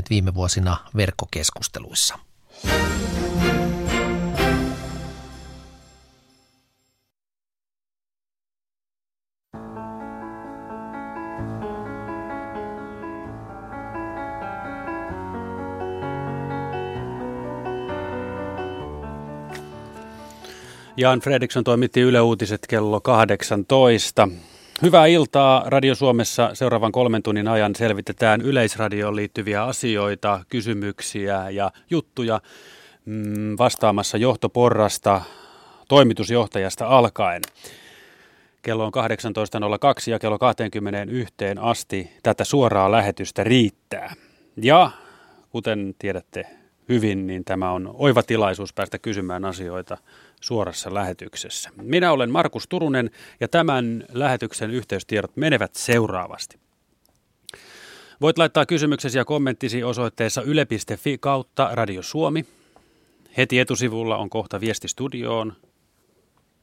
esiintyneet viime vuosina verkkokeskusteluissa. Jan Fredriksson toimitti Yle Uutiset kello 18. Hyvää iltaa. Radio Suomessa seuraavan kolmen tunnin ajan selvitetään yleisradioon liittyviä asioita, kysymyksiä ja juttuja mm, vastaamassa johtoporrasta toimitusjohtajasta alkaen. Kello on 18.02 ja kello 21 asti tätä suoraa lähetystä riittää. Ja kuten tiedätte hyvin, niin tämä on oiva tilaisuus päästä kysymään asioita suorassa lähetyksessä. Minä olen Markus Turunen ja tämän lähetyksen yhteystiedot menevät seuraavasti. Voit laittaa kysymyksesi ja kommenttisi osoitteessa yle.fi kautta Radio Suomi. Heti etusivulla on kohta viesti studioon.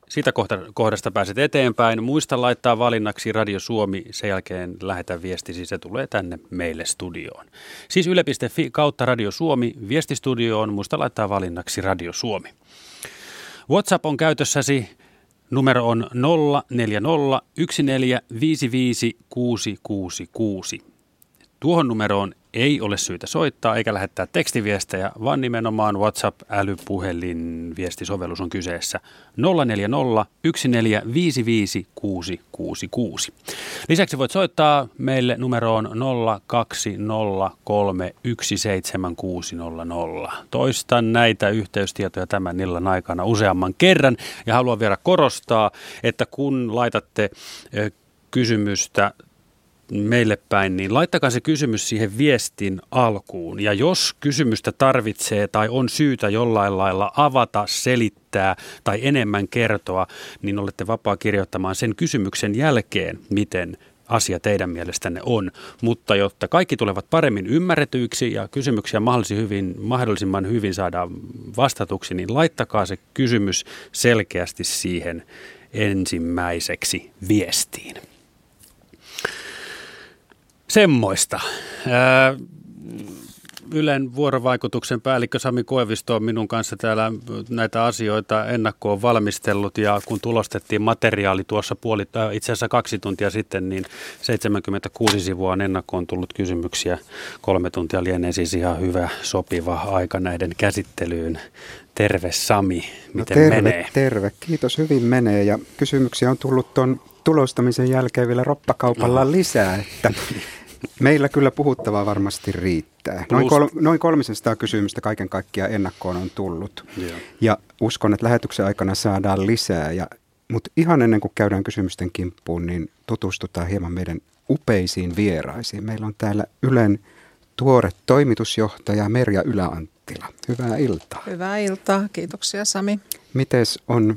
Sitä kohdasta pääset eteenpäin. Muista laittaa valinnaksi Radio Suomi, sen jälkeen lähetä viestisi, se tulee tänne meille studioon. Siis yle.fi kautta Radio Suomi, viestistudioon, muista laittaa valinnaksi Radio Suomi. WhatsApp on käytössäsi. Numero on 0401455666. Tuohon numeroon ei ole syytä soittaa eikä lähettää tekstiviestejä, vaan nimenomaan WhatsApp-älypuhelin viestisovellus on kyseessä 040 1455666. Lisäksi voit soittaa meille numeroon 020317600. Toistan näitä yhteystietoja tämän illan aikana useamman kerran ja haluan vielä korostaa, että kun laitatte kysymystä meille päin, niin laittakaa se kysymys siihen viestin alkuun. Ja jos kysymystä tarvitsee tai on syytä jollain lailla avata, selittää tai enemmän kertoa, niin olette vapaa kirjoittamaan sen kysymyksen jälkeen, miten asia teidän mielestänne on. Mutta jotta kaikki tulevat paremmin ymmärretyiksi ja kysymyksiä mahdollisimman hyvin, mahdollisimman hyvin saadaan vastatuksi, niin laittakaa se kysymys selkeästi siihen ensimmäiseksi viestiin semmoista. Ää, Ylen vuorovaikutuksen päällikkö Sami Koivisto on minun kanssa täällä näitä asioita ennakkoon valmistellut ja kun tulostettiin materiaali tuossa puoli, itse asiassa kaksi tuntia sitten, niin 76 sivua on ennakkoon tullut kysymyksiä. Kolme tuntia lienee siis ihan hyvä, sopiva aika näiden käsittelyyn. Terve Sami, no miten no terve, menee? Terve, kiitos, hyvin menee ja kysymyksiä on tullut tuon tulostamisen jälkeen vielä roppakaupalla no. lisää, että Meillä kyllä puhuttavaa varmasti riittää. Noin, kol, noin 300 kysymystä kaiken kaikkiaan ennakkoon on tullut. Yeah. Ja uskon, että lähetyksen aikana saadaan lisää. Ja, mutta ihan ennen kuin käydään kysymysten kimppuun, niin tutustutaan hieman meidän upeisiin vieraisiin. Meillä on täällä Ylen tuore toimitusjohtaja Merja Yläanttila. Hyvää iltaa. Hyvää iltaa. Kiitoksia Sami. Mites on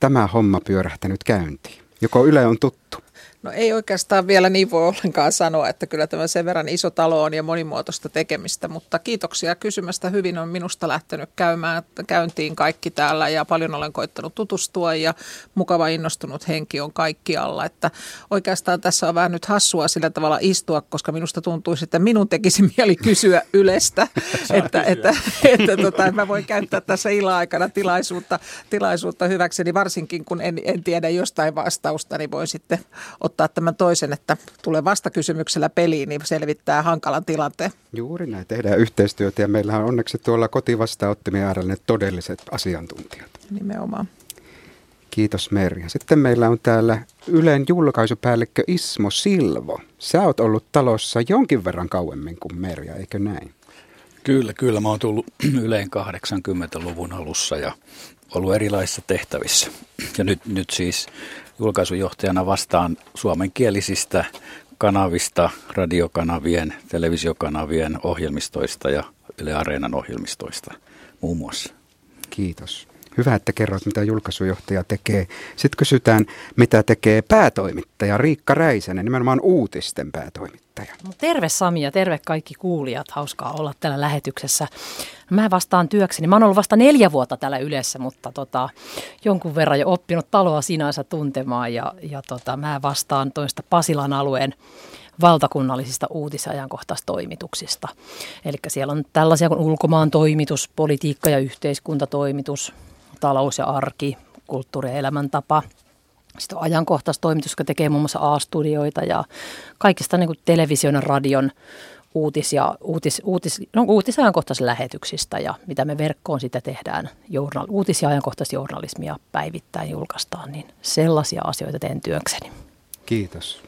tämä homma pyörähtänyt käyntiin? Joko Yle on tuttu? No ei oikeastaan vielä niin voi ollenkaan sanoa, että kyllä tämä sen verran iso talo on ja monimuotoista tekemistä, mutta kiitoksia kysymästä. Hyvin on minusta lähtenyt käymään, käyntiin kaikki täällä ja paljon olen koittanut tutustua ja mukava innostunut henki on kaikkialla. Että oikeastaan tässä on vähän nyt hassua sillä tavalla istua, koska minusta tuntuu, että minun tekisi mieli kysyä Ylestä, että, että, että, tota, että mä voin käyttää tässä illan-aikana tilaisuutta, tilaisuutta hyväkseni, varsinkin kun en, en tiedä jostain vastausta, niin voin sitten ottaa tämän toisen, että tulee vastakysymyksellä peliin, niin selvittää hankalan tilanteen. Juuri näin, tehdään yhteistyötä ja meillä on onneksi tuolla kotivastaanottimien äärellä ne todelliset asiantuntijat. Nimenomaan. Kiitos Merja. Sitten meillä on täällä Ylen julkaisupäällikkö Ismo Silvo. Sä oot ollut talossa jonkin verran kauemmin kuin Merja, eikö näin? Kyllä, kyllä. Mä oon tullut Yleen 80-luvun alussa ja ollut erilaisissa tehtävissä. Ja nyt, nyt siis julkaisujohtajana vastaan suomenkielisistä kanavista, radiokanavien, televisiokanavien ohjelmistoista ja Yle Areenan ohjelmistoista muun muassa. Kiitos. Hyvä, että kerrot, mitä julkaisujohtaja tekee. Sitten kysytään, mitä tekee päätoimittaja Riikka Räisänen, nimenomaan uutisten päätoimittaja. No, terve Sami ja terve kaikki kuulijat. Hauskaa olla täällä lähetyksessä. Mä vastaan työkseni. Mä oon ollut vasta neljä vuotta täällä yleensä, mutta tota, jonkun verran jo oppinut taloa sinänsä tuntemaan. Ja, ja tota, mä vastaan toista Pasilan alueen valtakunnallisista uutisajankohtaistoimituksista. Eli siellä on tällaisia kuin ulkomaan toimitus, politiikka ja yhteiskuntatoimitus, talous ja arki, kulttuuri ja elämäntapa. Sitten on ajankohtaistoimitus, joka tekee muun muassa A-studioita ja kaikista niin kuin television ja radion uutis- ja uutis, uutis, no, uutisajankohtaislähetyksistä ja mitä me verkkoon sitä tehdään, journal, uutis- ja ajankohtaisjournalismia päivittäin julkaistaan, niin sellaisia asioita teen työkseni. Kiitos.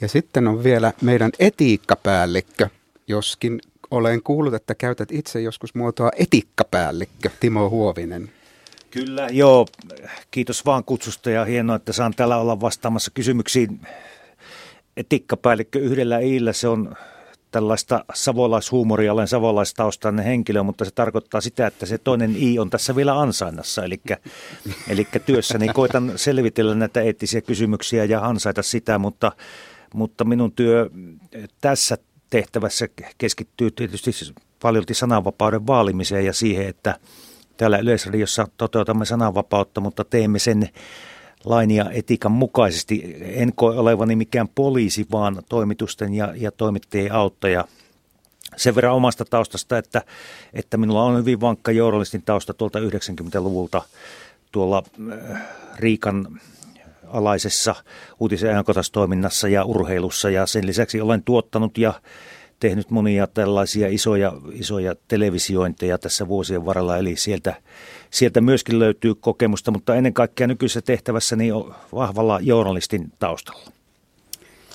Ja sitten on vielä meidän etiikkapäällikkö, joskin olen kuullut, että käytät itse joskus muotoa etiikkapäällikkö, Timo Huovinen. Kyllä, joo. Kiitos vaan kutsusta ja hienoa, että saan täällä olla vastaamassa kysymyksiin. Etikkapäällikkö yhdellä iillä, se on tällaista savolaishuumoria, olen savolaistaustainen henkilö, mutta se tarkoittaa sitä, että se toinen i on tässä vielä ansainnassa. Eli, eli työssäni koitan selvitellä näitä eettisiä kysymyksiä ja ansaita sitä, mutta, mutta minun työ tässä tehtävässä keskittyy tietysti paljon sananvapauden vaalimiseen ja siihen, että täällä Yleisradiossa toteutamme sananvapautta, mutta teemme sen lain ja etiikan mukaisesti. En koe olevani mikään poliisi, vaan toimitusten ja, ja toimittajien auttaja. Sen verran omasta taustasta, että, että minulla on hyvin vankka journalistin tausta tuolta 90-luvulta tuolla äh, Riikan alaisessa uutisen ajankohtaistoiminnassa ja urheilussa ja sen lisäksi olen tuottanut ja tehnyt monia tällaisia isoja, isoja televisiointeja tässä vuosien varrella, eli sieltä, sieltä myöskin löytyy kokemusta, mutta ennen kaikkea nykyisessä tehtävässä niin on vahvalla journalistin taustalla.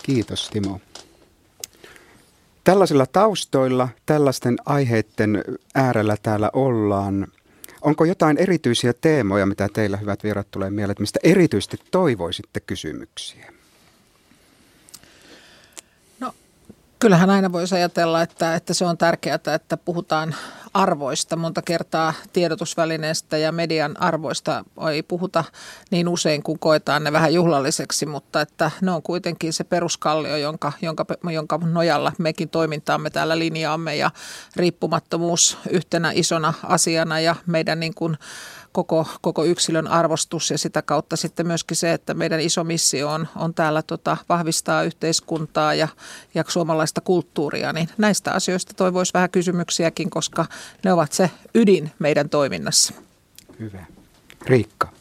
Kiitos Timo. Tällaisilla taustoilla, tällaisten aiheiden äärellä täällä ollaan. Onko jotain erityisiä teemoja, mitä teillä hyvät vierat tulee mieleen, mistä erityisesti toivoisitte kysymyksiä? Kyllähän aina voisi ajatella, että, että se on tärkeää, että puhutaan arvoista. Monta kertaa tiedotusvälineestä ja median arvoista ei puhuta niin usein, kun koetaan ne vähän juhlalliseksi, mutta että ne on kuitenkin se peruskallio, jonka, jonka, jonka nojalla mekin toimintaamme täällä linjaamme ja riippumattomuus yhtenä isona asiana ja meidän niin kuin koko, koko yksilön arvostus ja sitä kautta sitten myöskin se, että meidän iso missio on, on täällä tota, vahvistaa yhteiskuntaa ja, ja suomalaista kulttuuria, niin näistä asioista toivoisi vähän kysymyksiäkin, koska ne ovat se ydin meidän toiminnassa. Hyvä. Riikka.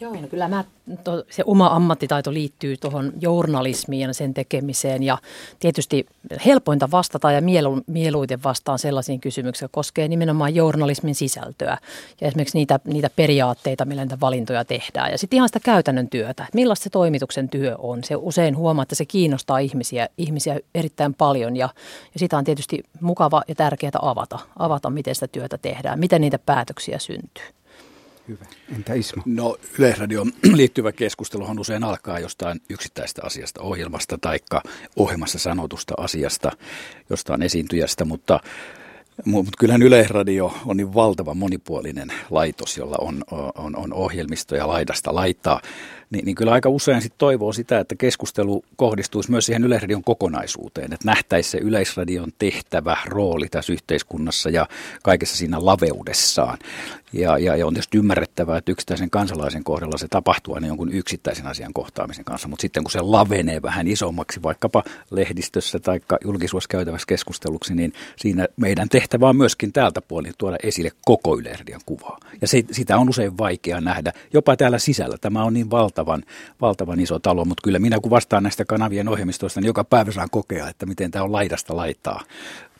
Joo, no kyllä mä, to, se oma ammattitaito liittyy tuohon journalismiin ja sen tekemiseen ja tietysti helpointa vastata ja mielu, mieluiten vastaan sellaisiin kysymyksiin, jotka koskee nimenomaan journalismin sisältöä ja esimerkiksi niitä, niitä periaatteita, millä niitä valintoja tehdään ja sitten ihan sitä käytännön työtä, millaista se toimituksen työ on. Se usein huomaa, että se kiinnostaa ihmisiä, ihmisiä erittäin paljon ja, ja sitä on tietysti mukava ja tärkeää avata, avata, miten sitä työtä tehdään, miten niitä päätöksiä syntyy. Hyvä. Entä Ismo? No Yleisradioon liittyvä keskusteluhan usein alkaa jostain yksittäistä asiasta, ohjelmasta tai ohjelmassa sanotusta asiasta, jostain esiintyjästä, mutta mutta kyllähän Yleisradio on niin valtava monipuolinen laitos, jolla on, on, on ohjelmistoja laidasta laittaa niin, niin kyllä aika usein sit toivoo sitä, että keskustelu kohdistuisi myös siihen Yleisradion kokonaisuuteen, että nähtäisi se Yleisradion tehtävä, rooli tässä yhteiskunnassa ja kaikessa siinä laveudessaan. Ja, ja, ja on tietysti ymmärrettävää, että yksittäisen kansalaisen kohdalla se tapahtuu aina jonkun yksittäisen asian kohtaamisen kanssa, mutta sitten kun se lavenee vähän isommaksi vaikkapa lehdistössä tai julkisuudessa käytävässä keskusteluksi, niin siinä meidän tehtävä on myöskin täältä puolin tuoda esille koko Yleisradion kuvaa. Ja se, sitä on usein vaikea nähdä, jopa täällä sisällä. Tämä on niin valtava valtavan, valtavan iso talo, mutta kyllä minä kun vastaan näistä kanavien ohjelmistoista, niin joka päivä saan kokea, että miten tämä on laidasta laittaa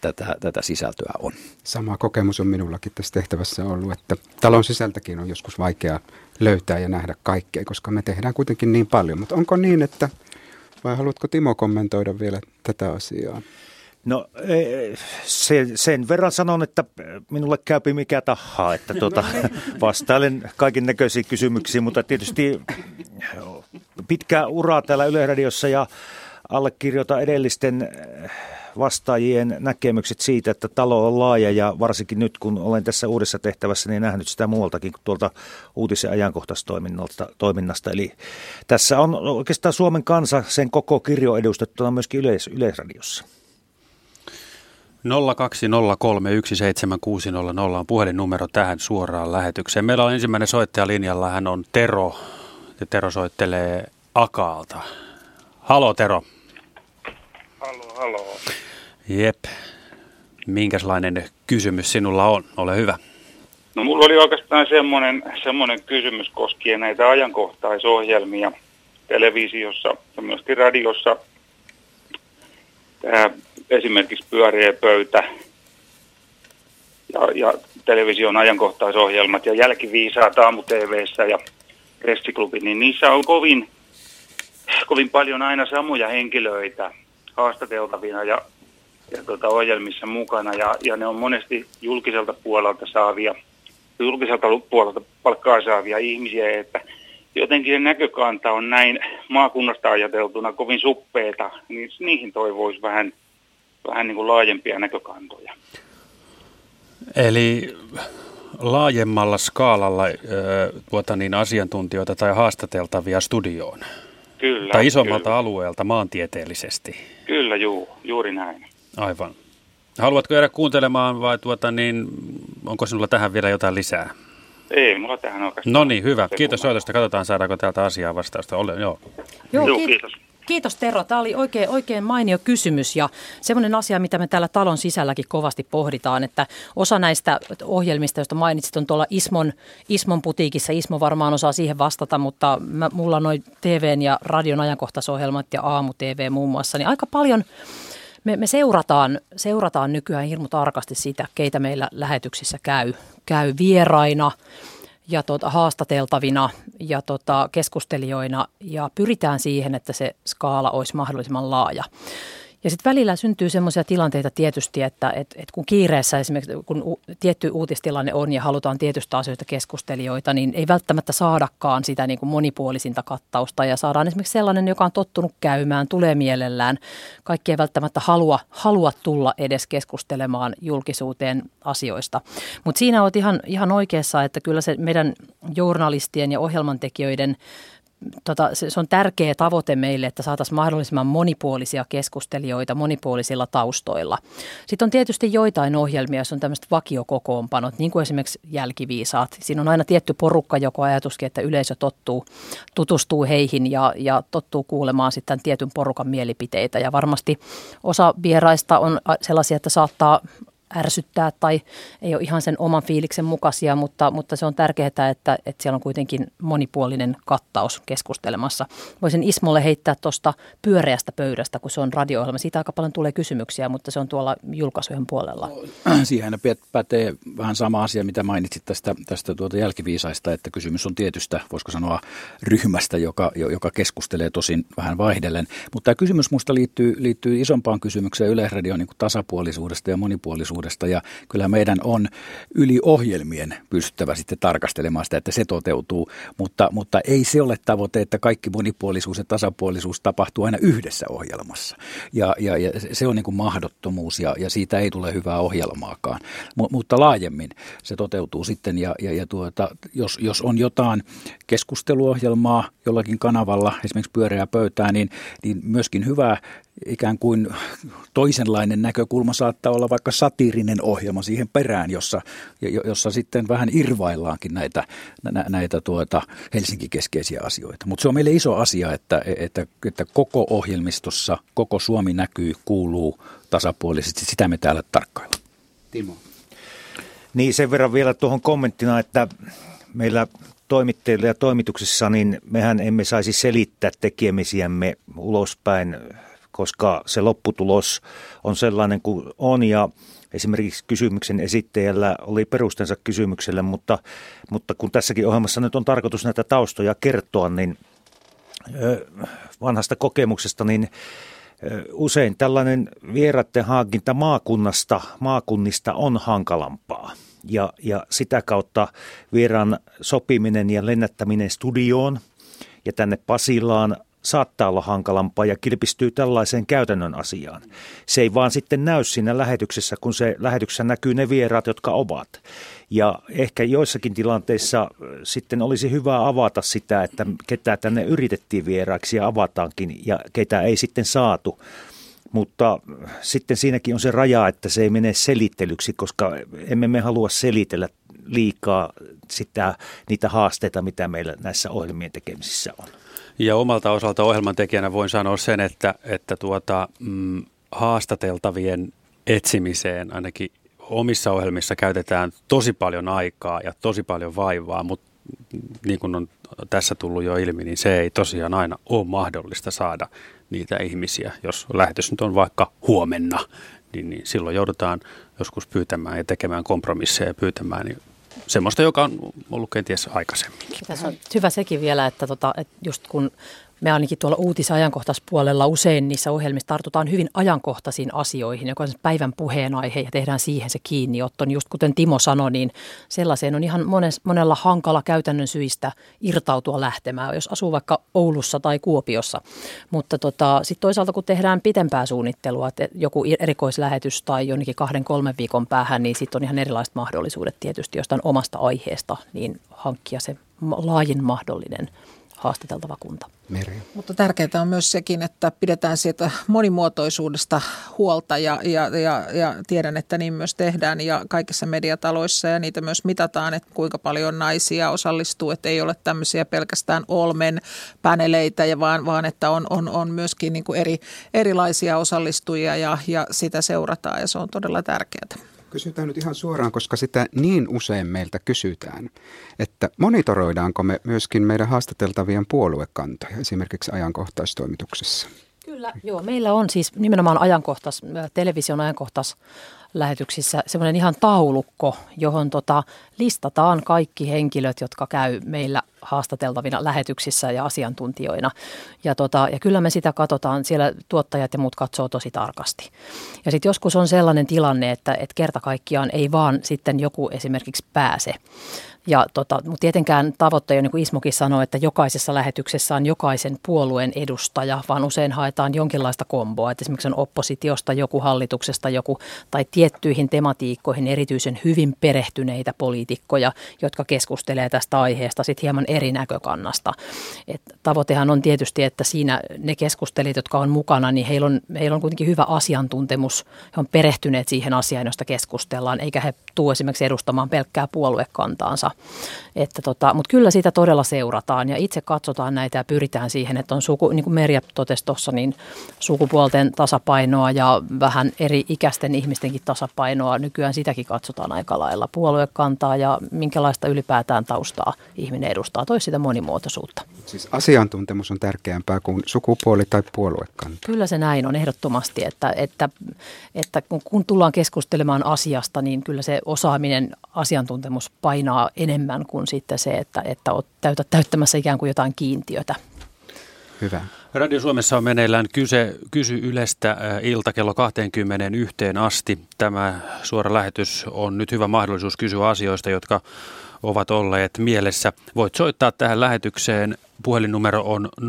tätä, tätä sisältöä on. Sama kokemus on minullakin tässä tehtävässä ollut, että talon sisältäkin on joskus vaikea löytää ja nähdä kaikkea, koska me tehdään kuitenkin niin paljon. Mutta onko niin, että vai haluatko Timo kommentoida vielä tätä asiaa? No sen, sen verran sanon, että minulle käypi mikä tahaa, että tuota, vastailen kaiken näköisiin kysymyksiin, mutta tietysti pitkä ura täällä Yleradiossa ja allekirjoita edellisten vastaajien näkemykset siitä, että talo on laaja ja varsinkin nyt kun olen tässä uudessa tehtävässä, niin nähnyt sitä muualtakin kuin tuolta uutisen ajankohtaistoiminnasta. Eli tässä on oikeastaan Suomen kansa, sen koko kirjo edustettuna myöskin yleis- Yleisradiossa. 020317600 on puhelinnumero tähän suoraan lähetykseen. Meillä on ensimmäinen soittaja linjalla, hän on Tero. Ja Tero soittelee Akaalta. Halo Tero. Halo, halo. Jep. Minkälainen kysymys sinulla on? Ole hyvä. No mulla oli oikeastaan semmoinen, semmoinen kysymys koskien näitä ajankohtaisohjelmia televisiossa ja myöskin radiossa. Tämä esimerkiksi pyöreä pöytä ja, ja television ajankohtaisohjelmat ja jälkiviisaat aamu TVssä ja Restiklubi, niin niissä on kovin, kovin paljon aina samoja henkilöitä haastateltavina ja, ja tuota, ohjelmissa mukana. Ja, ja ne on monesti julkiselta puolelta saavia, julkiselta puolelta palkkaa saavia ihmisiä, että jotenkin se näkökanta on näin maakunnasta ajateltuna kovin suppeeta, niin niihin toivoisi vähän, vähän niin kuin laajempia näkökantoja. Eli laajemmalla skaalalla tuota niin, asiantuntijoita tai haastateltavia studioon? Kyllä. Tai isommalta kyllä. alueelta maantieteellisesti? Kyllä, juu, juuri näin. Aivan. Haluatko jäädä kuuntelemaan vai tuota, niin, onko sinulla tähän vielä jotain lisää? Ei, mulla tähän oikeastaan. No niin, hyvä. Kiitos soitosta. Katsotaan, saadaanko täältä asiaa vastausta. Ole, joo. Joo, Joo, kiit- kiitos. Kiitos Tero. Tämä oli oikein, oikein mainio kysymys ja semmoinen asia, mitä me täällä talon sisälläkin kovasti pohditaan, että osa näistä ohjelmista, joista mainitsit, on tuolla Ismon, Ismon putiikissa. Ismo varmaan osaa siihen vastata, mutta mä, mulla noin TVn ja radion ajankohtaisohjelmat ja aamu TV muun muassa, niin aika paljon me, me seurataan, seurataan nykyään hirmu tarkasti sitä, keitä meillä lähetyksissä käy, käy vieraina ja tota, haastateltavina ja tota, keskustelijoina ja pyritään siihen, että se skaala olisi mahdollisimman laaja. Ja sitten välillä syntyy sellaisia tilanteita tietysti, että et, et kun kiireessä esimerkiksi kun u, tietty uutistilanne on ja halutaan tietystä asioista keskustelijoita, niin ei välttämättä saadakaan sitä niin kuin monipuolisinta kattausta ja saadaan esimerkiksi sellainen, joka on tottunut käymään, tulee mielellään. Kaikki ei välttämättä halua, halua tulla edes keskustelemaan julkisuuteen asioista. Mutta siinä olet ihan, ihan oikeassa, että kyllä se meidän journalistien ja ohjelmantekijöiden tota, se, se on tärkeä tavoite meille, että saataisiin mahdollisimman monipuolisia keskustelijoita monipuolisilla taustoilla. Sitten on tietysti joitain ohjelmia, joissa on tämmöiset vakiokokoonpanot, niin kuin esimerkiksi jälkiviisaat. Siinä on aina tietty porukka, joko ajatuskin, että yleisö tottuu, tutustuu heihin ja, ja tottuu kuulemaan sitten tietyn porukan mielipiteitä. Ja varmasti osa vieraista on sellaisia, että saattaa ärsyttää tai ei ole ihan sen oman fiiliksen mukaisia, mutta, mutta se on tärkeää, että, että siellä on kuitenkin monipuolinen kattaus keskustelemassa. Voisin Ismolle heittää tuosta pyöreästä pöydästä, kun se on radio-ohjelma. Siitä aika paljon tulee kysymyksiä, mutta se on tuolla julkaisujen puolella. Siihen pätee vähän sama asia, mitä mainitsit tästä, tästä tuota jälkiviisaista, että kysymys on tietystä, voisiko sanoa, ryhmästä, joka, joka keskustelee tosin vähän vaihdellen. Mutta tämä kysymys minusta liittyy, liittyy isompaan kysymykseen Yleisradion niin tasapuolisuudesta ja monipuolisuudesta. Ja kyllä meidän on yli ohjelmien pystyttävä sitten tarkastelemaan sitä, että se toteutuu. Mutta, mutta ei se ole tavoite, että kaikki monipuolisuus ja tasapuolisuus tapahtuu aina yhdessä ohjelmassa. Ja, ja, ja se on niin kuin mahdottomuus ja, ja siitä ei tule hyvää ohjelmaakaan. M- mutta laajemmin se toteutuu sitten ja, ja, ja tuota, jos, jos on jotain keskusteluohjelmaa jollakin kanavalla, esimerkiksi pyöreä pöytää, niin, niin myöskin hyvää ikään kuin toisenlainen näkökulma saattaa olla vaikka satiirinen ohjelma siihen perään, jossa, jossa sitten vähän irvaillaankin näitä, nä, näitä tuota Helsinki-keskeisiä asioita. Mutta se on meille iso asia, että, että, että koko ohjelmistossa, koko Suomi näkyy, kuuluu tasapuolisesti. Sitä me täällä tarkkaillaan. Timo. Niin sen verran vielä tuohon kommenttina, että meillä toimittajilla ja toimituksissa, niin mehän emme saisi selittää tekemisiämme ulospäin koska se lopputulos on sellainen kuin on ja esimerkiksi kysymyksen esittäjällä oli perustensa kysymykselle, mutta, mutta kun tässäkin ohjelmassa nyt on tarkoitus näitä taustoja kertoa, niin vanhasta kokemuksesta, niin usein tällainen vieraiden hankinta maakunnasta, maakunnista on hankalampaa. Ja, ja sitä kautta vieraan sopiminen ja lennättäminen studioon ja tänne Pasilaan saattaa olla hankalampaa ja kilpistyy tällaiseen käytännön asiaan. Se ei vaan sitten näy siinä lähetyksessä, kun se lähetyksessä näkyy ne vieraat, jotka ovat. Ja ehkä joissakin tilanteissa sitten olisi hyvä avata sitä, että ketä tänne yritettiin vieraaksi ja avataankin ja ketä ei sitten saatu. Mutta sitten siinäkin on se raja, että se ei mene selittelyksi, koska emme me halua selitellä liikaa sitä, niitä haasteita, mitä meillä näissä ohjelmien tekemisissä on. Ja omalta osalta ohjelman tekijänä voin sanoa sen, että, että tuota, mm, haastateltavien etsimiseen ainakin omissa ohjelmissa käytetään tosi paljon aikaa ja tosi paljon vaivaa, mutta niin kuin on tässä tullut jo ilmi, niin se ei tosiaan aina ole mahdollista saada niitä ihmisiä. Jos lähetys nyt on vaikka huomenna, niin, niin silloin joudutaan joskus pyytämään ja tekemään kompromisseja ja pyytämään niin semmoista, joka on ollut kenties aikaisemminkin. Tässä on hyvä sekin vielä, että, tota, että just kun me ainakin tuolla uutisajankohtaispuolella usein niissä ohjelmissa tartutaan hyvin ajankohtaisiin asioihin, joka on päivän puheenaihe ja tehdään siihen se kiinniotto. Niin just kuten Timo sanoi, niin sellaiseen on ihan mones, monella hankala käytännön syistä irtautua lähtemään, jos asuu vaikka Oulussa tai Kuopiossa. Mutta tota, sitten toisaalta kun tehdään pitempää suunnittelua, että joku erikoislähetys tai jonnekin kahden kolmen viikon päähän, niin sitten on ihan erilaiset mahdollisuudet tietysti jostain omasta aiheesta, niin hankkia se laajin mahdollinen haastateltava kunta. Meri. Mutta tärkeää on myös sekin, että pidetään sieltä monimuotoisuudesta huolta ja, ja, ja, ja tiedän, että niin myös tehdään ja kaikissa mediataloissa ja niitä myös mitataan, että kuinka paljon naisia osallistuu, että ei ole tämmöisiä pelkästään olmen paneleita, ja vaan, vaan että on, on, on myöskin niin kuin eri, erilaisia osallistujia ja, ja sitä seurataan ja se on todella tärkeää. Kysytään nyt ihan suoraan, koska sitä niin usein meiltä kysytään, että monitoroidaanko me myöskin meidän haastateltavien puoluekantoja esimerkiksi ajankohtaistoimituksessa? Kyllä, joo. Meillä on siis nimenomaan ajankohtais, television ajankohtais lähetyksissä semmoinen ihan taulukko, johon tota, listataan kaikki henkilöt, jotka käy meillä haastateltavina lähetyksissä ja asiantuntijoina. Ja, tota, ja kyllä me sitä katsotaan, siellä tuottajat ja muut katsoo tosi tarkasti. Ja sitten joskus on sellainen tilanne, että, että kerta kaikkiaan ei vaan sitten joku esimerkiksi pääse. Ja tota, mutta tietenkään tavoitteena, niin kuin Ismokin sanoi, että jokaisessa lähetyksessä on jokaisen puolueen edustaja, vaan usein haetaan jonkinlaista komboa. Että esimerkiksi on oppositiosta joku, hallituksesta joku, tai tiettyihin tematiikkoihin erityisen hyvin perehtyneitä poliitikkoja, jotka keskustelee tästä aiheesta sitten hieman eri näkökannasta. Et tavoitehan on tietysti, että siinä ne keskustelijat, jotka on mukana, niin heillä on, heillä on kuitenkin hyvä asiantuntemus. He on perehtyneet siihen asiaan, josta keskustellaan, eikä he tule esimerkiksi edustamaan pelkkää puoluekantaansa. Että tota, mutta kyllä sitä todella seurataan ja itse katsotaan näitä ja pyritään siihen, että on suku, niin kuin Merja totesi tuossa, niin sukupuolten tasapainoa ja vähän eri ikäisten ihmistenkin tasapainoa. Nykyään sitäkin katsotaan aika lailla. Puoluekantaa ja minkälaista ylipäätään taustaa ihminen edustaa. Toisi sitä monimuotoisuutta. Siis asiantuntemus on tärkeämpää kuin sukupuoli tai puoluekanta. Kyllä se näin on ehdottomasti, että, että, että kun, kun tullaan keskustelemaan asiasta, niin kyllä se osaaminen, asiantuntemus painaa enemmän kuin sitten se, että, että olet täytä, täyttämässä ikään kuin jotain kiintiötä. Hyvä. Radio Suomessa on meneillään kyse, kysy Ylestä ilta kello 21 asti. Tämä suora lähetys on nyt hyvä mahdollisuus kysyä asioista, jotka ovat olleet mielessä. Voit soittaa tähän lähetykseen. Puhelinnumero on 0203176600.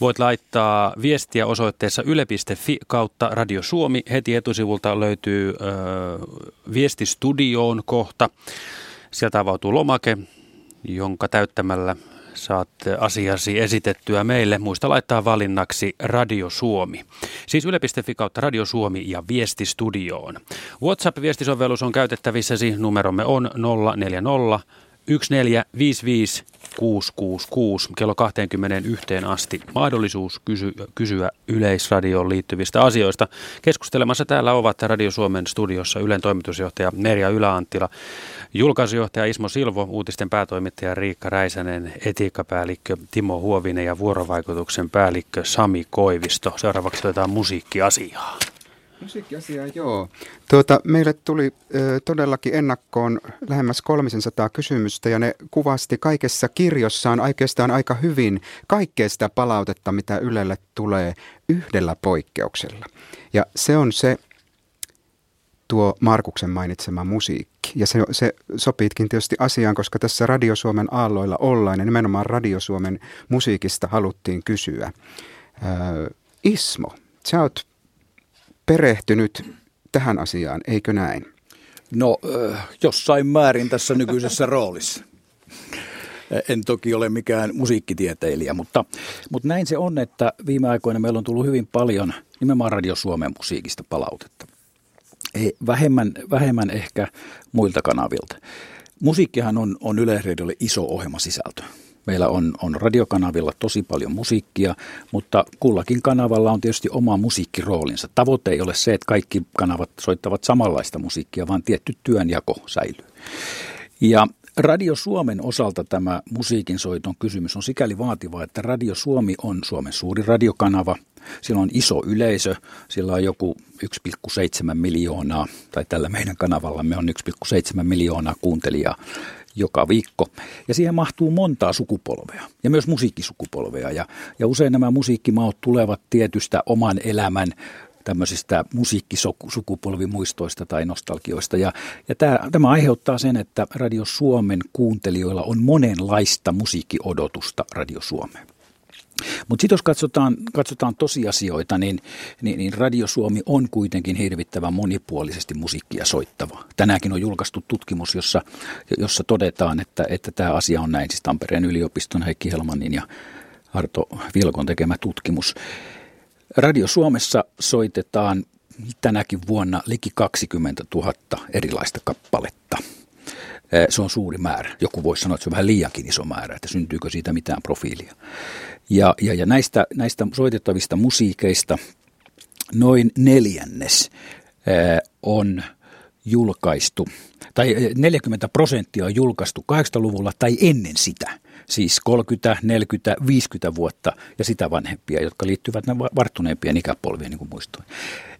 Voit laittaa viestiä osoitteessa yle.fi kautta Radio Suomi. Heti etusivulta löytyy ö, viestistudioon kohta. Sieltä avautuu lomake, jonka täyttämällä saat asiasi esitettyä meille. Muista laittaa valinnaksi Radio Suomi. Siis yle.fi kautta Radio Suomi ja Viestistudioon. WhatsApp-viestisovellus on käytettävissäsi. Numeromme on 040 1455 666 kello 21 asti mahdollisuus kysy, kysyä Yleisradioon liittyvistä asioista. Keskustelemassa täällä ovat Radio Suomen studiossa Ylen toimitusjohtaja Merja Yläanttila, julkaisujohtaja Ismo Silvo, uutisten päätoimittaja Riikka Räisänen, etiikkapäällikkö Timo Huovinen ja vuorovaikutuksen päällikkö Sami Koivisto. Seuraavaksi otetaan musiikkiasiaa. Musiikkiasiaa, joo. Tuota, meille tuli ö, todellakin ennakkoon lähemmäs 300 kysymystä ja ne kuvasti kaikessa kirjossaan oikeastaan aika hyvin kaikkea sitä palautetta, mitä Ylelle tulee yhdellä poikkeuksella. Ja se on se tuo Markuksen mainitsema musiikki. Ja se, se sopiitkin tietysti asiaan, koska tässä Radio Suomen aalloilla ollaan ja nimenomaan Radio Suomen musiikista haluttiin kysyä. Ö, Ismo, sä oot perehtynyt tähän asiaan, eikö näin? No, jossain määrin tässä nykyisessä roolissa. En toki ole mikään musiikkitieteilijä, mutta, mutta näin se on, että viime aikoina meillä on tullut hyvin paljon nimenomaan Radio Suomen musiikista palautetta. Ei, vähemmän, vähemmän ehkä muilta kanavilta. Musiikkihan on, on Yleisradiolle iso ohjelmasisältö. Meillä on, on radiokanavilla tosi paljon musiikkia, mutta kullakin kanavalla on tietysti oma musiikkiroolinsa. Tavoite ei ole se, että kaikki kanavat soittavat samanlaista musiikkia, vaan tietty työnjako säilyy. Ja Radio Suomen osalta tämä musiikin soiton kysymys on sikäli vaativa, että Radio Suomi on Suomen suuri radiokanava. Sillä on iso yleisö, sillä on joku 1,7 miljoonaa, tai tällä meidän kanavallamme on 1,7 miljoonaa kuuntelijaa joka viikko. Ja siihen mahtuu montaa sukupolvea ja myös musiikkisukupolvea. Ja, ja usein nämä musiikkimaot tulevat tietystä oman elämän tämmöisistä musiikkisukupolvimuistoista tai nostalgioista. Ja, ja tämä, tämä aiheuttaa sen, että Radio Suomen kuuntelijoilla on monenlaista musiikkiodotusta Radio Suomeen. Mutta sitten jos katsotaan, katsotaan tosiasioita, niin, niin, niin Radio Suomi on kuitenkin hirvittävän monipuolisesti musiikkia soittava. Tänäänkin on julkaistu tutkimus, jossa, jossa todetaan, että, että tämä asia on näin. Siis Tampereen yliopiston Heikki Helmanin ja Arto Vilkon tekemä tutkimus. Radio Suomessa soitetaan tänäkin vuonna liki 20 000 erilaista kappaletta. Se on suuri määrä. Joku voisi sanoa, että se on vähän liiankin iso määrä, että syntyykö siitä mitään profiilia. Ja, ja, ja näistä, näistä soitettavista musiikeista noin neljännes on julkaistu, tai 40 prosenttia on julkaistu 80-luvulla tai ennen sitä. Siis 30, 40, 50 vuotta ja sitä vanhempia, jotka liittyvät varttuneempien ikäpolvien, niin kuin muistuin.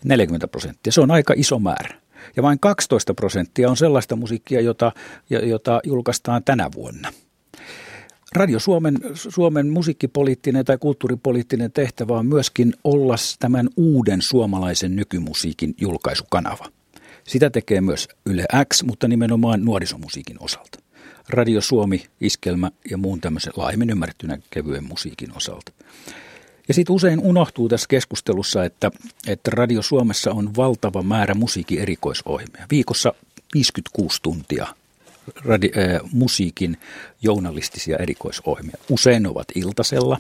40 prosenttia, se on aika iso määrä. Ja vain 12 prosenttia on sellaista musiikkia, jota, jota julkaistaan tänä vuonna – Radio Suomen, Suomen musiikkipoliittinen tai kulttuuripoliittinen tehtävä on myöskin olla tämän uuden suomalaisen nykymusiikin julkaisukanava. Sitä tekee myös Yle X, mutta nimenomaan nuorisomusiikin osalta. Radio Suomi, iskelmä ja muun tämmöisen laajemmin ymmärrettynä kevyen musiikin osalta. Ja sitten usein unohtuu tässä keskustelussa, että, että Radio Suomessa on valtava määrä musiikin erikoisohjelmia. Viikossa 56 tuntia radi, äh, musiikin journalistisia erikoisohjelmia. Usein ovat iltasella,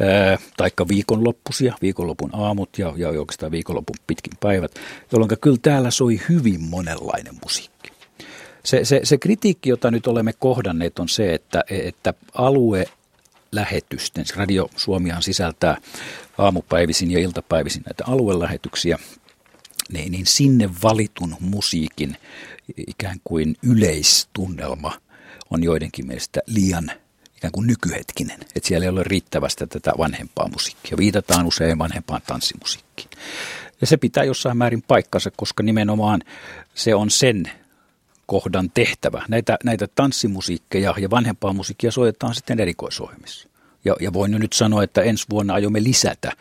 äh, taikka viikonloppuisia, viikonlopun aamut ja, ja oikeastaan viikonlopun pitkin päivät, jolloin kyllä täällä soi hyvin monenlainen musiikki. Se, se, se kritiikki, jota nyt olemme kohdanneet, on se, että, että alue lähetysten, Radio Suomihan sisältää aamupäivisin ja iltapäivisin näitä aluelähetyksiä, niin, niin sinne valitun musiikin ikään kuin yleistunnelma on joidenkin mielestä liian ikään kuin nykyhetkinen. Että siellä ei ole riittävästä tätä vanhempaa musiikkia. Viitataan usein vanhempaan tanssimusiikkiin. Ja se pitää jossain määrin paikkansa, koska nimenomaan se on sen kohdan tehtävä. Näitä, näitä tanssimusiikkeja ja vanhempaa musiikkia soitetaan sitten erikoisohjelmissa. Ja, ja voin nyt sanoa, että ensi vuonna aiomme lisätä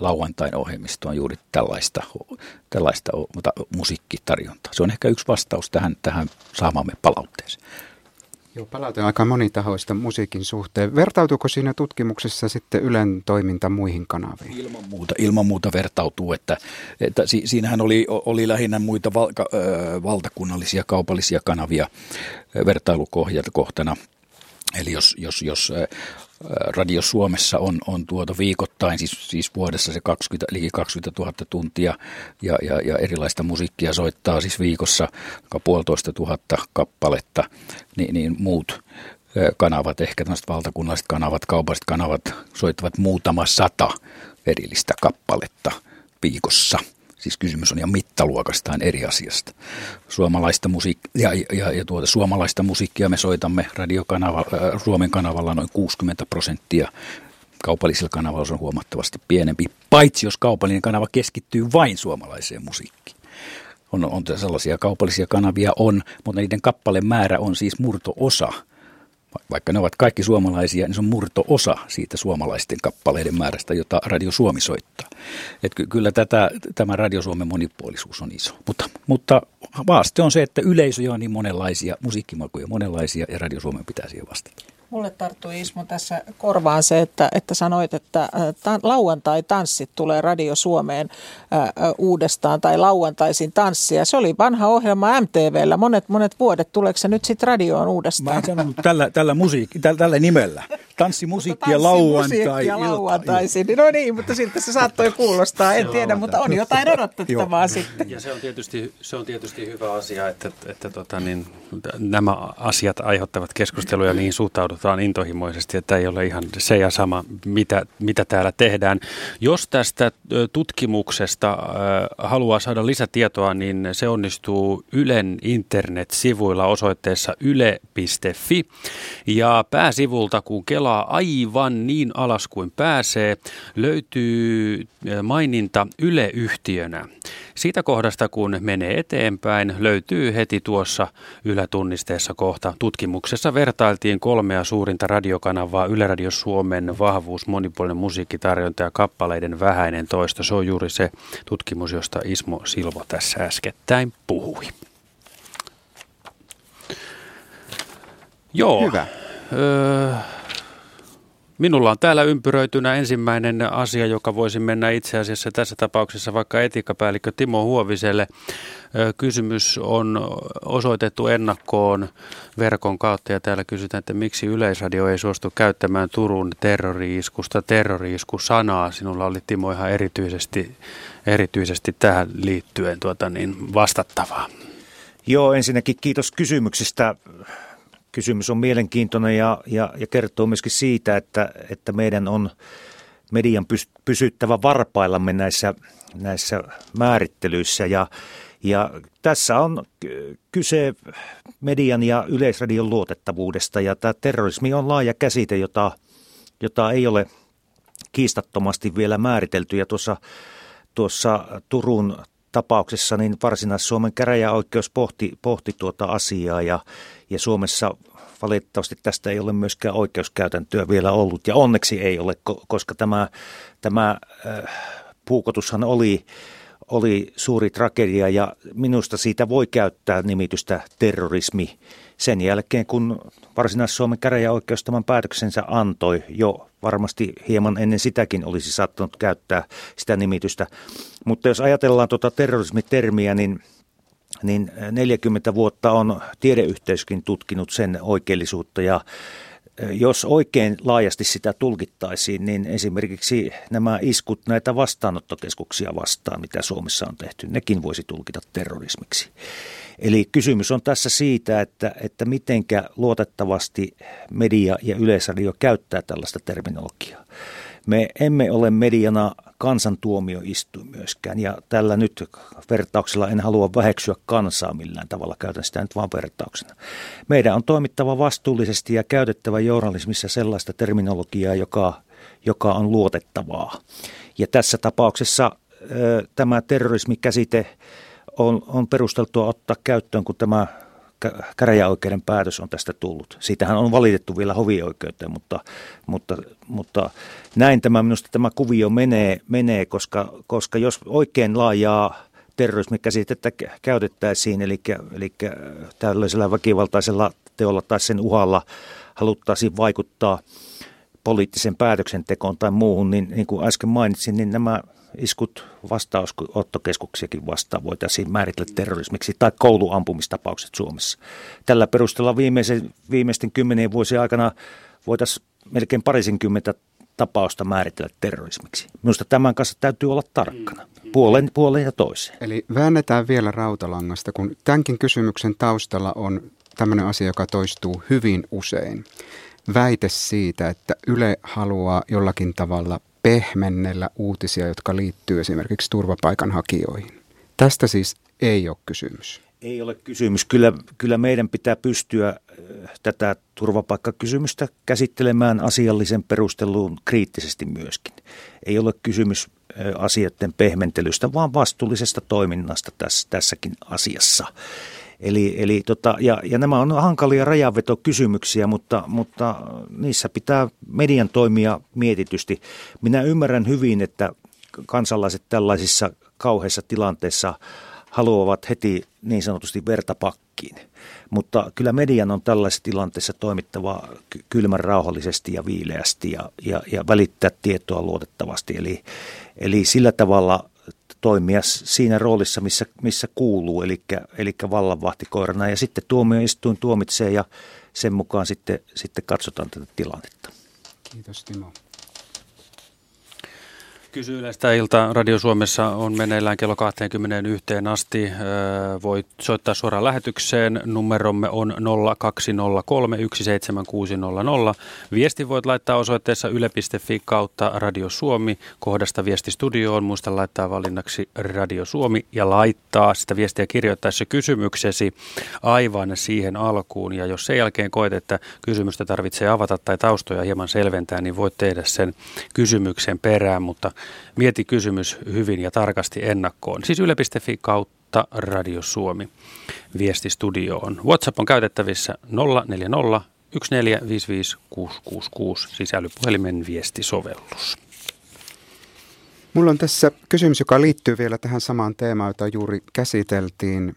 lauantain ohjelmistoon juuri tällaista, tällaista musiikkitarjontaa. Se on ehkä yksi vastaus tähän, tähän saamamme palautteeseen. Joo, palaute on aika monitahoista musiikin suhteen. Vertautuuko siinä tutkimuksessa sitten Ylen toiminta muihin kanaviin? Ilman muuta, ilman muuta vertautuu, että, että si, siinähän oli, oli lähinnä muita val, ö, valtakunnallisia kaupallisia kanavia vertailukohtana. Eli jos, jos, jos Radio Suomessa on, on tuota viikoittain, siis, siis vuodessa se 20, eli 20 000 tuntia ja, ja, ja erilaista musiikkia soittaa siis viikossa puolitoista tuhatta kappaletta, niin, niin muut kanavat, ehkä tämmöiset valtakunnalliset kanavat, kaupalliset kanavat soittavat muutama sata erillistä kappaletta viikossa – Siis kysymys on ihan mittaluokastaan eri asiasta. Suomalaista, musiik- ja, ja, ja tuota, suomalaista musiikkia me soitamme radiokanava, äh, Suomen kanavalla noin 60 prosenttia. Kaupallisilla kanavalla se on huomattavasti pienempi, paitsi jos kaupallinen kanava keskittyy vain suomalaiseen musiikkiin. On, on sellaisia kaupallisia kanavia on, mutta niiden kappaleen määrä on siis murto-osa – vaikka ne ovat kaikki suomalaisia, niin se on murto-osa siitä suomalaisten kappaleiden määrästä, jota Radio Suomi soittaa. Et ky- kyllä tätä, tämä Radio Suomen monipuolisuus on iso. Mutta, mutta vaaste on se, että yleisöjä on niin monenlaisia, musiikkimakuja monenlaisia ja Radio Suomen pitää siihen vastata. Mulle tarttui Ismo tässä korvaan se, että, että sanoit, että ta- lauantai-tanssit tulee Radio Suomeen ää, uudestaan tai lauantaisin tanssia. Se oli vanha ohjelma MTVllä monet monet vuodet. Tuleeko se nyt sitten radioon uudestaan? Mä en sanonut tällä, tällä, musiikki, tällä, tällä nimellä. Tanssimusiikki ja lauantai. ja lauantaisin. No niin, mutta siltä se saattoi kuulostaa. En tiedä, mutta on jotain odotettavaa sitten. Ja se on tietysti, se on tietysti hyvä asia, että, että, tota, niin, nämä asiat aiheuttavat keskusteluja niin suhtaudutaan suhtaudutaan intohimoisesti, että ei ole ihan se ja sama, mitä, mitä täällä tehdään. Jos tästä tutkimuksesta haluaa saada lisätietoa, niin se onnistuu Ylen internet-sivuilla osoitteessa yle.fi. Ja pääsivulta, kun kelaa aivan niin alas kuin pääsee, löytyy maininta Yle-yhtiönä. Siitä kohdasta, kun menee eteenpäin, löytyy heti tuossa ylätunnisteessa kohta. Tutkimuksessa vertailtiin kolmea suurinta radiokanavaa, Yle Radio Suomen vahvuus, monipuolinen musiikkitarjonta ja kappaleiden vähäinen toisto. Se on juuri se tutkimus, josta Ismo Silvo tässä äskettäin puhui. Joo. Hyvä. Öö, Minulla on täällä ympyröitynä ensimmäinen asia, joka voisi mennä itse asiassa tässä tapauksessa vaikka etiikkapäällikkö Timo Huoviselle. Kysymys on osoitettu ennakkoon verkon kautta ja täällä kysytään, että miksi Yleisradio ei suostu käyttämään Turun terroriiskusta terroriisku-sanaa. Sinulla oli Timo ihan erityisesti, erityisesti tähän liittyen tuota niin, vastattavaa. Joo, ensinnäkin kiitos kysymyksistä kysymys on mielenkiintoinen ja, ja, ja kertoo myöskin siitä, että, että meidän on median pysyttävä varpaillamme näissä, näissä määrittelyissä. Ja, ja tässä on kyse median ja yleisradion luotettavuudesta ja tämä terrorismi on laaja käsite, jota, jota ei ole kiistattomasti vielä määritelty. Ja tuossa, tuossa Turun tapauksessa niin Varsinais-Suomen käräjäoikeus pohti, pohti tuota asiaa ja, ja Suomessa valitettavasti tästä ei ole myöskään oikeuskäytäntöä vielä ollut. Ja onneksi ei ole, koska tämä, tämä äh, puukotushan oli, oli suuri tragedia. Ja minusta siitä voi käyttää nimitystä terrorismi sen jälkeen, kun Varsinais-Suomen käräjäoikeus tämän päätöksensä antoi. Jo varmasti hieman ennen sitäkin olisi saattanut käyttää sitä nimitystä. Mutta jos ajatellaan tuota terrorismitermiä, niin niin 40 vuotta on tiedeyhteisökin tutkinut sen oikeellisuutta ja jos oikein laajasti sitä tulkittaisiin, niin esimerkiksi nämä iskut näitä vastaanottokeskuksia vastaan, mitä Suomessa on tehty, nekin voisi tulkita terrorismiksi. Eli kysymys on tässä siitä, että, että mitenkä luotettavasti media ja yleisradio käyttää tällaista terminologiaa. Me emme ole mediana kansantuomioistuin myöskään, ja tällä nyt vertauksella en halua väheksyä kansaa millään tavalla, käytän sitä nyt vain vertauksena. Meidän on toimittava vastuullisesti ja käytettävä journalismissa sellaista terminologiaa, joka, joka on luotettavaa. Ja tässä tapauksessa ö, tämä terrorismikäsite on, on perusteltua ottaa käyttöön, kun tämä käräjäoikeuden päätös on tästä tullut. Siitähän on valitettu vielä hovioikeuteen, mutta, mutta, mutta näin tämä minusta tämä kuvio menee, menee koska, koska jos oikein laajaa terrorismikäsitettä käytettäisiin, eli, eli tällaisella väkivaltaisella teolla tai sen uhalla haluttaisiin vaikuttaa poliittisen päätöksentekoon tai muuhun, niin niin kuin äsken mainitsin, niin nämä iskut vastaanottokeskuksiakin vastaan voitaisiin määritellä terrorismiksi tai kouluampumistapaukset Suomessa. Tällä perusteella viimeisen, viimeisten kymmenien vuosien aikana voitaisiin melkein parisenkymmentä tapausta määritellä terrorismiksi. Minusta tämän kanssa täytyy olla tarkkana, puolen, puolen ja toiseen. Eli väännetään vielä rautalangasta, kun tämänkin kysymyksen taustalla on tämmöinen asia, joka toistuu hyvin usein. Väite siitä, että Yle haluaa jollakin tavalla pehmennellä uutisia, jotka liittyy esimerkiksi turvapaikanhakijoihin. Tästä siis ei ole kysymys. Ei ole kysymys. Kyllä, kyllä meidän pitää pystyä äh, tätä turvapaikkakysymystä käsittelemään asiallisen perusteluun kriittisesti myöskin. Ei ole kysymys äh, asioiden pehmentelystä, vaan vastuullisesta toiminnasta tässä, tässäkin asiassa. Eli, eli tota, ja, ja nämä on hankalia rajanvetokysymyksiä, mutta, mutta niissä pitää median toimia mietitysti. Minä ymmärrän hyvin, että kansalaiset tällaisissa kauheissa tilanteissa haluavat heti niin sanotusti vertapakkiin. Mutta kyllä median on tällaisessa tilanteessa toimittava kylmän rauhallisesti ja viileästi ja, ja, ja välittää tietoa luotettavasti. Eli, eli sillä tavalla toimia siinä roolissa, missä, missä kuuluu, eli, eli vallanvahtikoirana. Ja sitten tuomioistuin tuomitsee ja sen mukaan sitten, sitten katsotaan tätä tilannetta. Kiitos Timo. Kysy Yleistä ilta Radio Suomessa on meneillään kello 21 asti. Voit soittaa suoraan lähetykseen. Numeromme on 0203 17600. Viesti voit laittaa osoitteessa yle.fi kautta Radio Suomi. Kohdasta viesti studioon. Muista laittaa valinnaksi Radio Suomi ja laittaa sitä viestiä kirjoittaessa kysymyksesi aivan siihen alkuun. Ja jos sen jälkeen koet, että kysymystä tarvitsee avata tai taustoja hieman selventää, niin voit tehdä sen kysymyksen perään, mutta Mieti kysymys hyvin ja tarkasti ennakkoon. Siis yle.fi kautta Radio Suomi. Viesti studioon. WhatsApp on käytettävissä 040 1455666 sisällöpuhelimen viestisovellus. Mulla on tässä kysymys, joka liittyy vielä tähän samaan teemaan, jota juuri käsiteltiin,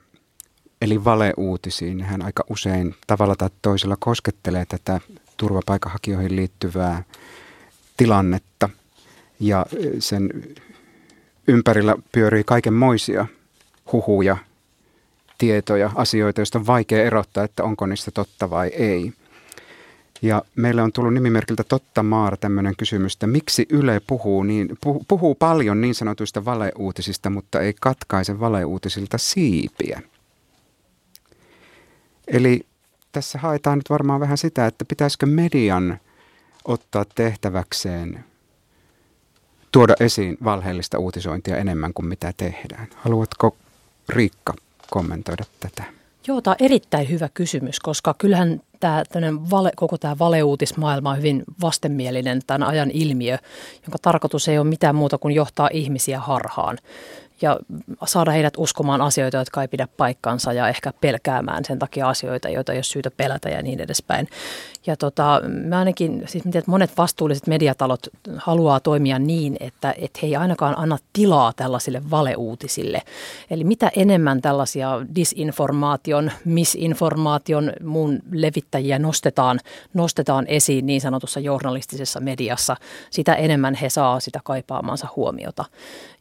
eli valeuutisiin. Hän aika usein tavalla tai toisella koskettelee tätä turvapaikanhakijoihin liittyvää tilannetta – ja sen ympärillä pyörii kaikenmoisia huhuja, tietoja, asioita, joista on vaikea erottaa, että onko niistä totta vai ei. Ja meille on tullut nimimerkiltä Totta Maar tämmöinen kysymys, että miksi Yle puhuu, niin, puhuu paljon niin sanotuista valeuutisista, mutta ei katkaise valeuutisilta siipiä. Eli tässä haetaan nyt varmaan vähän sitä, että pitäisikö median ottaa tehtäväkseen tuoda esiin valheellista uutisointia enemmän kuin mitä tehdään. Haluatko Riikka kommentoida tätä? Joo, tämä on erittäin hyvä kysymys, koska kyllähän tämä, vale, koko tämä valeuutismaailma on hyvin vastenmielinen tämän ajan ilmiö, jonka tarkoitus ei ole mitään muuta kuin johtaa ihmisiä harhaan ja saada heidät uskomaan asioita, jotka ei pidä paikkansa ja ehkä pelkäämään sen takia asioita, joita ei ole syytä pelätä ja niin edespäin. Ja tota, mä ainakin, siis miten, että monet vastuulliset mediatalot haluaa toimia niin, että, että he ei ainakaan anna tilaa tällaisille valeuutisille. Eli mitä enemmän tällaisia disinformaation, misinformaation, muun levittäjiä nostetaan, nostetaan esiin niin sanotussa journalistisessa mediassa, sitä enemmän he saa sitä kaipaamansa huomiota.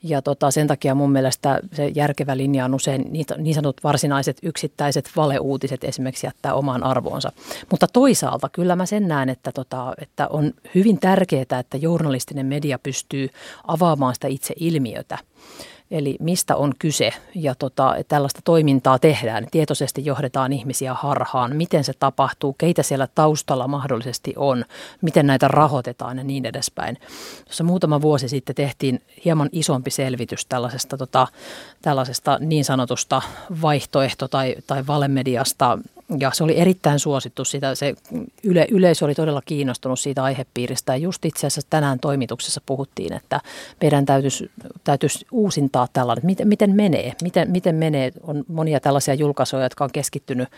Ja tota, sen takia mun mielestä se järkevä linja on usein niin sanotut varsinaiset yksittäiset valeuutiset esimerkiksi jättää omaan arvoonsa. Mutta toisaalta kyllä mä sen näen, että, tota, että on hyvin tärkeää, että journalistinen media pystyy avaamaan sitä itse ilmiötä. Eli mistä on kyse ja tota, tällaista toimintaa tehdään. Tietoisesti johdetaan ihmisiä harhaan. Miten se tapahtuu, keitä siellä taustalla mahdollisesti on, miten näitä rahoitetaan ja niin edespäin. Tuossa muutama vuosi sitten tehtiin hieman isompi selvitys tällaisesta, tota, tällaisesta niin sanotusta vaihtoehto- tai, tai valemediasta ja se oli erittäin suosittu. Sitä, se yle, yleisö oli todella kiinnostunut siitä aihepiiristä. Ja just itse asiassa tänään toimituksessa puhuttiin, että meidän täytyisi, täytyisi uusintaa tällainen, miten, miten menee. Miten, miten menee. On monia tällaisia julkaisuja, jotka on keskittynyt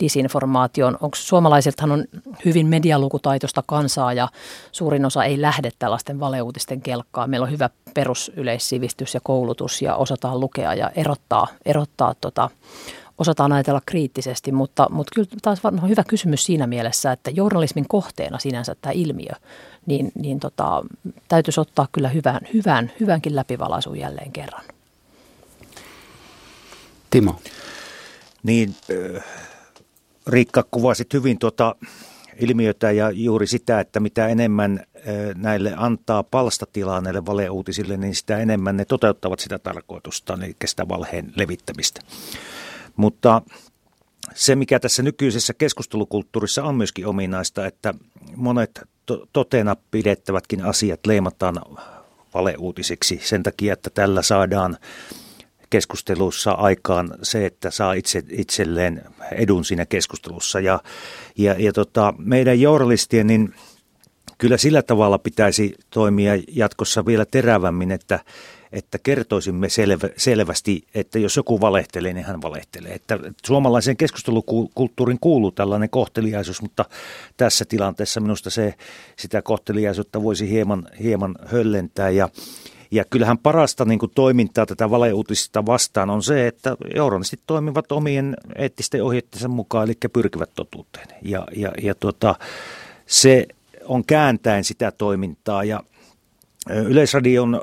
disinformaatioon. Onko suomalaisiltahan on hyvin medialukutaitoista kansaa ja suurin osa ei lähde tällaisten valeuutisten kelkkaan. Meillä on hyvä perusyleissivistys ja koulutus ja osataan lukea ja erottaa, erottaa tota, osataan ajatella kriittisesti, mutta, mutta kyllä taas on hyvä kysymys siinä mielessä, että journalismin kohteena sinänsä tämä ilmiö, niin, niin tota, täytyisi ottaa kyllä hyvän, hyvän, hyvänkin läpivalaisun jälleen kerran. Timo. Niin, Riikka kuvasit hyvin tuota ilmiötä ja juuri sitä, että mitä enemmän näille antaa palstatilaa näille valeuutisille, niin sitä enemmän ne toteuttavat sitä tarkoitusta, eli sitä valheen levittämistä. Mutta se, mikä tässä nykyisessä keskustelukulttuurissa on myöskin ominaista, että monet to- totena pidettävätkin asiat leimataan valeuutisiksi sen takia, että tällä saadaan keskustelussa aikaan se, että saa itse, itselleen edun siinä keskustelussa. Ja, ja, ja tota, meidän journalistien, niin kyllä sillä tavalla pitäisi toimia jatkossa vielä terävämmin, että että kertoisimme selvä, selvästi, että jos joku valehtelee, niin hän valehtelee. Että suomalaiseen keskustelukulttuurin kuuluu tällainen kohteliaisuus, mutta tässä tilanteessa minusta se, sitä kohteliaisuutta voisi hieman, hieman höllentää. Ja, Ja kyllähän parasta niin kuin toimintaa tätä valeuutisista vastaan on se, että journalistit toimivat omien eettisten ohjeittensa mukaan, eli pyrkivät totuuteen. Ja, ja, ja tuota, se on kääntäen sitä toimintaa ja Yleisradion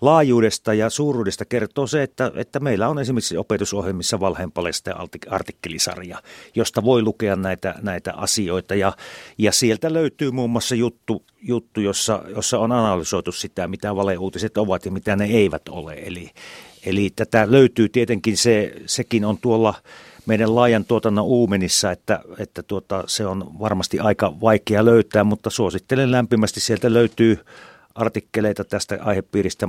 laajuudesta ja suuruudesta kertoo se, että, että meillä on esimerkiksi opetusohjelmissa valheenpalesta ja artikkelisarja, josta voi lukea näitä, näitä asioita. Ja, ja sieltä löytyy muun muassa juttu, juttu jossa, jossa on analysoitu sitä, mitä valeuutiset ovat ja mitä ne eivät ole. Eli, eli tätä löytyy tietenkin, se, sekin on tuolla meidän laajan tuotannon uumenissa, että, että tuota, se on varmasti aika vaikea löytää, mutta suosittelen lämpimästi, sieltä löytyy artikkeleita tästä aihepiiristä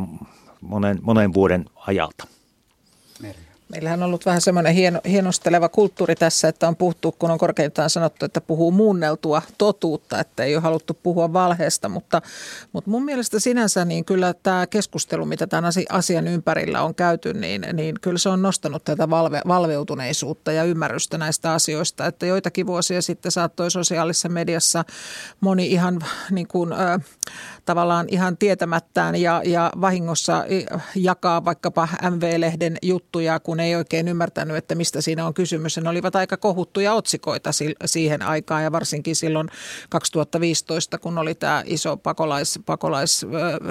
monen, monen vuoden ajalta. Meillähän on ollut vähän semmoinen hieno, hienosteleva kulttuuri tässä, että on puhuttu, kun on korkeintaan sanottu, että puhuu muunneltua totuutta, että ei ole haluttu puhua valheesta, mutta, mutta mun mielestä sinänsä niin kyllä tämä keskustelu, mitä tämän asian ympärillä on käyty, niin, niin kyllä se on nostanut tätä valve, valveutuneisuutta ja ymmärrystä näistä asioista, että joitakin vuosia sitten saattoi sosiaalisessa mediassa moni ihan niin kuin, tavallaan ihan tietämättään ja, ja vahingossa jakaa vaikkapa MV-lehden juttuja, kun ei oikein ymmärtänyt, että mistä siinä on kysymys. Ne olivat aika kohuttuja otsikoita siihen aikaan ja varsinkin silloin 2015, kun oli tämä iso pakolais, pakolais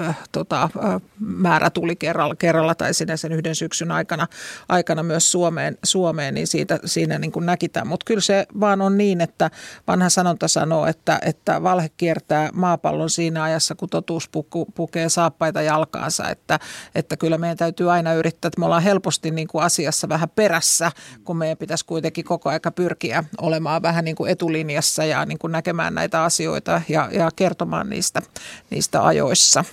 äh, tota, määrä tuli kerralla, kerralla tai sinne sen yhden syksyn aikana, aikana myös Suomeen, Suomeen niin siitä, siinä niin kuin näki tämän. Mutta kyllä se vaan on niin, että vanha sanonta sanoo, että, että valhe kiertää maapallon siinä ajassa, kun totuus pukee saappaita jalkaansa. Että, että kyllä meidän täytyy aina yrittää, että me ollaan helposti niin kuin asiassa vähän perässä, kun meidän pitäisi kuitenkin koko aika pyrkiä olemaan vähän niin kuin etulinjassa ja niin kuin näkemään näitä asioita ja, ja kertomaan niistä, niistä ajoissa.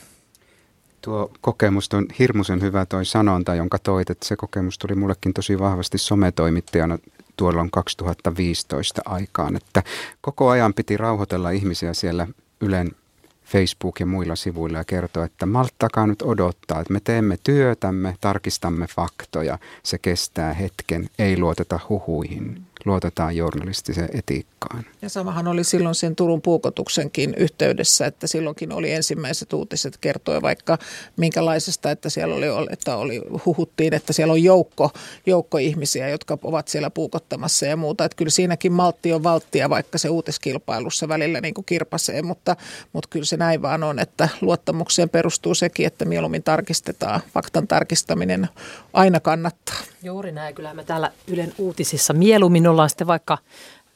Tuo kokemus on hirmuisen hyvä toi sanonta, jonka toit, että se kokemus tuli mullekin tosi vahvasti sometoimittajana tuolloin 2015 aikaan, että koko ajan piti rauhoitella ihmisiä siellä Ylen Facebook ja muilla sivuilla ja kertoa, että malttakaa nyt odottaa, että me teemme työtämme, tarkistamme faktoja, se kestää hetken, ei luoteta huhuihin luotetaan journalistiseen etiikkaan. Ja samahan oli silloin sen Turun puukotuksenkin yhteydessä, että silloinkin oli ensimmäiset uutiset kertoi vaikka minkälaisesta, että siellä oli, että oli, huhuttiin, että siellä on joukko, joukko ihmisiä, jotka ovat siellä puukottamassa ja muuta. Että kyllä siinäkin maltti on valttia, vaikka se uutiskilpailussa välillä niin kuin kirpasee, mutta, mutta kyllä se näin vaan on, että luottamukseen perustuu sekin, että mieluummin tarkistetaan. Faktan tarkistaminen aina kannattaa. Juuri näin. Kyllähän me täällä Ylen uutisissa mieluummin ollaan sitten vaikka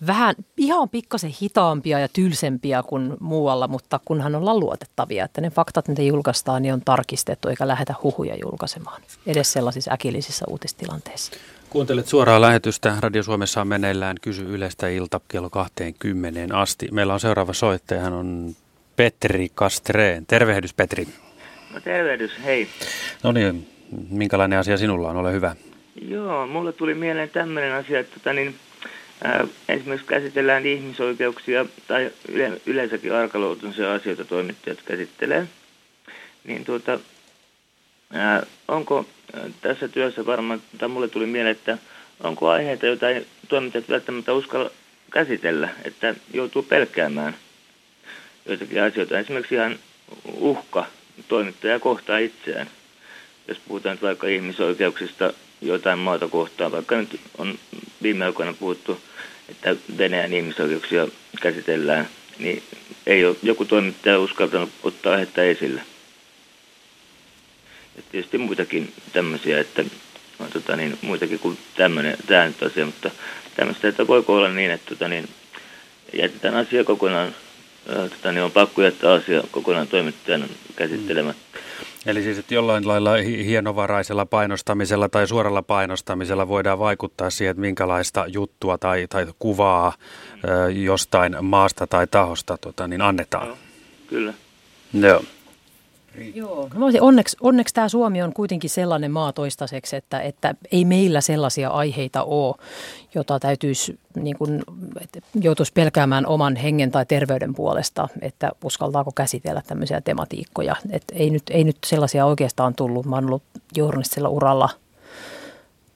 vähän ihan pikkasen hitaampia ja tylsempiä kuin muualla, mutta kunhan ollaan luotettavia, että ne faktat, mitä julkaistaan, niin on tarkistettu eikä lähetä huhuja julkaisemaan edes sellaisissa äkillisissä uutistilanteissa. Kuuntelet suoraa lähetystä. Radio Suomessa on meneillään Kysy Ylestä ilta kello 20 asti. Meillä on seuraava soittaja, hän on Petri Kastreen. Tervehdys Petri. No tervehdys, hei. No niin, minkälainen asia sinulla on? Ole hyvä. Joo, mulle tuli mieleen tämmöinen asia, että tota, niin, ää, esimerkiksi käsitellään ihmisoikeuksia tai yle, yleensäkin arkaluontoisia asioita toimittajat käsittelee. Niin tuota, ää, onko tässä työssä varmaan, tai mulle tuli mieleen, että onko aiheita, joita ei toimittajat välttämättä uskalla käsitellä, että joutuu pelkäämään joitakin asioita. Esimerkiksi ihan uhka toimittaja kohtaa itseään. Jos puhutaan vaikka ihmisoikeuksista jotain maata kohtaan, vaikka nyt on viime aikoina puhuttu, että Venäjän ihmisoikeuksia käsitellään, niin ei ole joku toimittaja uskaltanut ottaa aihetta esille. Ja tietysti muitakin tämmöisiä, että on tota niin, muitakin kuin tämmöinen, tämä nyt asia, mutta tämmöistä, että voiko olla niin, että tota niin, jätetään asia kokonaan, tota niin, on pakko jättää asia kokonaan toimittajan käsittelemättä. Eli siis, että jollain lailla hienovaraisella painostamisella tai suoralla painostamisella voidaan vaikuttaa siihen, että minkälaista juttua tai, tai kuvaa ö, jostain maasta tai tahosta tota, niin annetaan. Kyllä. Joo. Joo. Onneksi, onneksi tämä Suomi on kuitenkin sellainen maa toistaiseksi, että, että ei meillä sellaisia aiheita ole, jota täytyisi, niin kuin, joutuisi pelkäämään oman hengen tai terveyden puolesta, että uskaltaako käsitellä tämmöisiä tematiikkoja. Et ei, nyt, ei nyt sellaisia oikeastaan tullut. Mä oon ollut journalistisella uralla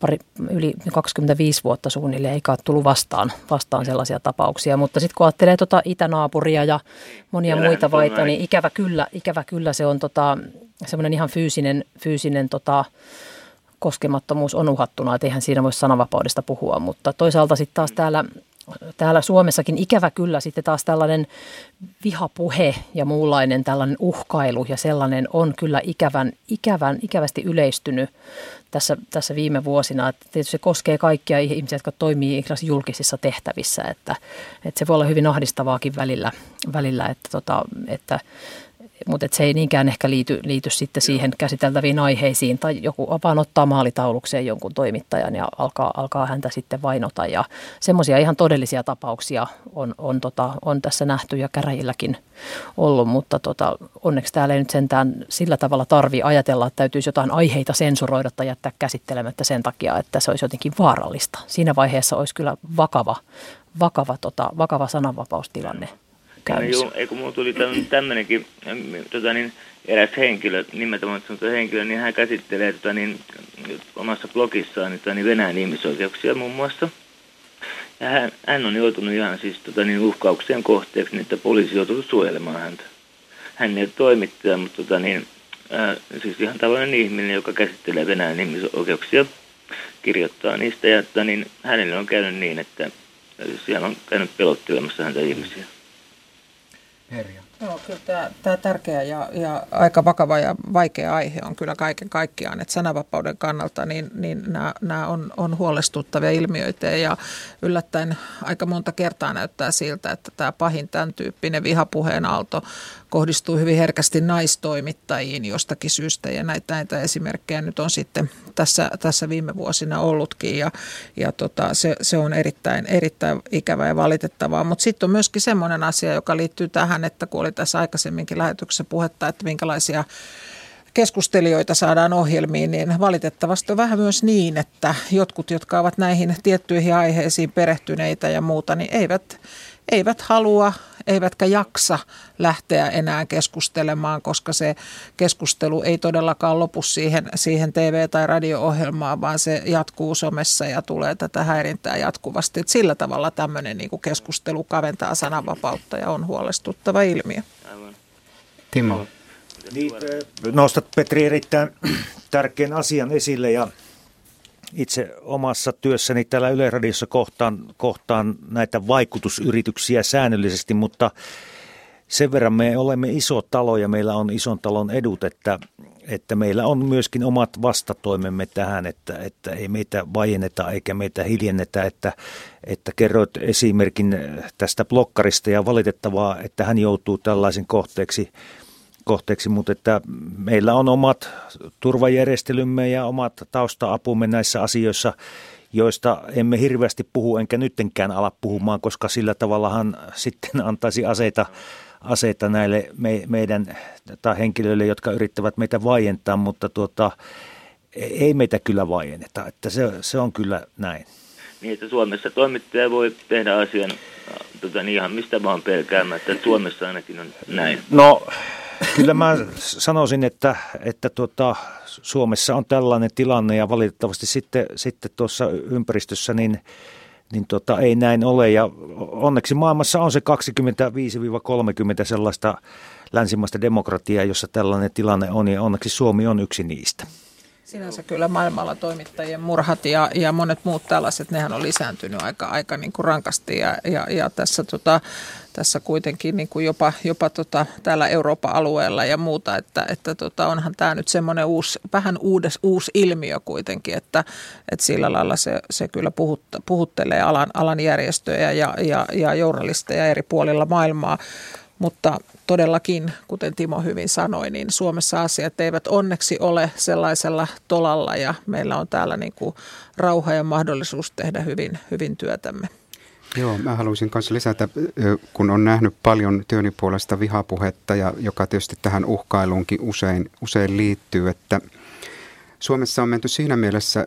pari, yli 25 vuotta suunnilleen, eikä ole tullut vastaan, vastaan sellaisia tapauksia. Mutta sitten kun ajattelee tota itänaapuria ja monia muita vaita, niin ikävä kyllä, ikävä kyllä se on tota, semmoinen ihan fyysinen, fyysinen tota, koskemattomuus on uhattuna, että eihän siinä voi sananvapaudesta puhua, mutta toisaalta sitten taas täällä täällä Suomessakin ikävä kyllä sitten taas tällainen vihapuhe ja muunlainen tällainen uhkailu ja sellainen on kyllä ikävän, ikävän, ikävästi yleistynyt tässä, tässä viime vuosina. Että tietysti se koskee kaikkia ihmisiä, jotka toimii julkisissa tehtävissä, että, että se voi olla hyvin ahdistavaakin välillä, välillä että, tota, että mutta se ei niinkään ehkä liity, liity sitten siihen käsiteltäviin aiheisiin. Tai joku vaan ottaa maalitaulukseen jonkun toimittajan ja alkaa, alkaa häntä sitten vainota. Ja semmoisia ihan todellisia tapauksia on, on, tota, on tässä nähty ja käräjilläkin ollut, mutta tota, onneksi täällä ei nyt sentään sillä tavalla tarvi ajatella, että täytyisi jotain aiheita sensuroida tai jättää käsittelemättä sen takia, että se olisi jotenkin vaarallista. Siinä vaiheessa olisi kyllä vakava, vakava, tota, vakava sananvapaustilanne käynnissä. Joo, eikö mulla tuli tämmöinenkin, tota niin, eräs henkilö, nimettömättä henkilö, niin hän käsittelee tota niin, omassa blogissaan tota niin Venäjän ihmisoikeuksia muun muassa. Ja hän, hän on joutunut ihan siis tota niin, uhkauksien kohteeksi, niin että poliisi joutunut suojelemaan häntä. Hän ei ole toimittaja, mutta tota niin, ää, siis ihan tavallinen ihminen, joka käsittelee Venäjän ihmisoikeuksia, kirjoittaa niistä. Ja että niin, hänelle on käynyt niin, että siellä on käynyt pelottelemassa häntä ihmisiä. Merja. Joo, kyllä tämä, tämä tärkeä ja, ja aika vakava ja vaikea aihe on kyllä kaiken kaikkiaan, että sananvapauden kannalta niin, niin nämä, nämä on, on huolestuttavia ilmiöitä ja yllättäen aika monta kertaa näyttää siltä, että tämä pahin tämän tyyppinen vihapuheen aalto kohdistuu hyvin herkästi naistoimittajiin jostakin syystä ja näitä, näitä esimerkkejä nyt on sitten tässä, tässä viime vuosina ollutkin ja, ja tota, se, se on erittäin, erittäin ikävää ja valitettavaa, mutta sitten on myöskin semmoinen asia, joka liittyy tähän, että kun oli tässä aikaisemminkin lähetyksessä puhetta, että minkälaisia keskustelijoita saadaan ohjelmiin, niin valitettavasti on vähän myös niin, että jotkut, jotka ovat näihin tiettyihin aiheisiin perehtyneitä ja muuta, niin eivät, eivät halua eivätkä jaksa lähteä enää keskustelemaan, koska se keskustelu ei todellakaan lopu siihen, siihen TV- tai radio-ohjelmaan, vaan se jatkuu somessa ja tulee tätä häirintää jatkuvasti. Et sillä tavalla tämmöinen niin keskustelu kaventaa sananvapautta ja on huolestuttava ilmiö. Timo. Niin, nostat Petri erittäin tärkeän asian esille ja itse omassa työssäni täällä Yle Radiossa kohtaan, kohtaan näitä vaikutusyrityksiä säännöllisesti, mutta sen verran me olemme iso talo ja meillä on ison talon edut, että, että meillä on myöskin omat vastatoimemme tähän, että, että ei meitä vajenneta eikä meitä hiljennetä, että, että kerroit esimerkin tästä blokkarista ja valitettavaa, että hän joutuu tällaisen kohteeksi kohteeksi, mutta että meillä on omat turvajärjestelymme ja omat tausta-apumme näissä asioissa, joista emme hirveästi puhu, enkä nyttenkään ala puhumaan, koska sillä tavallahan sitten antaisi aseita, aseita näille me, meidän tai henkilöille, jotka yrittävät meitä vaientaa, mutta tuota, ei meitä kyllä vaienneta, että se, se on kyllä näin. Niin, että Suomessa toimittaja voi tehdä asian tota, niin ihan mistä vaan pelkäämättä, että Suomessa ainakin on näin. No Kyllä mä sanoisin, että, että tuota, Suomessa on tällainen tilanne ja valitettavasti sitten, sitten tuossa ympäristössä niin, niin tota, ei näin ole. Ja onneksi maailmassa on se 25-30 sellaista länsimaista demokratiaa, jossa tällainen tilanne on ja onneksi Suomi on yksi niistä. Sinänsä kyllä maailmalla toimittajien murhat ja, ja monet muut tällaiset, nehän on lisääntynyt aika, aika niin kuin rankasti ja, ja, ja tässä, tota, tässä kuitenkin niin kuin jopa, jopa tota, täällä Euroopan alueella ja muuta, että, että tota, onhan tämä nyt semmoinen uusi, vähän uudes, uusi ilmiö kuitenkin, että, että sillä lailla se, se kyllä puhutta, puhuttelee alan, alan järjestöjä ja, ja, ja journalisteja eri puolilla maailmaa. Mutta todellakin, kuten Timo hyvin sanoi, niin Suomessa asiat eivät onneksi ole sellaisella tolalla ja meillä on täällä niin kuin rauha ja mahdollisuus tehdä hyvin, hyvin työtämme. Joo, mä haluaisin myös lisätä, kun on nähnyt paljon työni puolesta vihapuhetta, ja joka tietysti tähän uhkailuunkin usein, usein liittyy, että Suomessa on menty siinä mielessä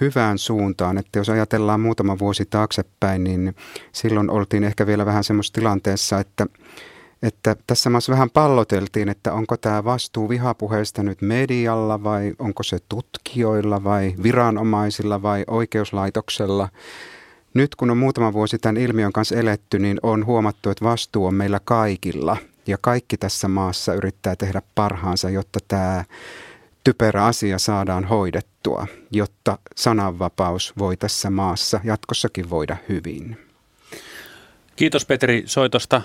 hyvään suuntaan, että jos ajatellaan muutama vuosi taaksepäin, niin silloin oltiin ehkä vielä vähän semmoisessa tilanteessa, että että tässä maassa vähän palloteltiin, että onko tämä vastuu vihapuheesta nyt medialla vai onko se tutkijoilla vai viranomaisilla vai oikeuslaitoksella. Nyt kun on muutama vuosi tämän ilmiön kanssa eletty, niin on huomattu, että vastuu on meillä kaikilla. Ja kaikki tässä maassa yrittää tehdä parhaansa, jotta tämä typerä asia saadaan hoidettua, jotta sananvapaus voi tässä maassa jatkossakin voida hyvin. Kiitos Petri soitosta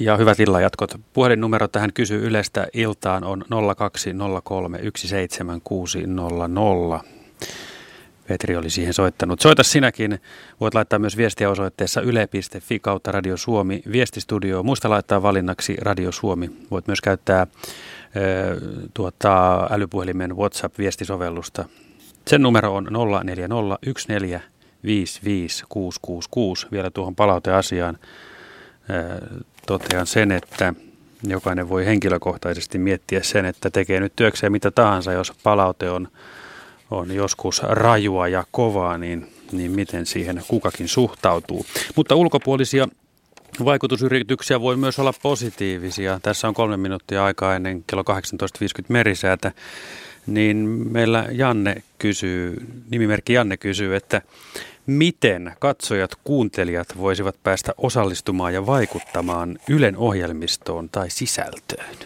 ja hyvät illanjatkot. Puhelinnumero tähän kysy Ylestä iltaan on 0203 17600. Petri oli siihen soittanut. Soita sinäkin. Voit laittaa myös viestiä osoitteessa yle.fi kautta Radio Suomi viestistudio. Muista laittaa valinnaksi Radio Suomi. Voit myös käyttää tuota, älypuhelimen WhatsApp-viestisovellusta. Sen numero on 0401 55666. Vielä tuohon palauteasiaan totean sen, että jokainen voi henkilökohtaisesti miettiä sen, että tekee nyt työkseen mitä tahansa, jos palaute on, on joskus rajua ja kovaa, niin, niin miten siihen kukakin suhtautuu. Mutta ulkopuolisia vaikutusyrityksiä voi myös olla positiivisia. Tässä on kolme minuuttia aikaa ennen kello 18.50 merisäätä. Niin meillä Janne kysyy, nimimerkki Janne kysyy, että miten katsojat, kuuntelijat voisivat päästä osallistumaan ja vaikuttamaan Ylen ohjelmistoon tai sisältöön?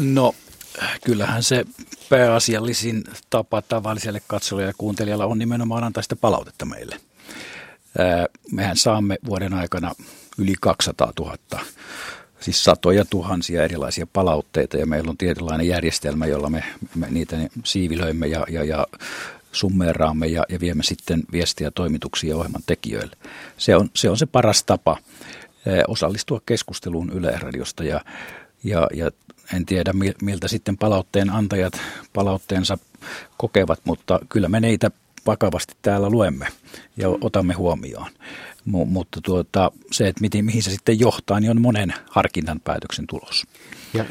No, kyllähän se pääasiallisin tapa tavalliselle katsojalle ja kuuntelijalle on nimenomaan antaa sitä palautetta meille. Mehän saamme vuoden aikana yli 200 000 siis satoja tuhansia erilaisia palautteita ja meillä on tietynlainen järjestelmä, jolla me, me niitä siivilöimme ja, ja, ja summeeraamme ja, ja viemme sitten viestiä toimituksia ohjelman tekijöille. Se on se, on se paras tapa eh, osallistua keskusteluun Yle-radiosta ja, ja, ja en tiedä miltä sitten palautteen antajat palautteensa kokevat, mutta kyllä me neitä vakavasti täällä luemme ja otamme huomioon. M- mutta tuota, se, että miten, mihin se sitten johtaa, niin on monen harkinnan päätöksen tulos. Ja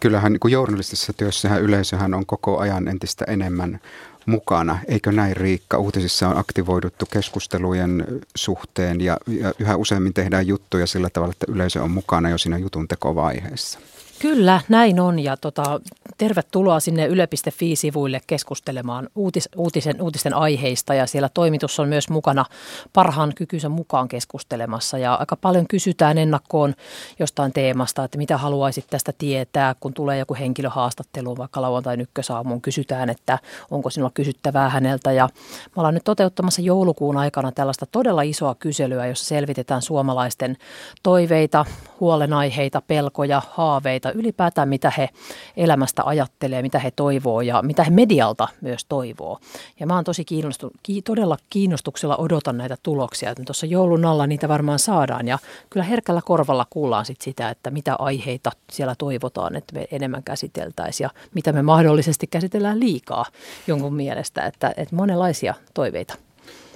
kyllähän niin journalistisessa työssähän yleisöhän on koko ajan entistä enemmän mukana. Eikö näin Riikka? Uutisissa on aktivoiduttu keskustelujen suhteen ja, ja yhä useammin tehdään juttuja sillä tavalla, että yleisö on mukana jo siinä jutun tekovaiheessa. Kyllä, näin on. Ja tota, tervetuloa sinne yle.fi-sivuille keskustelemaan uutis, uutisen, uutisten aiheista. Ja siellä toimitus on myös mukana parhaan kykynsä mukaan keskustelemassa. Ja aika paljon kysytään ennakkoon jostain teemasta, että mitä haluaisit tästä tietää, kun tulee joku henkilöhaastattelu vaikka lauantai ykkösaamuun. Kysytään, että onko sinulla kysyttävää häneltä. Ja me ollaan nyt toteuttamassa joulukuun aikana tällaista todella isoa kyselyä, jossa selvitetään suomalaisten toiveita, huolenaiheita, pelkoja, haaveita, ylipäätään mitä he elämästä ajattelee, mitä he toivoo ja mitä he medialta myös toivoo. Ja mä oon tosi kiinnostu, ki, todella kiinnostuksella odotan näitä tuloksia. Että tuossa joulun alla niitä varmaan saadaan ja kyllä herkällä korvalla kuullaan sit sitä, että mitä aiheita siellä toivotaan, että me enemmän käsiteltäisiin ja mitä me mahdollisesti käsitellään liikaa jonkun mielestä, että, että monenlaisia toiveita.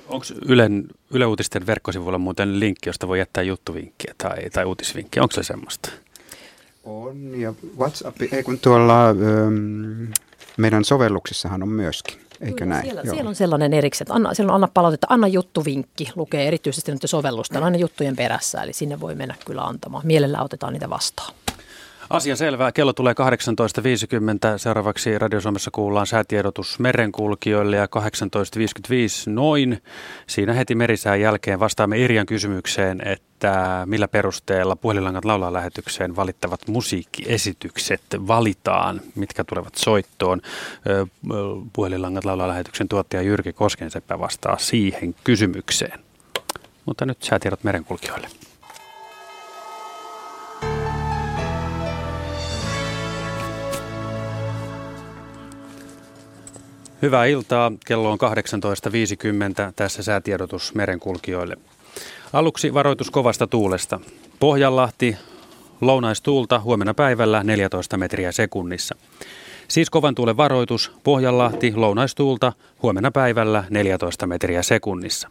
Onko Ylen, Yle Uutisten verkkosivuilla muuten linkki, josta voi jättää juttuvinkkiä tai, tai uutisvinkkiä? Onko se semmoista? On ja WhatsApp, ei kun tuolla ähm, meidän sovelluksissahan on myöskin, eikö Kyllä, näin? Siellä, siellä on sellainen erikseen, että anna, siellä on anna palautetta, anna juttuvinkki, lukee erityisesti nyt sovellusta, aina juttujen perässä, eli sinne voi mennä kyllä antamaan. Mielellä otetaan niitä vastaan. Asia selvää. Kello tulee 18.50. Seuraavaksi Radio Suomessa kuullaan säätiedotus merenkulkijoille ja 18.55 noin. Siinä heti merisään jälkeen vastaamme Irjan kysymykseen, että millä perusteella puhelinlangat laulaa lähetykseen valittavat musiikkiesitykset valitaan, mitkä tulevat soittoon. Puhelinlangat laulaa lähetyksen tuottaja Jyrki Koskenseppä vastaa siihen kysymykseen. Mutta nyt säätiedot merenkulkijoille. Hyvää iltaa. Kello on 18.50. Tässä säätiedotus merenkulkijoille. Aluksi varoitus kovasta tuulesta. Pohjanlahti, lounaistuulta huomenna päivällä 14 metriä sekunnissa. Siis kovan tuulen varoitus, Pohjanlahti, lounaistuulta huomenna päivällä 14 metriä sekunnissa.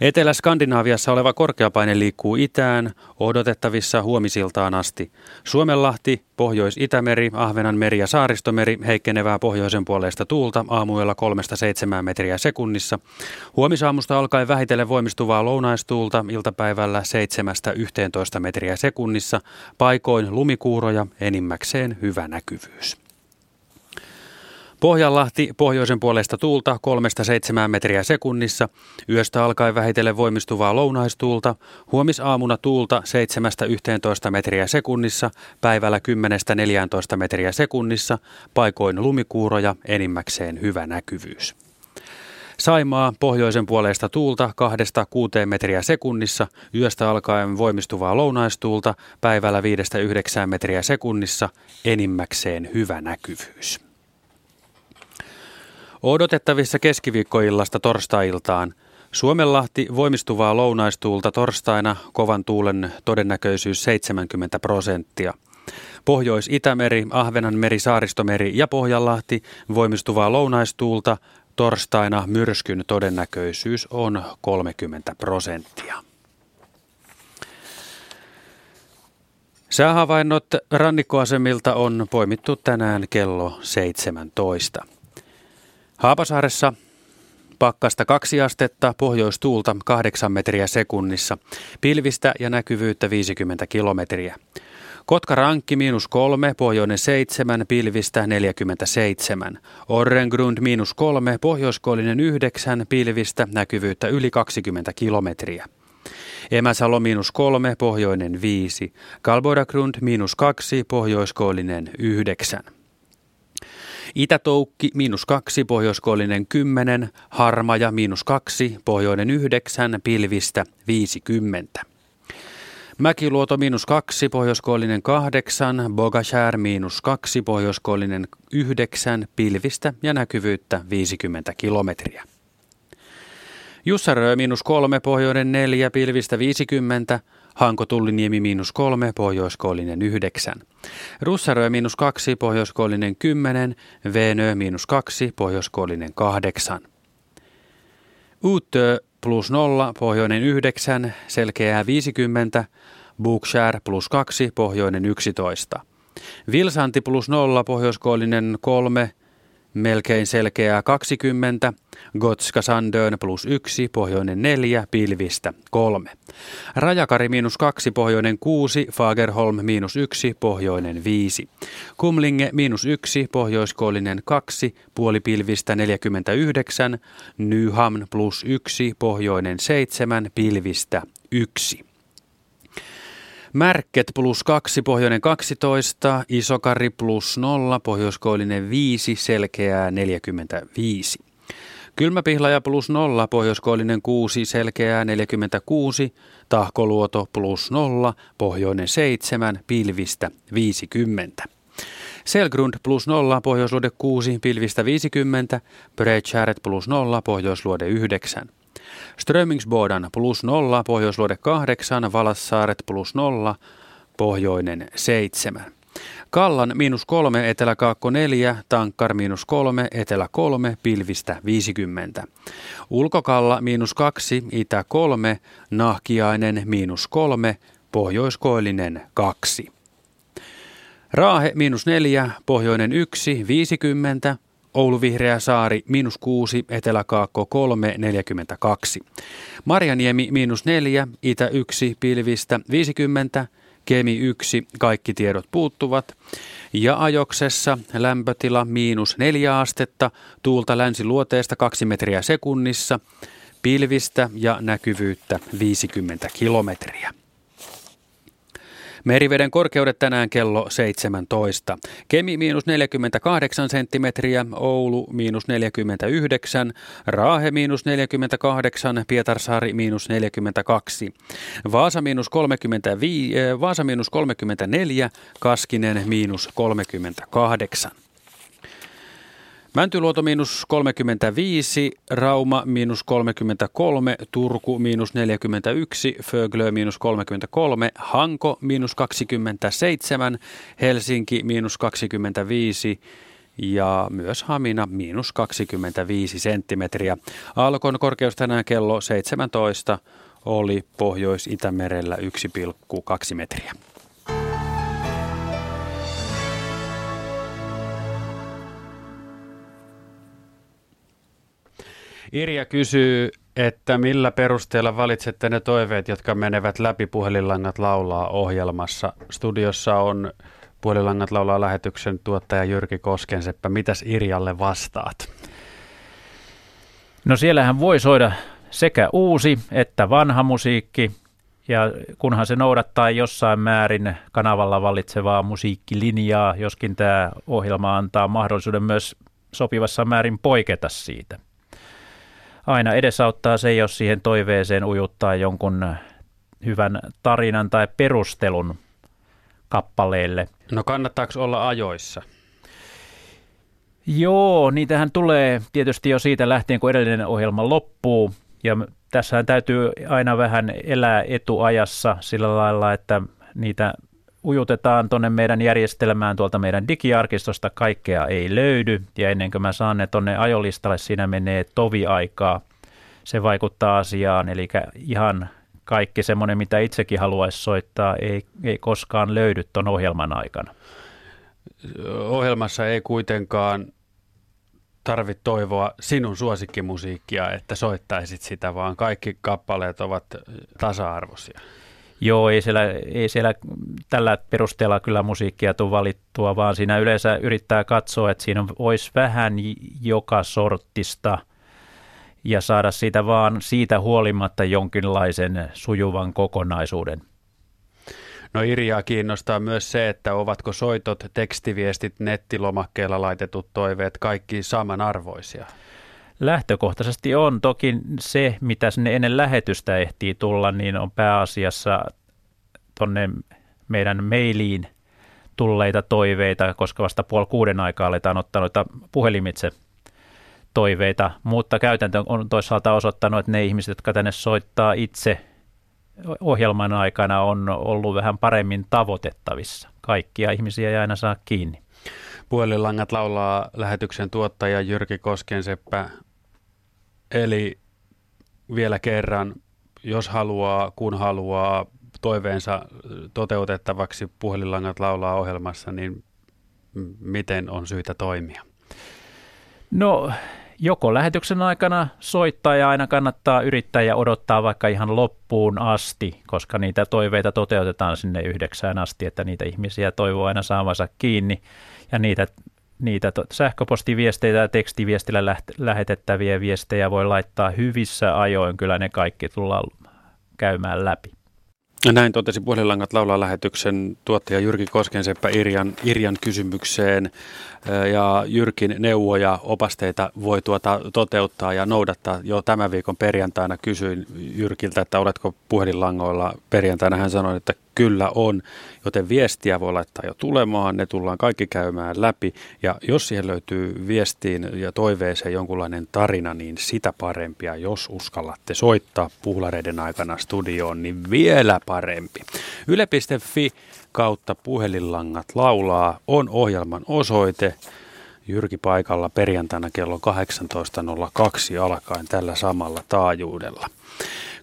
Etelä-Skandinaaviassa oleva korkeapaine liikkuu itään, odotettavissa huomisiltaan asti. Suomenlahti, Pohjois-Itämeri, Ahvenanmeri ja Saaristomeri heikkenevää pohjoisen puolesta tuulta aamuilla 3-7 metriä sekunnissa. Huomisaamusta alkaen vähitellen voimistuvaa lounaistuulta iltapäivällä 7-11 metriä sekunnissa, paikoin lumikuuroja, enimmäkseen hyvä näkyvyys. Pohjanlahti pohjoisen puolesta tuulta 3-7 metriä sekunnissa, yöstä alkaen vähitellen voimistuvaa lounaistuulta, huomisaamuna tuulta 7-11 metriä sekunnissa, päivällä 10-14 metriä sekunnissa, paikoin lumikuuroja, enimmäkseen hyvä näkyvyys. Saimaa pohjoisen puolesta tuulta 2-6 metriä sekunnissa, yöstä alkaen voimistuvaa lounaistuulta, päivällä 5-9 metriä sekunnissa, enimmäkseen hyvä näkyvyys. Odotettavissa keskiviikkoillasta torstai-iltaan. Suomenlahti voimistuvaa lounaistuulta torstaina kovan tuulen todennäköisyys 70 prosenttia. Pohjois-Itämeri, Ahvenanmeri, Saaristomeri ja Pohjanlahti voimistuvaa lounaistuulta torstaina myrskyn todennäköisyys on 30 prosenttia. Säähavainnot rannikkoasemilta on poimittu tänään kello 17. Haapasaaressa pakkasta kaksi astetta, pohjoistuulta 8 metriä sekunnissa, pilvistä ja näkyvyyttä 50 kilometriä. Kotka-Rankki miinus kolme, pohjoinen seitsemän, pilvistä 47. Orrengrund miinus kolme, pohjoiskoillinen yhdeksän, pilvistä näkyvyyttä yli 20 kilometriä. Emäsalo miinus kolme, pohjoinen viisi. Kalbodagrund miinus kaksi, pohjoiskoillinen yhdeksän. Itätoukki miinus kaksi, pohjoiskoillinen kymmenen, Harmaja miinus kaksi, pohjoinen yhdeksän, pilvistä 50. Mäkiluoto miinus kaksi, pohjoiskoillinen kahdeksan, Bogashär miinus kaksi, pohjoiskoillinen yhdeksän, pilvistä ja näkyvyyttä 50 kilometriä. Jussarö miinus kolme, pohjoinen neljä, pilvistä 50, Hanko Tulliniemi miinus kolme, pohjoiskoillinen yhdeksän. Russarö miinus kaksi, pohjoiskoillinen kymmenen, Venö miinus kaksi, pohjoiskoillinen kahdeksan. Uutö plus nolla, pohjoinen yhdeksän, selkeää 50, Bookshare plus kaksi, pohjoinen yksitoista. Vilsanti plus nolla, pohjoiskoillinen kolme, melkein selkeää 20, Gotska Sandön plus 1, pohjoinen 4, pilvistä 3. Rajakari miinus 2, pohjoinen 6, Fagerholm miinus 1, pohjoinen 5. Kumlinge miinus 1, pohjoiskoillinen 2, puolipilvistä 49, Nyham plus 1, pohjoinen 7, pilvistä 1. Märket plus 2, pohjoinen 12, Isokari plus 0, pohjoiskoillinen 5, selkeää 45. Kylmäpihlaja plus 0, pohjoiskoillinen 6, selkeää 46, Tahkoluoto plus 0, pohjoinen 7, pilvistä 50. Selgrund plus 0, pohjoisluode 6, pilvistä 50, Bredskäret plus 0, pohjoisluode 9. Strömingsbodan plus 0, pohjoisluode 8, Valassaaret plus 0, pohjoinen 7. Kallan miinus 3, eteläkaakko 4, Tankkar miinus 3, etelä 3, pilvistä 50. Ulkokalla miinus 2, itä 3, Nahkiainen miinus 3, pohjoiskoillinen 2. Raahe miinus 4, pohjoinen 1, 50, Oulu Vihreä saari miinus 6, Eteläkaakko 3, 42. Marjaniemi miinus 4, Itä 1, pilvistä 50, Kemi 1, kaikki tiedot puuttuvat. Ja ajoksessa lämpötila miinus 4 astetta, tuulta länsiluoteesta 2 metriä sekunnissa, pilvistä ja näkyvyyttä 50 kilometriä. Meriveden korkeudet tänään kello 17. Kemi miinus 48 senttimetriä, Oulu miinus 49, Raahe miinus 48, Pietarsaari miinus 42, Vaasa miinus, 35, eh, Vaasa miinus 34, Kaskinen miinus 38. Mäntyluoto miinus 35, Rauma miinus 33, Turku miinus 41, Föglö miinus 33, Hanko miinus 27, Helsinki miinus 25 ja myös Hamina miinus 25 senttimetriä. Aallokon korkeus tänään kello 17 oli Pohjois-Itämerellä 1,2 metriä. Irja kysyy, että millä perusteella valitsette ne toiveet, jotka menevät läpi puhelinlangat laulaa ohjelmassa. Studiossa on puhelinlangat laulaa lähetyksen tuottaja Jyrki Koskenseppä. Mitäs Irjalle vastaat? No siellähän voi soida sekä uusi että vanha musiikki, ja kunhan se noudattaa jossain määrin kanavalla vallitsevaa musiikkilinjaa, joskin tämä ohjelma antaa mahdollisuuden myös sopivassa määrin poiketa siitä aina edesauttaa se, jos siihen toiveeseen ujuttaa jonkun hyvän tarinan tai perustelun kappaleelle. No kannattaako olla ajoissa? Joo, niitähän tulee tietysti jo siitä lähtien, kun edellinen ohjelma loppuu. Ja tässähän täytyy aina vähän elää etuajassa sillä lailla, että niitä ujutetaan tuonne meidän järjestelmään tuolta meidän digiarkistosta, kaikkea ei löydy. Ja ennen kuin mä saan ne tuonne ajolistalle, siinä menee tovi aikaa. Se vaikuttaa asiaan, eli ihan kaikki semmoinen, mitä itsekin haluaisi soittaa, ei, ei koskaan löydy tuon ohjelman aikana. Ohjelmassa ei kuitenkaan tarvitse toivoa sinun suosikkimusiikkia, että soittaisit sitä, vaan kaikki kappaleet ovat tasa-arvoisia. Joo, ei siellä, ei siellä tällä perusteella kyllä musiikkia tule valittua, vaan siinä yleensä yrittää katsoa, että siinä olisi vähän joka sortista ja saada siitä vaan siitä huolimatta jonkinlaisen sujuvan kokonaisuuden. No Irjaa kiinnostaa myös se, että ovatko soitot, tekstiviestit, nettilomakkeella laitetut toiveet kaikki samanarvoisia? Lähtökohtaisesti on. Toki se, mitä sinne ennen lähetystä ehtii tulla, niin on pääasiassa tuonne meidän mailiin tulleita toiveita, koska vasta puoli kuuden aikaa aletaan ottaa noita puhelimitse toiveita, mutta käytäntö on toisaalta osoittanut, että ne ihmiset, jotka tänne soittaa itse ohjelman aikana, on ollut vähän paremmin tavoitettavissa. Kaikkia ihmisiä ei aina saa kiinni. Puhelinlangat laulaa lähetyksen tuottaja Jyrki Koskenseppä. Eli vielä kerran, jos haluaa, kun haluaa toiveensa toteutettavaksi puhelinlangat laulaa ohjelmassa, niin miten on syytä toimia? No joko lähetyksen aikana soittaa ja aina kannattaa yrittää ja odottaa vaikka ihan loppuun asti, koska niitä toiveita toteutetaan sinne yhdeksään asti, että niitä ihmisiä toivoo aina saavansa kiinni ja niitä niitä sähköpostiviesteitä ja tekstiviestillä lähetettäviä viestejä voi laittaa hyvissä ajoin. Kyllä ne kaikki tullaan käymään läpi. Näin totesi puhelinlangat laulaa lähetyksen tuottaja Jyrki Koskenseppä Irjan, Irjan kysymykseen ja Jyrkin neuvoja, opasteita voi tuota toteuttaa ja noudattaa. Jo tämän viikon perjantaina kysyin Jyrkiltä, että oletko puhelinlangoilla perjantaina. Hän sanoi, että kyllä on, joten viestiä voi laittaa jo tulemaan, ne tullaan kaikki käymään läpi. Ja jos siihen löytyy viestiin ja toiveeseen jonkunlainen tarina, niin sitä parempia, jos uskallatte soittaa puhlareiden aikana studioon, niin vielä parempi. Yle.fi kautta puhelinlangat laulaa on ohjelman osoite. Jyrki paikalla perjantaina kello 18.02 alkaen tällä samalla taajuudella.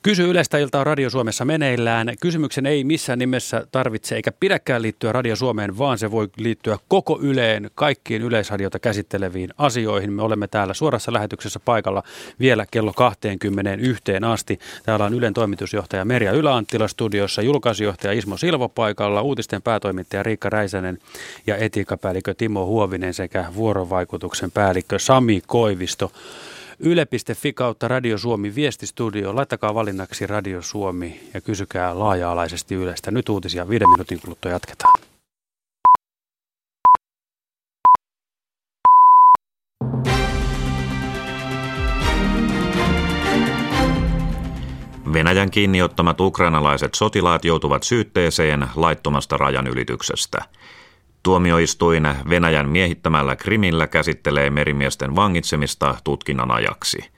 Kysy Yleistä iltaa Radio Suomessa meneillään. Kysymyksen ei missään nimessä tarvitse eikä pidäkään liittyä Radio Suomeen, vaan se voi liittyä koko Yleen, kaikkiin yleisradiota käsitteleviin asioihin. Me olemme täällä suorassa lähetyksessä paikalla vielä kello 21 asti. Täällä on Ylen toimitusjohtaja Merja Yläanttila studiossa, julkaisijohtaja Ismo Silvo paikalla, uutisten päätoimittaja Riikka Räisänen ja etiikkapäällikkö Timo Huovinen sekä vuorovaikutuksen päällikkö Sami Koivisto. Yle.fi kautta Radio Suomi viestistudio. Laittakaa valinnaksi Radio Suomi ja kysykää laaja-alaisesti Ylestä. Nyt uutisia viiden minuutin kuluttua jatketaan. Venäjän kiinniottamat ukrainalaiset sotilaat joutuvat syytteeseen laittomasta rajanylityksestä. Tuomioistuin Venäjän miehittämällä Krimillä käsittelee merimiesten vangitsemista tutkinnan ajaksi.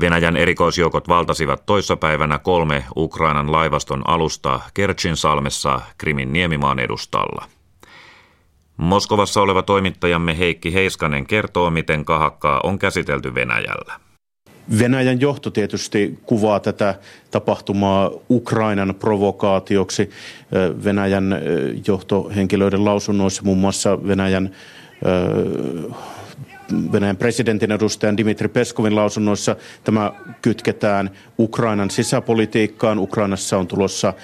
Venäjän erikoisjoukot valtasivat toissapäivänä kolme Ukrainan laivaston alusta Kerchin salmessa Krimin niemimaan edustalla. Moskovassa oleva toimittajamme Heikki Heiskanen kertoo, miten kahakkaa on käsitelty Venäjällä. Venäjän johto tietysti kuvaa tätä tapahtumaa Ukrainan provokaatioksi. Venäjän johtohenkilöiden lausunnoissa muun muassa Venäjän Venäjän presidentin edustajan Dimitri Peskovin lausunnoissa tämä kytketään Ukrainan sisäpolitiikkaan. Ukrainassa on tulossa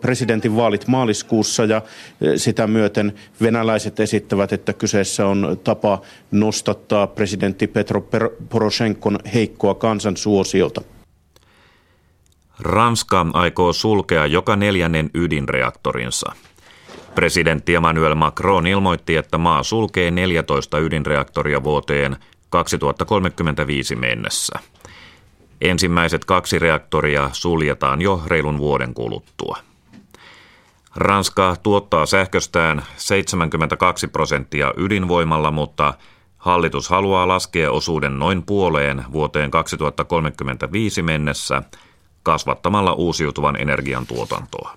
presidentin vaalit maaliskuussa ja e, sitä myöten venäläiset esittävät, että kyseessä on tapa nostattaa presidentti Petro Poroshenkon heikkoa kansansuosiota. Ranska aikoo sulkea joka neljännen ydinreaktorinsa. Presidentti Emmanuel Macron ilmoitti, että maa sulkee 14 ydinreaktoria vuoteen 2035 mennessä. Ensimmäiset kaksi reaktoria suljetaan jo reilun vuoden kuluttua. Ranska tuottaa sähköstään 72 prosenttia ydinvoimalla, mutta hallitus haluaa laskea osuuden noin puoleen vuoteen 2035 mennessä kasvattamalla uusiutuvan energian tuotantoa.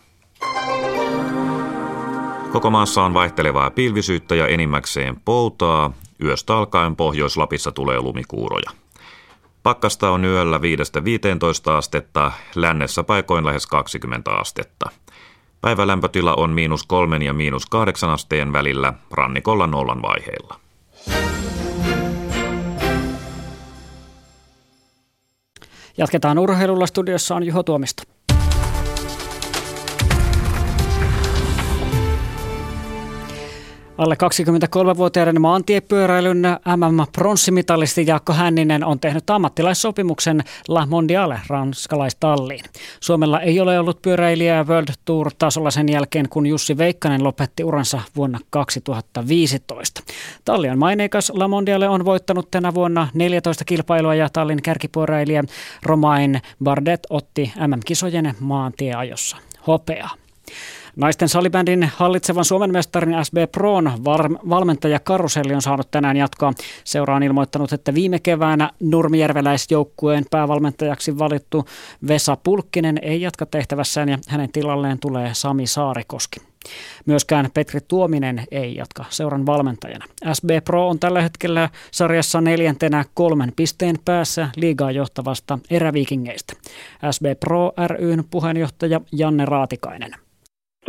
Koko maassa on vaihtelevaa pilvisyyttä ja enimmäkseen poutaa. Yöstä alkaen Pohjois-Lapissa tulee lumikuuroja. Pakkasta on yöllä 5-15 astetta, lännessä paikoin lähes 20 astetta. Päivälämpötila on miinus kolmen ja miinus kahdeksan asteen välillä, rannikolla nollan vaiheilla. Jatketaan urheilulla. Studiossa on Juho Tuomisto. Alle 23-vuotiaiden maantiepyöräilyn MM-pronssimitalisti Jaakko Hänninen on tehnyt ammattilaissopimuksen La Mondiale ranskalaistalliin. Suomella ei ole ollut pyöräilijää World Tour-tasolla sen jälkeen, kun Jussi Veikkanen lopetti uransa vuonna 2015. Talli on maineikas. La Mondiale on voittanut tänä vuonna 14 kilpailua ja Tallin kärkipyöräilijä Romain Bardet otti MM-kisojen maantieajossa hopeaa. Naisten salibändin hallitsevan Suomen mestarin SB Proon valmentaja Karuselli on saanut tänään jatkoa. Seura on ilmoittanut, että viime keväänä nurmijärveläisjoukkueen päävalmentajaksi valittu Vesa Pulkkinen ei jatka tehtävässään ja hänen tilalleen tulee Sami Saarikoski. Myöskään Petri Tuominen ei jatka seuran valmentajana. SB Pro on tällä hetkellä sarjassa neljäntenä kolmen pisteen päässä liigaa johtavasta eräviikingeistä. SB Pro ryn puheenjohtaja Janne Raatikainen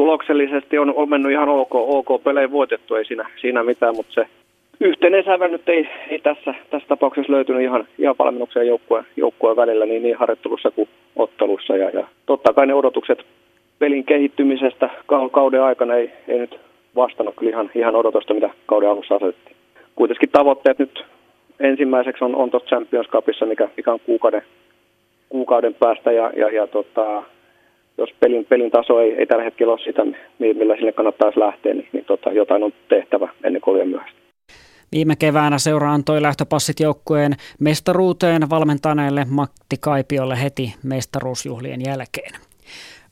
tuloksellisesti on, on mennyt ihan ok, ok pelejä voitettu, ei siinä, siinä mitään, mutta se yhteinen nyt ei, ei tässä, tässä tapauksessa löytynyt ihan, ihan valmennuksen joukkueen, joukkueen välillä niin, niin harjoittelussa kuin ottelussa. Ja, ja totta kai ne odotukset pelin kehittymisestä kauden aikana ei, ei nyt vastannut kyllä ihan, ihan odotusta, mitä kauden alussa asetettiin. Kuitenkin tavoitteet nyt ensimmäiseksi on, on tuossa Champions Cupissa, mikä, mikä on kuukauden, kuukauden päästä ja, ja, ja tota, jos pelin, pelin taso ei, ei tällä hetkellä ole sitä, millä sinne kannattaisi lähteä, niin, niin tota, jotain on tehtävä ennen kuin myöhäistä. Viime keväänä seura antoi lähtöpassit joukkueen mestaruuteen valmentaneelle Matti Kaipiolle heti mestaruusjuhlien jälkeen.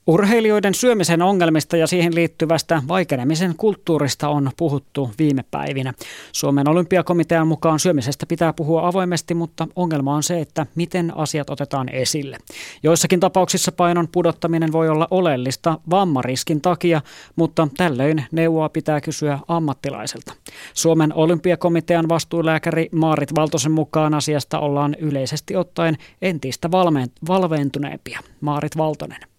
Urheilijoiden syömisen ongelmista ja siihen liittyvästä vaikenemisen kulttuurista on puhuttu viime päivinä. Suomen olympiakomitean mukaan syömisestä pitää puhua avoimesti, mutta ongelma on se, että miten asiat otetaan esille. Joissakin tapauksissa painon pudottaminen voi olla oleellista vammariskin takia, mutta tällöin neuvoa pitää kysyä ammattilaiselta. Suomen olympiakomitean vastuulääkäri Maarit Valtosen mukaan asiasta ollaan yleisesti ottaen entistä valventuneempia. Maarit Valtonen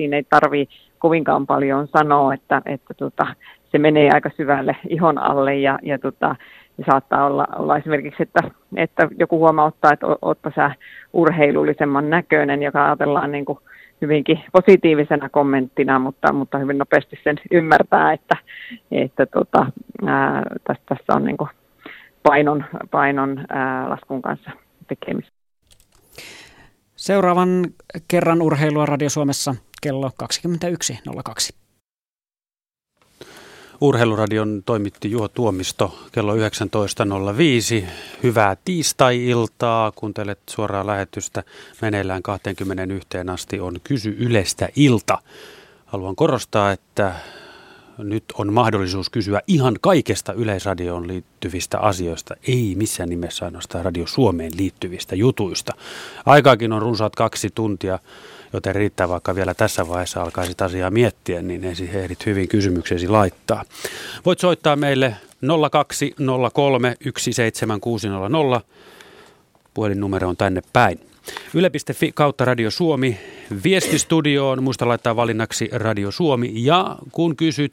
siinä ei tarvi kovinkaan paljon sanoa, että, että tota, se menee aika syvälle ihon alle ja, ja, tota, ja saattaa olla, olla esimerkiksi, että, että joku huomauttaa, että ootpa sä urheilullisemman näköinen, joka ajatellaan niin kuin hyvinkin positiivisena kommenttina, mutta, mutta hyvin nopeasti sen ymmärtää, että, että tota, ää, tässä, tässä on niin kuin painon, painon ää, laskun kanssa tekemistä. Seuraavan kerran urheilua Radio Suomessa kello 21.02. Urheiluradion toimitti Juho Tuomisto kello 19.05. Hyvää tiistai-iltaa. Kuuntelet suoraa lähetystä. Meneillään 21 asti on Kysy Ylestä ilta. Haluan korostaa, että nyt on mahdollisuus kysyä ihan kaikesta Yleisradioon liittyvistä asioista, ei missään nimessä ainoastaan Radio Suomeen liittyvistä jutuista. Aikaakin on runsaat kaksi tuntia joten riittää vaikka vielä tässä vaiheessa alkaisit asiaa miettiä, niin ensin ehdit hyvin kysymyksesi laittaa. Voit soittaa meille 0203 17600. Puhelinnumero on tänne päin. Yle.fi kautta Radio Suomi. Viestistudioon, muista laittaa valinnaksi Radio Suomi. Ja kun kysyt,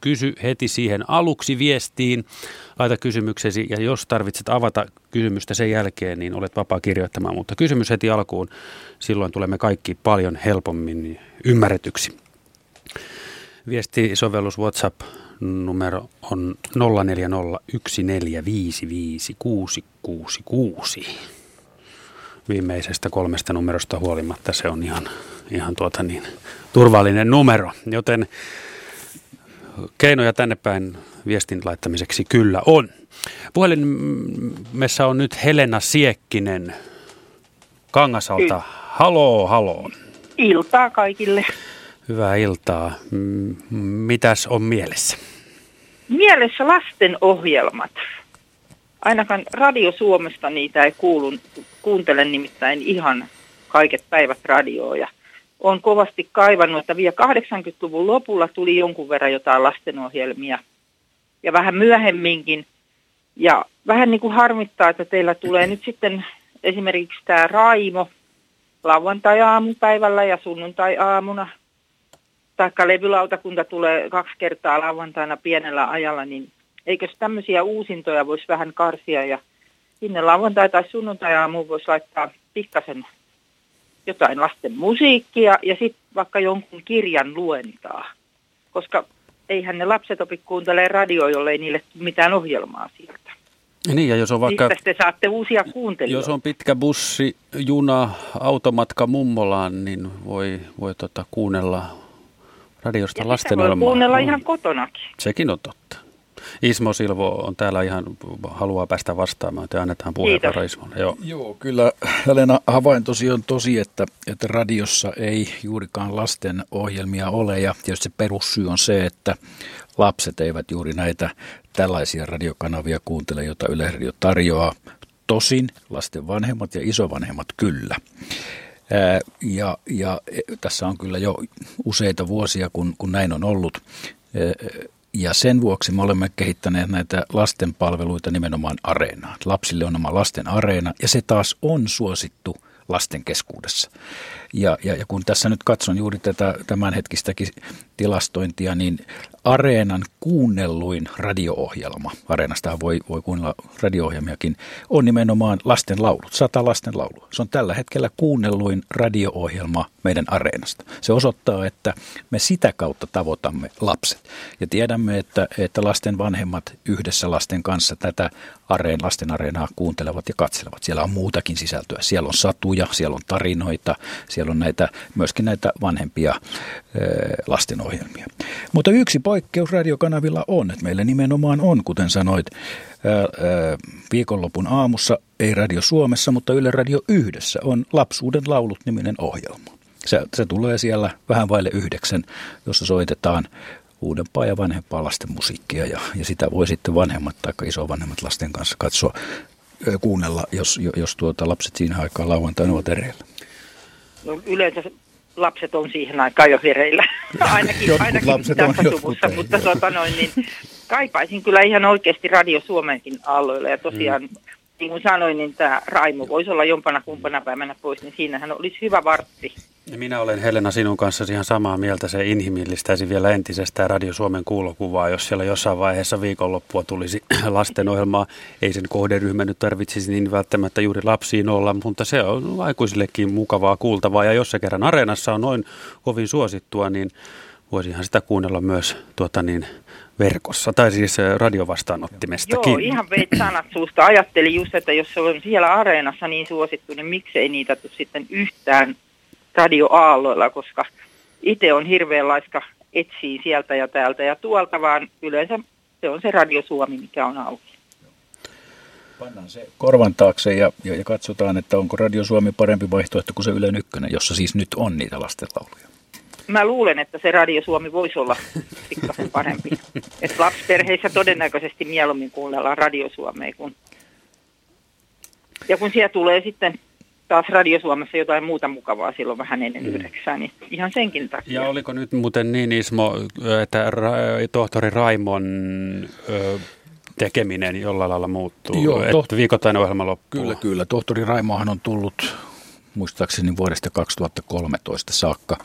kysy heti siihen aluksi viestiin. Laita kysymyksesi ja jos tarvitset avata kysymystä sen jälkeen, niin olet vapaa kirjoittamaan. Mutta kysymys heti alkuun, silloin tulemme kaikki paljon helpommin ymmärretyksi. Viestisovellus WhatsApp numero on 0401455666 viimeisestä kolmesta numerosta huolimatta se on ihan, ihan tuota niin, turvallinen numero. Joten keinoja tänne päin viestin laittamiseksi kyllä on. Puhelimessa on nyt Helena Siekkinen Kangasalta. Haloo, haloo. Iltaa kaikille. Hyvää iltaa. Mitäs on mielessä? Mielessä lasten ohjelmat. Ainakaan Radio Suomesta niitä ei kuulu, kuuntelen nimittäin ihan kaiket päivät radioja. Olen kovasti kaivannut, että vielä 80-luvun lopulla tuli jonkun verran jotain lastenohjelmia ja vähän myöhemminkin. Ja vähän niin kuin harmittaa, että teillä tulee nyt sitten esimerkiksi tämä Raimo lauantai-aamupäivällä ja sunnuntai-aamuna. Taikka levylautakunta tulee kaksi kertaa lauantaina pienellä ajalla, niin Eikös tämmöisiä uusintoja voisi vähän karsia ja sinne lauantai- tai sunnuntai-aamuun voisi laittaa pikkasen jotain lasten musiikkia ja sitten vaikka jonkun kirjan luentaa. Koska eihän ne lapset opi kuuntelemaan radioa, jollei niille mitään ohjelmaa sieltä. Niin, ja jos on vaikka... Mistä te saatte uusia kuuntelijoita? Jos on pitkä bussi, juna, automatka mummolaan, niin voi, voi tota, kuunnella radiosta lasten voi kuunnella ihan kotonakin. Sekin on totta. Ismo Silvo on täällä ihan, haluaa päästä vastaamaan, että annetaan puheenvuoro Ismolle. Joo. Joo, kyllä Helena havaintosi on tosi, että, että radiossa ei juurikaan lasten ohjelmia ole ja tietysti se perussyy on se, että lapset eivät juuri näitä tällaisia radiokanavia kuuntele, joita Yleisradio tarjoaa. Tosin lasten vanhemmat ja isovanhemmat kyllä. Ja, ja e, tässä on kyllä jo useita vuosia, kun, kun näin on ollut. Ja sen vuoksi me olemme kehittäneet näitä lastenpalveluita nimenomaan areenaan. Lapsille on oma lasten areena ja se taas on suosittu lasten keskuudessa. Ja, ja, ja kun tässä nyt katson juuri tätä tämänhetkistäkin tilastointia, niin Areenan kuunnelluin radio-ohjelma, Areenasta voi, voi kuunnella radio-ohjelmiakin, on nimenomaan lasten laulut, sata lasten laulua. Se on tällä hetkellä kuunnelluin radio-ohjelma meidän Areenasta. Se osoittaa, että me sitä kautta tavoitamme lapset. Ja tiedämme, että, että lasten vanhemmat yhdessä lasten kanssa tätä areen, lasten areenaa kuuntelevat ja katselevat. Siellä on muutakin sisältöä. Siellä on satuja, siellä on tarinoita, siellä on näitä, myöskin näitä vanhempia lastenohjelmia. Mutta yksi poikkeus radiokanavilla on, että meillä nimenomaan on, kuten sanoit, viikonlopun aamussa, ei Radio Suomessa, mutta Yle Radio yhdessä on Lapsuuden laulut niminen ohjelma. Se, se tulee siellä vähän vaille yhdeksän, jossa soitetaan uudempaa ja vanhempaa lasten musiikkia ja, ja sitä voi sitten vanhemmat tai isovanhemmat lasten kanssa katsoa, kuunnella, jos, jos tuota lapset siinä aikaa lauantaina ovat ereillä. No yleensä lapset on siihen aikaan jo hereillä, ainakin, ainakin lapset tässä suvussa, mutta tuota noin, niin kaipaisin kyllä ihan oikeasti Radio Suomenkin aalloilla. Ja tosiaan mm. niin kuin sanoin, niin tämä Raimo voisi olla jompana kumpana päivänä pois, niin siinähän olisi hyvä vartti minä olen Helena sinun kanssa ihan samaa mieltä. Se inhimillistäisi vielä entisestään Radio Suomen kuulokuvaa, jos siellä jossain vaiheessa viikonloppua tulisi lastenohjelmaa. Ei sen kohderyhmä nyt tarvitsisi niin välttämättä juuri lapsiin olla, mutta se on aikuisillekin mukavaa kuultavaa. Ja jos se kerran areenassa on noin kovin suosittua, niin voisihan sitä kuunnella myös tuota niin, verkossa, tai siis radiovastaanottimestakin. Joo, ihan veit sanat suusta. Ajattelin just, että jos se on siellä areenassa niin suosittu, niin miksei niitä sitten yhtään radioaalloilla, koska itse on hirveän laiska etsii sieltä ja täältä ja tuolta, vaan yleensä se on se Radio Suomi, mikä on auki. Pannaan se korvan taakse ja, ja, ja katsotaan, että onko Radio Suomi parempi vaihtoehto kuin se Yle Ykkönen, jossa siis nyt on niitä lastenlauluja. Mä luulen, että se Radio Suomi voisi olla pikkasen parempi. että lapsiperheissä todennäköisesti mieluummin kuunnellaan Radio Suomea. Kun... Ja kun siellä tulee sitten taas Radio Suomessa jotain muuta mukavaa silloin vähän ennen mm. yhdeksää, niin ihan senkin takia. Ja oliko nyt muuten niin Ismo, että ra- tohtori Raimon ö, tekeminen jollain lailla muuttuu, Joo, että viikoittainen ohjelma loppuu? Kyllä, kyllä. Tohtori Raimohan on tullut muistaakseni vuodesta 2013 saakka.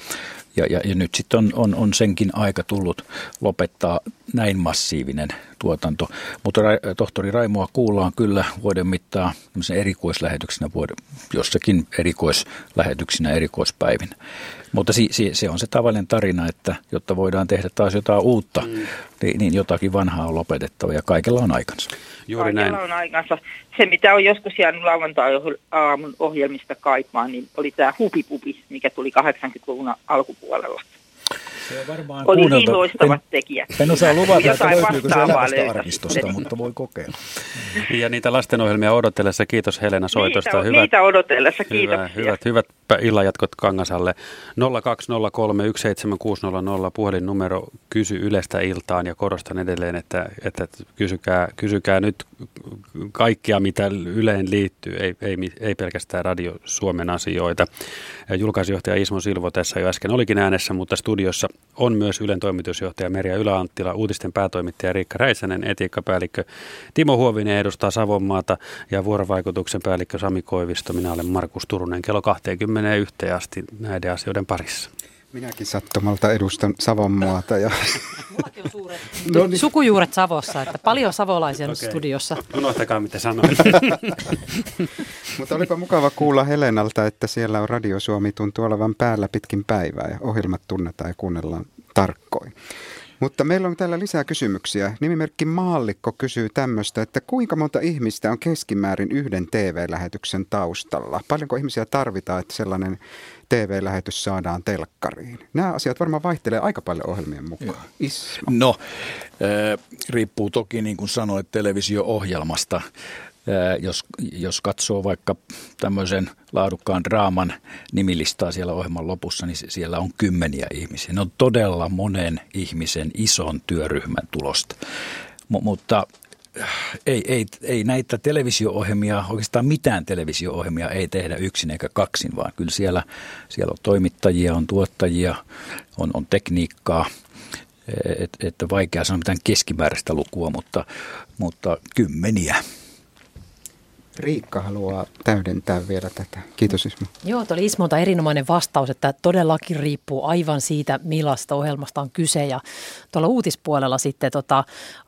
Ja, ja, ja nyt sitten on, on, on senkin aika tullut lopettaa näin massiivinen tuotanto. Mutta ra, tohtori Raimoa kuullaan kyllä vuoden mittaan erikoislähetyksinä, vuoden, jossakin erikoislähetyksinä, erikoispäivinä. Mutta si, si, se on se tavallinen tarina, että jotta voidaan tehdä taas jotain uutta, mm. niin, niin jotakin vanhaa on lopetettava ja kaikella on aikansa. Juuri kaikella näin. on aikansa. Se, mitä on joskus jäänyt lauantai-aamun ohjelmista kaipaan, niin oli tämä hupipupi, mikä tuli 80-luvun alkupuolella. Se on varmaan Oli niin loistavat tekijät. En osaa luvata, että löytyykö se elävästä arkistosta, mutta voi kokeilla. Ja niitä lastenohjelmia odotellessa, kiitos Helena soitosta. Niitä, hyvät, niitä odotellessa, kiitos. Hyvät, hyvät, hyvät illanjatkot Kangasalle. 020317600 puhelinnumero kysy Ylestä iltaan ja korostan edelleen, että, että kysykää, kysykää nyt kaikkia, mitä Yleen liittyy, ei, ei, ei pelkästään Radio Suomen asioita. Julkaisijohtaja Ismo Silvo tässä jo äsken olikin äänessä, mutta studiossa on myös Ylen toimitusjohtaja Merja Yläanttila, uutisten päätoimittaja Riikka Räisänen, etiikkapäällikkö Timo Huovinen edustaa Savonmaata ja vuorovaikutuksen päällikkö Sami Koivisto. Minä olen Markus Turunen kello 21 asti näiden asioiden parissa. Minäkin sattumalta edustan Savonmaata. Ja... no niin. Sukujuuret Savossa, että paljon savolaisia okay. studiossa. Unohtakaa mitä sanoin. Mutta olipa mukava kuulla Helenalta, että siellä on Radio Suomi tuntuu olevan päällä pitkin päivää ja ohjelmat tunnetaan ja kuunnellaan tarkkoin. Mutta meillä on täällä lisää kysymyksiä. Nimimerkki Maallikko kysyy tämmöistä, että kuinka monta ihmistä on keskimäärin yhden TV-lähetyksen taustalla? Paljonko ihmisiä tarvitaan, että sellainen TV-lähetys saadaan telkkariin? Nämä asiat varmaan vaihtelee aika paljon ohjelmien mukaan. Isma. No, äh, riippuu toki niin kuin sanoit televisio-ohjelmasta. Jos, jos katsoo vaikka tämmöisen laadukkaan draaman nimilistaa siellä ohjelman lopussa, niin siellä on kymmeniä ihmisiä. Ne on todella monen ihmisen ison työryhmän tulosta. M- mutta ei, ei, ei näitä televisio-ohjelmia, oikeastaan mitään televisio-ohjelmia ei tehdä yksin eikä kaksin, vaan kyllä siellä, siellä on toimittajia, on tuottajia, on, on tekniikkaa, että et vaikea sanoa mitään keskimääräistä lukua, mutta, mutta kymmeniä. Riikka haluaa täydentää vielä tätä. Kiitos Ismo. Joo, tuo oli Ismolta erinomainen vastaus, että todellakin riippuu aivan siitä, millaista ohjelmasta on kyse. Ja tuolla uutispuolella sitten, tota,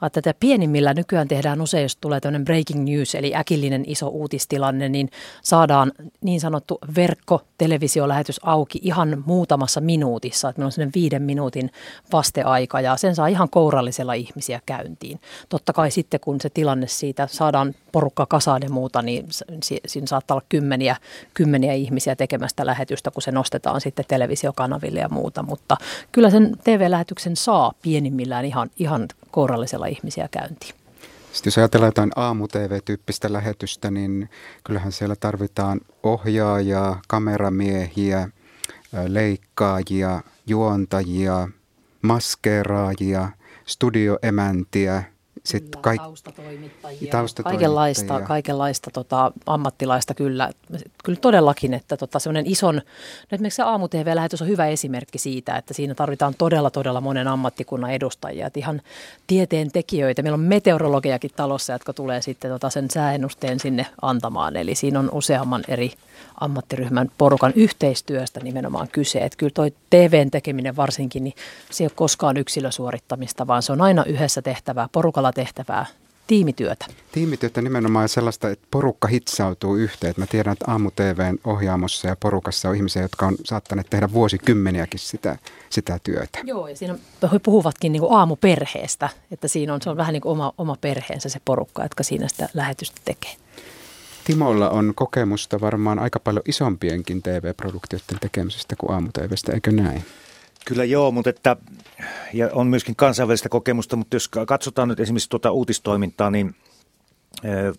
että tätä pienimmillä nykyään tehdään usein, jos tulee tämmöinen breaking news, eli äkillinen iso uutistilanne, niin saadaan niin sanottu verkko-televisiolähetys auki ihan muutamassa minuutissa. Että meillä on sellainen viiden minuutin vasteaika ja sen saa ihan kourallisella ihmisiä käyntiin. Totta kai sitten, kun se tilanne siitä saadaan porukka kasaan ja muuta, niin siinä saattaa olla kymmeniä, kymmeniä ihmisiä tekemästä lähetystä, kun se nostetaan sitten televisiokanaville ja muuta. Mutta kyllä sen TV-lähetyksen saa pienimmillään ihan, ihan kourallisella ihmisiä käyntiin. Sitten jos ajatellaan jotain aamu-tv-tyyppistä lähetystä, niin kyllähän siellä tarvitaan ohjaajia, kameramiehiä, leikkaajia, juontajia, maskeeraajia, studioemäntiä – sitten kaik- taustatoimittajia, taustatoimittajia, kaikenlaista, kaikenlaista tota, ammattilaista kyllä. Kyllä todellakin, että tota, semmoinen ison, no esimerkiksi se aamu lähetys on hyvä esimerkki siitä, että siinä tarvitaan todella, todella monen ammattikunnan edustajia. Että ihan tieteen tekijöitä, meillä on meteorologiakin talossa, jotka tulee sitten tota, sen sääennusteen sinne antamaan. Eli siinä on useamman eri ammattiryhmän porukan yhteistyöstä nimenomaan kyse. Että kyllä toi TVn tekeminen varsinkin, niin se ei ole koskaan yksilösuorittamista, vaan se on aina yhdessä tehtävää, porukalla tehtävää tiimityötä. Tiimityötä nimenomaan sellaista, että porukka hitsautuu yhteen. Että mä tiedän, että aamu TVn ohjaamossa ja porukassa on ihmisiä, jotka on saattaneet tehdä vuosikymmeniäkin sitä, sitä työtä. Joo, ja siinä he puhuvatkin niin kuin aamuperheestä, että siinä on, se on vähän niin kuin oma, oma perheensä se porukka, jotka siinä sitä lähetystä tekee. Timolla on kokemusta varmaan aika paljon isompienkin TV-produktioiden tekemisestä kuin aamu eikö näin? Kyllä joo, mutta että, ja on myöskin kansainvälistä kokemusta, mutta jos katsotaan nyt esimerkiksi tuota uutistoimintaa, niin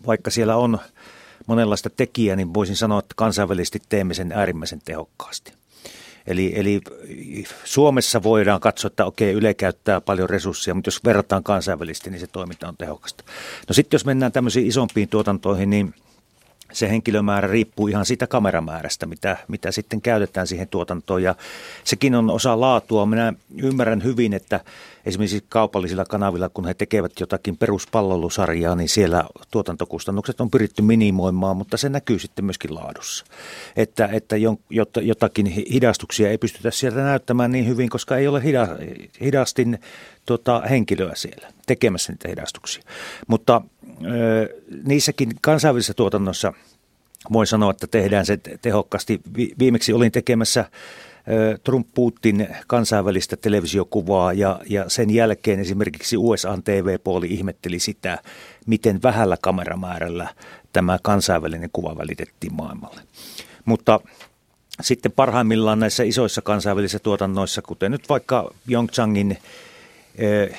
vaikka siellä on monenlaista tekijää, niin voisin sanoa, että kansainvälisesti teemme sen äärimmäisen tehokkaasti. Eli, eli Suomessa voidaan katsoa, että okei, Yle käyttää paljon resursseja, mutta jos verrataan kansainvälisesti, niin se toiminta on tehokasta. No sitten jos mennään tämmöisiin isompiin tuotantoihin, niin – se henkilömäärä riippuu ihan siitä kameramäärästä, mitä, mitä sitten käytetään siihen tuotantoon. Ja sekin on osa laatua. Minä ymmärrän hyvin, että esimerkiksi kaupallisilla kanavilla, kun he tekevät jotakin peruspalvelusarjaa, niin siellä tuotantokustannukset on pyritty minimoimaan, mutta se näkyy sitten myöskin laadussa. Että, että jotakin hidastuksia ei pystytä sieltä näyttämään niin hyvin, koska ei ole hidastin tota, henkilöä siellä tekemässä niitä hidastuksia. Mutta ö, niissäkin kansainvälisissä tuotannossa voi sanoa, että tehdään se tehokkaasti. Viimeksi olin tekemässä Trump-Putin kansainvälistä televisiokuvaa ja, ja sen jälkeen esimerkiksi USA TV-puoli ihmetteli sitä, miten vähällä kameramäärällä tämä kansainvälinen kuva välitettiin maailmalle. Mutta sitten parhaimmillaan näissä isoissa kansainvälisissä tuotannoissa, kuten nyt vaikka Pyeongchangin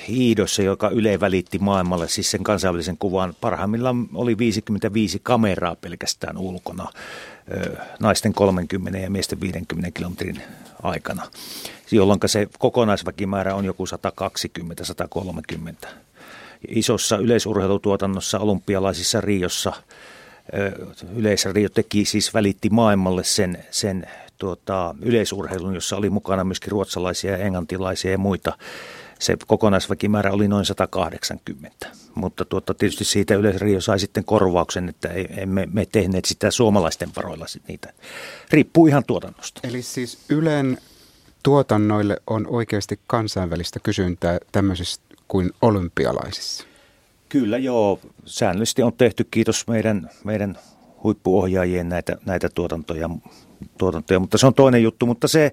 hiidossa, joka Yle välitti maailmalle, siis sen kansainvälisen kuvan. Parhaimmillaan oli 55 kameraa pelkästään ulkona naisten 30 ja miesten 50 kilometrin aikana, jolloin se kokonaisväkimäärä on joku 120-130. Isossa yleisurheilutuotannossa olympialaisissa Riossa Rio teki siis välitti maailmalle sen, sen tuota, yleisurheilun, jossa oli mukana myöskin ruotsalaisia ja englantilaisia ja muita se kokonaisväkimäärä oli noin 180. Mutta tuota, tietysti siitä Yleisradio sai sitten korvauksen, että emme me tehneet sitä suomalaisten varoilla niitä. Riippuu ihan tuotannosta. Eli siis Ylen tuotannoille on oikeasti kansainvälistä kysyntää tämmöisissä kuin olympialaisissa? Kyllä joo. Säännöllisesti on tehty, kiitos meidän, meidän huippuohjaajien näitä, näitä tuotantoja, tuotantoja, mutta se on toinen juttu. Mutta se,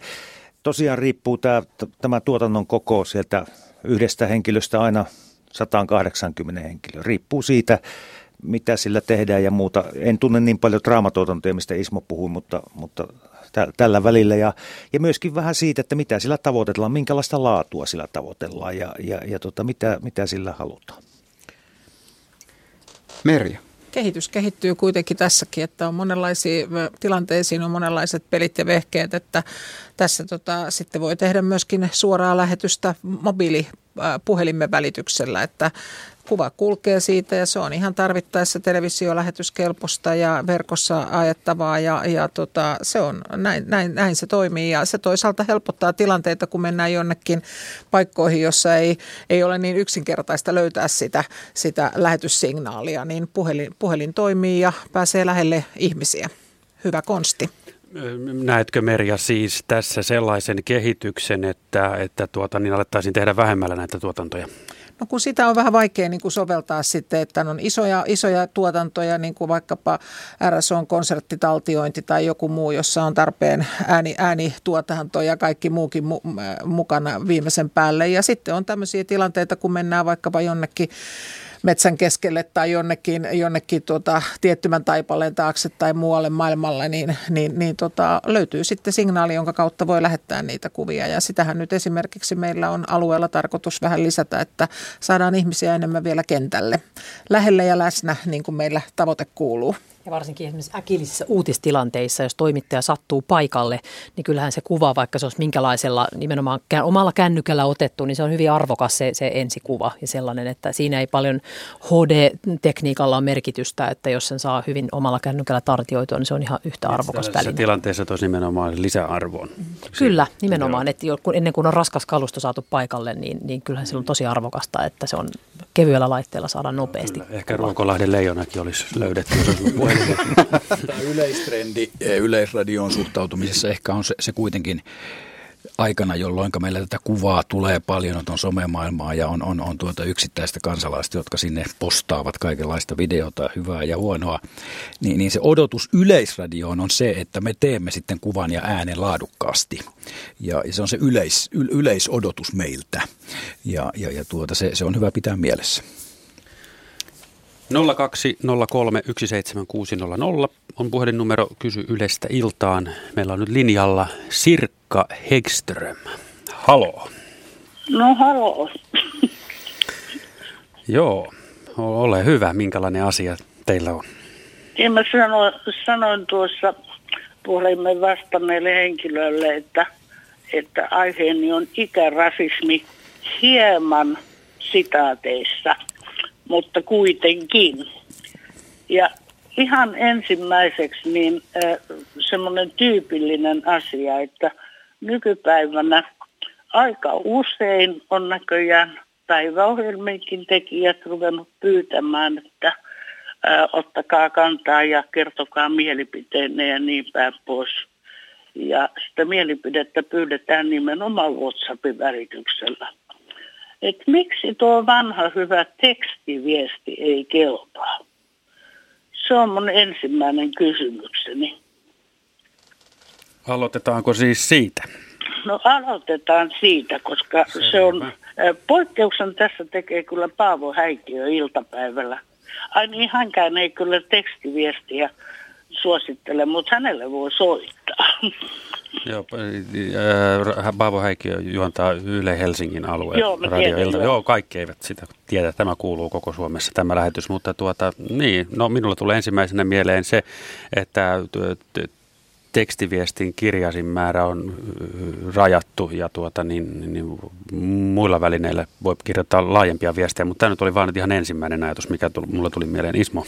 tosiaan riippuu tämä, tämä tuotannon koko sieltä yhdestä henkilöstä aina 180 henkilöä. Riippuu siitä, mitä sillä tehdään ja muuta. En tunne niin paljon draamatuotantoja, mistä Ismo puhui, mutta, mutta tällä välillä. Ja, ja myöskin vähän siitä, että mitä sillä tavoitellaan, minkälaista laatua sillä tavoitellaan ja, ja, ja tota, mitä, mitä sillä halutaan. Merja kehitys kehittyy kuitenkin tässäkin, että on monenlaisia tilanteisiin on monenlaiset pelit ja vehkeet, että tässä tota, sitten voi tehdä myöskin suoraa lähetystä mobiilipuhelimen välityksellä, että kuva kulkee siitä ja se on ihan tarvittaessa televisiolähetyskelpoista ja verkossa ajettavaa ja, ja tota, se on, näin, näin, näin se toimii ja se toisaalta helpottaa tilanteita, kun mennään jonnekin paikkoihin, jossa ei, ei ole niin yksinkertaista löytää sitä, sitä lähetyssignaalia, niin puhelin, puhelin toimii ja pääsee lähelle ihmisiä. Hyvä konsti. Näetkö Merja siis tässä sellaisen kehityksen, että, että tuota, niin alettaisiin tehdä vähemmällä näitä tuotantoja? No kun sitä on vähän vaikea niin kuin soveltaa sitten, että on isoja, isoja tuotantoja, niin kuin vaikkapa RSOn konserttitaltiointi tai joku muu, jossa on tarpeen ääni, äänituotanto ja kaikki muukin mu, mukana viimeisen päälle. Ja sitten on tämmöisiä tilanteita, kun mennään vaikkapa jonnekin metsän keskelle tai jonnekin, jonnekin tuota, tiettymän taipaleen taakse tai muualle maailmalle, niin, niin, niin tota, löytyy sitten signaali, jonka kautta voi lähettää niitä kuvia. Ja sitähän nyt esimerkiksi meillä on alueella tarkoitus vähän lisätä, että saadaan ihmisiä enemmän vielä kentälle. Lähelle ja läsnä, niin kuin meillä tavoite kuuluu. Ja varsinkin esimerkiksi äkillisissä uutistilanteissa, jos toimittaja sattuu paikalle, niin kyllähän se kuva, vaikka se olisi minkälaisella nimenomaan omalla kännykällä otettu, niin se on hyvin arvokas se, se ensikuva ja sellainen, että siinä ei paljon HD-tekniikalla ole merkitystä, että jos sen saa hyvin omalla kännykällä tartioitua, niin se on ihan yhtä arvokas väline. tilanteessa tosi nimenomaan lisäarvoon. Kyllä, nimenomaan, että ennen kuin on raskas kalusto saatu paikalle, niin, niin kyllähän se on tosi arvokasta, että se on kevyellä laitteella saada nopeasti. Kyllä. Ehkä Ruokolahden leijonakin olisi löydetty, jos olisi Tämä yleistrendi yleisradioon suhtautumisessa ehkä on se, se kuitenkin aikana, jolloin meillä tätä kuvaa tulee paljon, on somemaailmaa ja on, on, on tuota yksittäistä kansalaista, jotka sinne postaavat kaikenlaista videota, hyvää ja huonoa, niin, niin se odotus yleisradioon on se, että me teemme sitten kuvan ja äänen laadukkaasti. Ja, ja se on se yleis, yle, yleisodotus meiltä ja, ja, ja tuota, se, se on hyvä pitää mielessä. 0203176600 on puhelinnumero Kysy Ylestä iltaan. Meillä on nyt linjalla Sirkka Hegström. Halo. No halo. Joo, ole hyvä. Minkälainen asia teillä on? Ja mä sanoin, sanoin tuossa puhelimen vastanneelle henkilölle, että, että aiheeni on ikärasismi hieman sitaateissa – mutta kuitenkin. Ja ihan ensimmäiseksi niin semmoinen tyypillinen asia, että nykypäivänä aika usein on näköjään päiväohjelmienkin tekijät ruvennut pyytämään, että ottakaa kantaa ja kertokaa mielipiteenne ja niin päin pois. Ja sitä mielipidettä pyydetään nimenomaan WhatsAppin välityksellä. Et miksi tuo vanha hyvä tekstiviesti ei kelpaa? Se on mun ensimmäinen kysymykseni. Aloitetaanko siis siitä? No aloitetaan siitä, koska Selvä. se on, poikkeuksen tässä tekee kyllä Paavo Häikiö iltapäivällä. Ai niin, hänkään ei kyllä tekstiviestiä suosittele, mutta hänelle voi soittaa. Joo, äh, Paavo Häikiö juontaa Yle Helsingin alueen Joo, radio ilta. Joo, kaikki eivät sitä tiedä. Tämä kuuluu koko Suomessa tämä lähetys, mutta tuota, niin, no minulla tulee ensimmäisenä mieleen se, että tekstiviestin kirjasin määrä on rajattu ja tuota, niin, niin muilla välineillä voi kirjoittaa laajempia viestejä, mutta tämä nyt oli vain ihan ensimmäinen ajatus, mikä tuli, mulla tuli mieleen. Ismo.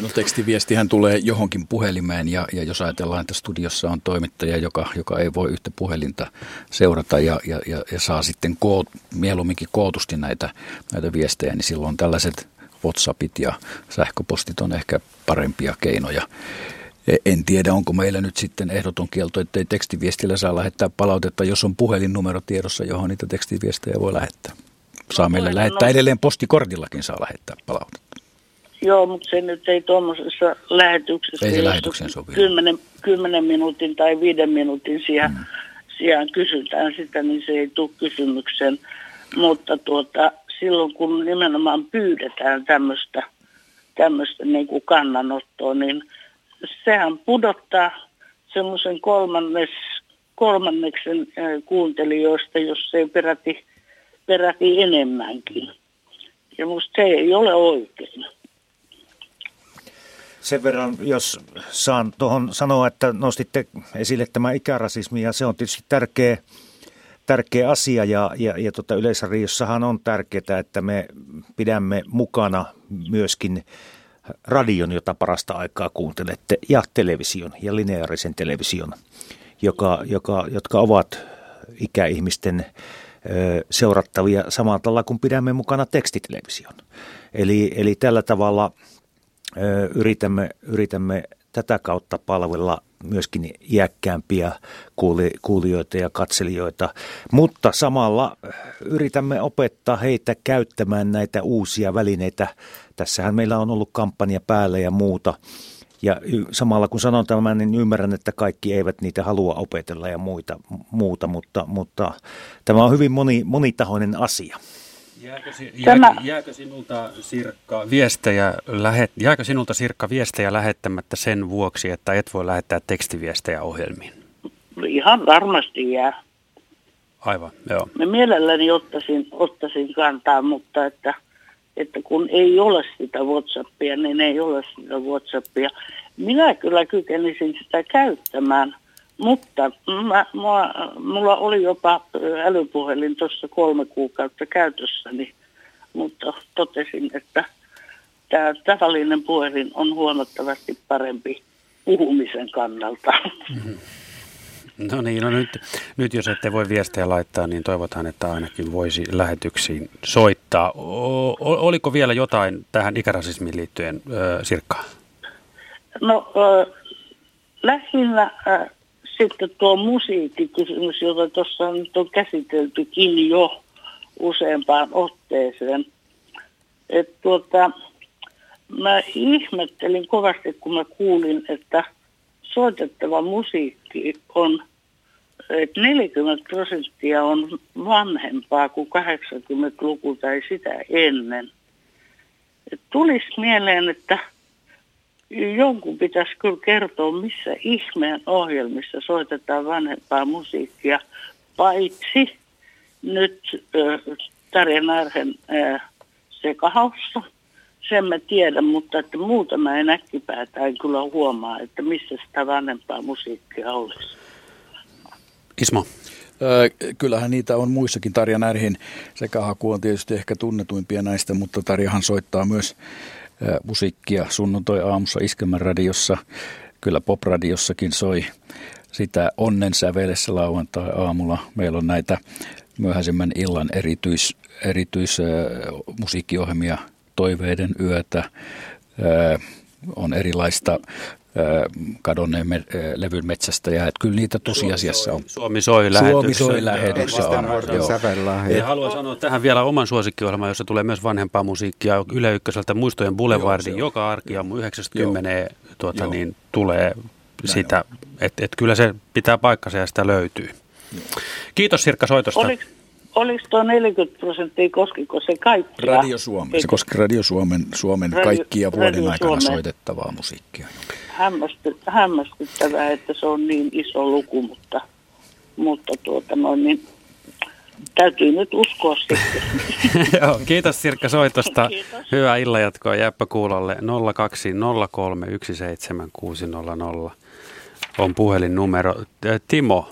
No tekstiviestihän tulee johonkin puhelimeen ja, ja jos ajatellaan, että studiossa on toimittaja, joka, joka ei voi yhtä puhelinta seurata ja, ja, ja, ja saa sitten koot, mieluumminkin kootusti näitä, näitä viestejä, niin silloin tällaiset WhatsAppit ja sähköpostit on ehkä parempia keinoja. En tiedä, onko meillä nyt sitten ehdoton kielto, ettei tekstiviestillä saa lähettää palautetta, jos on puhelinnumero tiedossa, johon niitä tekstiviestejä voi lähettää. Saa meille lähettää edelleen postikortillakin saa lähettää palautetta. Joo, mutta se nyt ei tuommoisessa lähetyksessä, ei se lähetyksen sovi. 10, 10 minuutin tai 5 minuutin sijaan, mm. sijaan kysytään sitä, niin se ei tule kysymykseen. Mutta tuota, silloin kun nimenomaan pyydetään tämmöistä, tämmöistä niin kuin kannanottoa, niin – sehän pudottaa semmoisen kolmannes, kolmanneksen kuuntelijoista, jos ei peräti, peräti enemmänkin. Ja musta se ei ole oikein. Sen verran, jos saan tuohon sanoa, että nostitte esille tämä ikärasismi ja se on tietysti tärkeä, tärkeä asia ja, ja, ja tota Yleisradiossahan on tärkeää, että me pidämme mukana myöskin radion, jota parasta aikaa kuuntelette, ja television ja lineaarisen television, joka, joka, jotka ovat ikäihmisten seurattavia samalla tavalla kuin pidämme mukana tekstitelevision. Eli, eli tällä tavalla yritämme, yritämme tätä kautta palvella myöskin iäkkäämpiä kuulijoita ja katselijoita, mutta samalla yritämme opettaa heitä käyttämään näitä uusia välineitä. Tässähän meillä on ollut kampanja päällä ja muuta. Ja samalla kun sanon tämän, niin ymmärrän, että kaikki eivät niitä halua opetella ja muita, muuta, mutta, mutta tämä on hyvin moni, monitahoinen asia. Jääkö, jääkö, jääkö, sinulta Sirkka viestejä, lähet, jääkö sinulta Sirkka viestejä lähettämättä sen vuoksi, että et voi lähettää tekstiviestejä ohjelmiin? Ihan varmasti jää. Aivan, joo. Mä mielelläni ottaisin, ottaisin kantaa, mutta että, että kun ei ole sitä Whatsappia, niin ei ole sitä Whatsappia. Minä kyllä kykenisin sitä käyttämään – mutta mä, mä, mulla oli jopa älypuhelin tuossa kolme kuukautta käytössäni, mutta totesin, että tämä tavallinen puhelin on huomattavasti parempi puhumisen kannalta. Mm-hmm. No niin, no nyt, nyt jos ette voi viestejä laittaa, niin toivotaan, että ainakin voisi lähetyksiin soittaa. O, oliko vielä jotain tähän ikärasismiin liittyen, äh, Sirkka? No äh, lähinnä äh, sitten tuo musiikkikysymys, jota tuossa nyt on käsiteltykin jo useampaan otteeseen. Et tuota, mä ihmettelin kovasti, kun mä kuulin, että soitettava musiikki on, että 40 prosenttia on vanhempaa kuin 80-luku tai sitä ennen. Et tulisi mieleen, että jonkun pitäisi kyllä kertoa, missä ihmeen ohjelmissa soitetaan vanhempaa musiikkia, paitsi nyt äh, Tarja Närhen äh, sekahaussa. Sen mä tiedän, mutta että muuta mä en äkkipäätä en kyllä huomaa, että missä sitä vanhempaa musiikkia olisi. Ismo. Kyllähän niitä on muissakin. Tarja Närhin sekahaku on tietysti ehkä tunnetuimpia näistä, mutta Tarjahan soittaa myös musiikkia sunnuntai aamussa Iskemän radiossa. Kyllä popradiossakin soi sitä onnen sävelessä lauantai aamulla. Meillä on näitä myöhäisemmän illan erityis, erityismusiikkiohjelmia Toiveiden yötä. On erilaista kadonneen me, levyn metsästäjä. Että kyllä niitä tosiasiassa on. Suomi soi lähetyksessä. Suomi soi lähetyksessä on. Ja haluan sanoa tähän vielä oman suosikkiohjelman, jossa tulee myös vanhempaa musiikkia Yle Ykköseltä Muistojen Boulevardin. Joo, joka arkiaamu 90 tuota, niin, tulee sitä, että et kyllä se pitää paikkansa ja sitä löytyy. Kiitos Sirkka soitosta. Oliko, oliko tuo 40 prosenttia, koskiko se kaikkia? Radio Suomen. Se koski Radio Suomen, Suomen Radio- kaikkia vuoden Radio aikana Suomen. soitettavaa musiikkia. Hämmästy, hämmästyttävää, että se on niin iso luku, mutta, mutta tuota noin, niin täytyy nyt uskoa sitten. Joo, kiitos Sirkka soitosta. Hyvää illanjatkoa Jäppä Kuulolle 020317600 on puhelinnumero. Timo,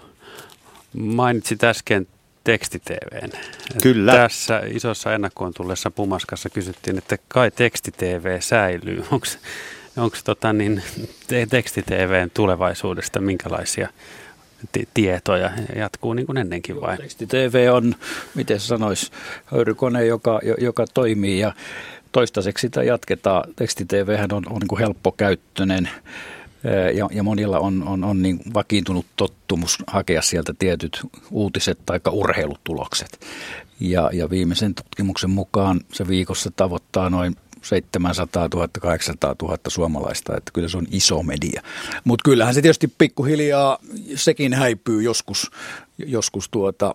mainitsit äsken tekstitvn. Kyllä. Tässä isossa ennakkoon tulleessa pumaskassa kysyttiin, että kai tekstitv säilyy. Onko tota niin, te- tekstitvn tulevaisuudesta minkälaisia ti- tietoja? Jatkuu niin kuin ennenkin vai? TV on, miten se sanoisi, höyrykone, joka, jo- joka toimii ja toistaiseksi sitä jatketaan. Teksti-TVhän on, on niin kuin helppokäyttöinen ja, ja monilla on, on, on niin vakiintunut tottumus hakea sieltä tietyt uutiset tai urheilutulokset. Ja, ja viimeisen tutkimuksen mukaan se viikossa tavoittaa noin 700 000, 800 000 suomalaista, että kyllä se on iso media. Mutta kyllähän se tietysti pikkuhiljaa, sekin häipyy joskus, joskus tuota,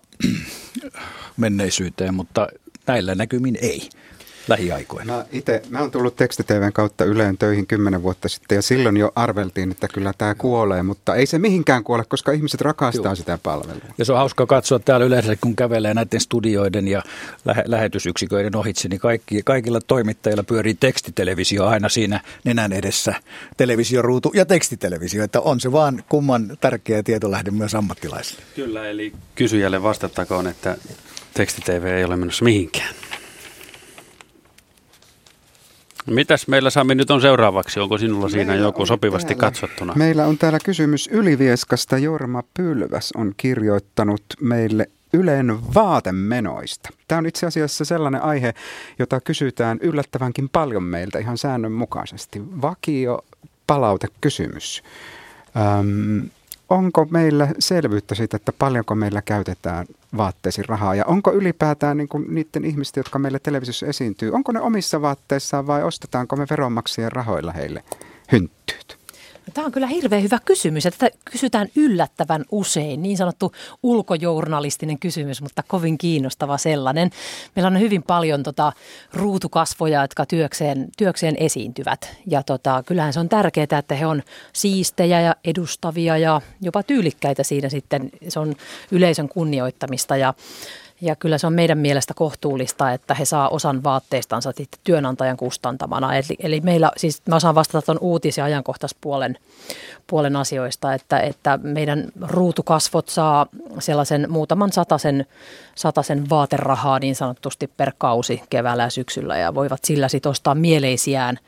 menneisyyteen, mutta näillä näkymin ei lähiaikoina. Mä itse, mä oon tullut tekstiteven kautta Yleen töihin kymmenen vuotta sitten ja silloin jo arveltiin, että kyllä tämä kuolee, mutta ei se mihinkään kuole, koska ihmiset rakastaa sitä palvelua. Ja se on hauska katsoa täällä yleensä, kun kävelee näiden studioiden ja lähe- lähetysyksiköiden ohitse, niin kaikki, kaikilla toimittajilla pyörii tekstitelevisio aina siinä nenän edessä. Televisioruutu ja tekstitelevisio, että on se vaan kumman tärkeä tietolähde myös ammattilaisille. Kyllä, eli kysyjälle vastattakoon, että tekstitv ei ole menossa mihinkään. Mitäs meillä Sami nyt on seuraavaksi? Onko sinulla siinä Meillä joku on sopivasti täällä- katsottuna? Meillä on täällä kysymys Ylivieskasta. Jorma Pylväs on kirjoittanut meille Ylen vaatemenoista. Tämä on itse asiassa sellainen aihe, jota kysytään yllättävänkin paljon meiltä ihan säännönmukaisesti. Vakio palautekysymys. Öm, onko meillä selvyyttä siitä, että paljonko meillä käytetään vaatteisiin rahaa ja onko ylipäätään niin kuin niiden ihmisten, jotka meille televisiossa esiintyy, onko ne omissa vaatteissaan vai ostetaanko me veronmaksajien rahoilla heille hynttyyt? Tämä on kyllä hirveän hyvä kysymys ja tätä kysytään yllättävän usein. Niin sanottu ulkojournalistinen kysymys, mutta kovin kiinnostava sellainen. Meillä on hyvin paljon tota, ruutukasvoja, jotka työkseen, työkseen esiintyvät. Ja tota, kyllähän se on tärkeää, että he on siistejä ja edustavia ja jopa tyylikkäitä siinä sitten. Se on yleisön kunnioittamista ja ja kyllä se on meidän mielestä kohtuullista, että he saa osan vaatteistansa työnantajan kustantamana. Eli, eli meillä, siis mä osaan vastata tuon uutis- ja ajankohtaispuolen puolen asioista, että, että meidän ruutukasvot saa sellaisen muutaman satasen, satasen vaaterahaa niin sanotusti per kausi keväällä ja syksyllä ja voivat sillä sitten ostaa mieleisiään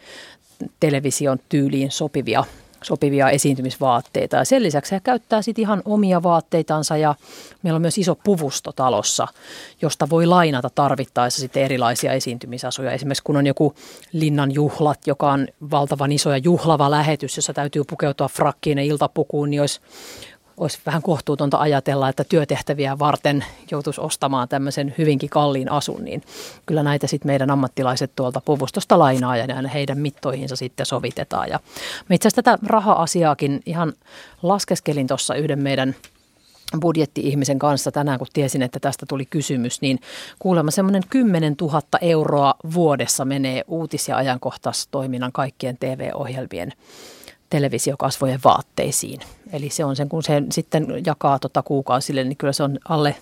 television tyyliin sopivia sopivia esiintymisvaatteita. Ja sen lisäksi he käyttää sitten ihan omia vaatteitansa ja meillä on myös iso puvusto talossa, josta voi lainata tarvittaessa sitten erilaisia esiintymisasuja. Esimerkiksi kun on joku linnan juhlat, joka on valtavan iso ja juhlava lähetys, jossa täytyy pukeutua frakkiin ja iltapukuun, niin olisi olisi vähän kohtuutonta ajatella, että työtehtäviä varten joutuisi ostamaan tämmöisen hyvinkin kalliin asun, niin kyllä näitä sitten meidän ammattilaiset tuolta puvustosta lainaa ja ne heidän mittoihinsa sitten sovitetaan. Ja itse asiassa tätä raha-asiaakin ihan laskeskelin tuossa yhden meidän budjetti-ihmisen kanssa tänään, kun tiesin, että tästä tuli kysymys, niin kuulemma semmoinen 10 000 euroa vuodessa menee uutis- ja ajankohtaistoiminnan kaikkien TV-ohjelmien televisiokasvojen vaatteisiin. Eli se on sen, kun se sitten jakaa tota kuukausille, niin kyllä se on alle,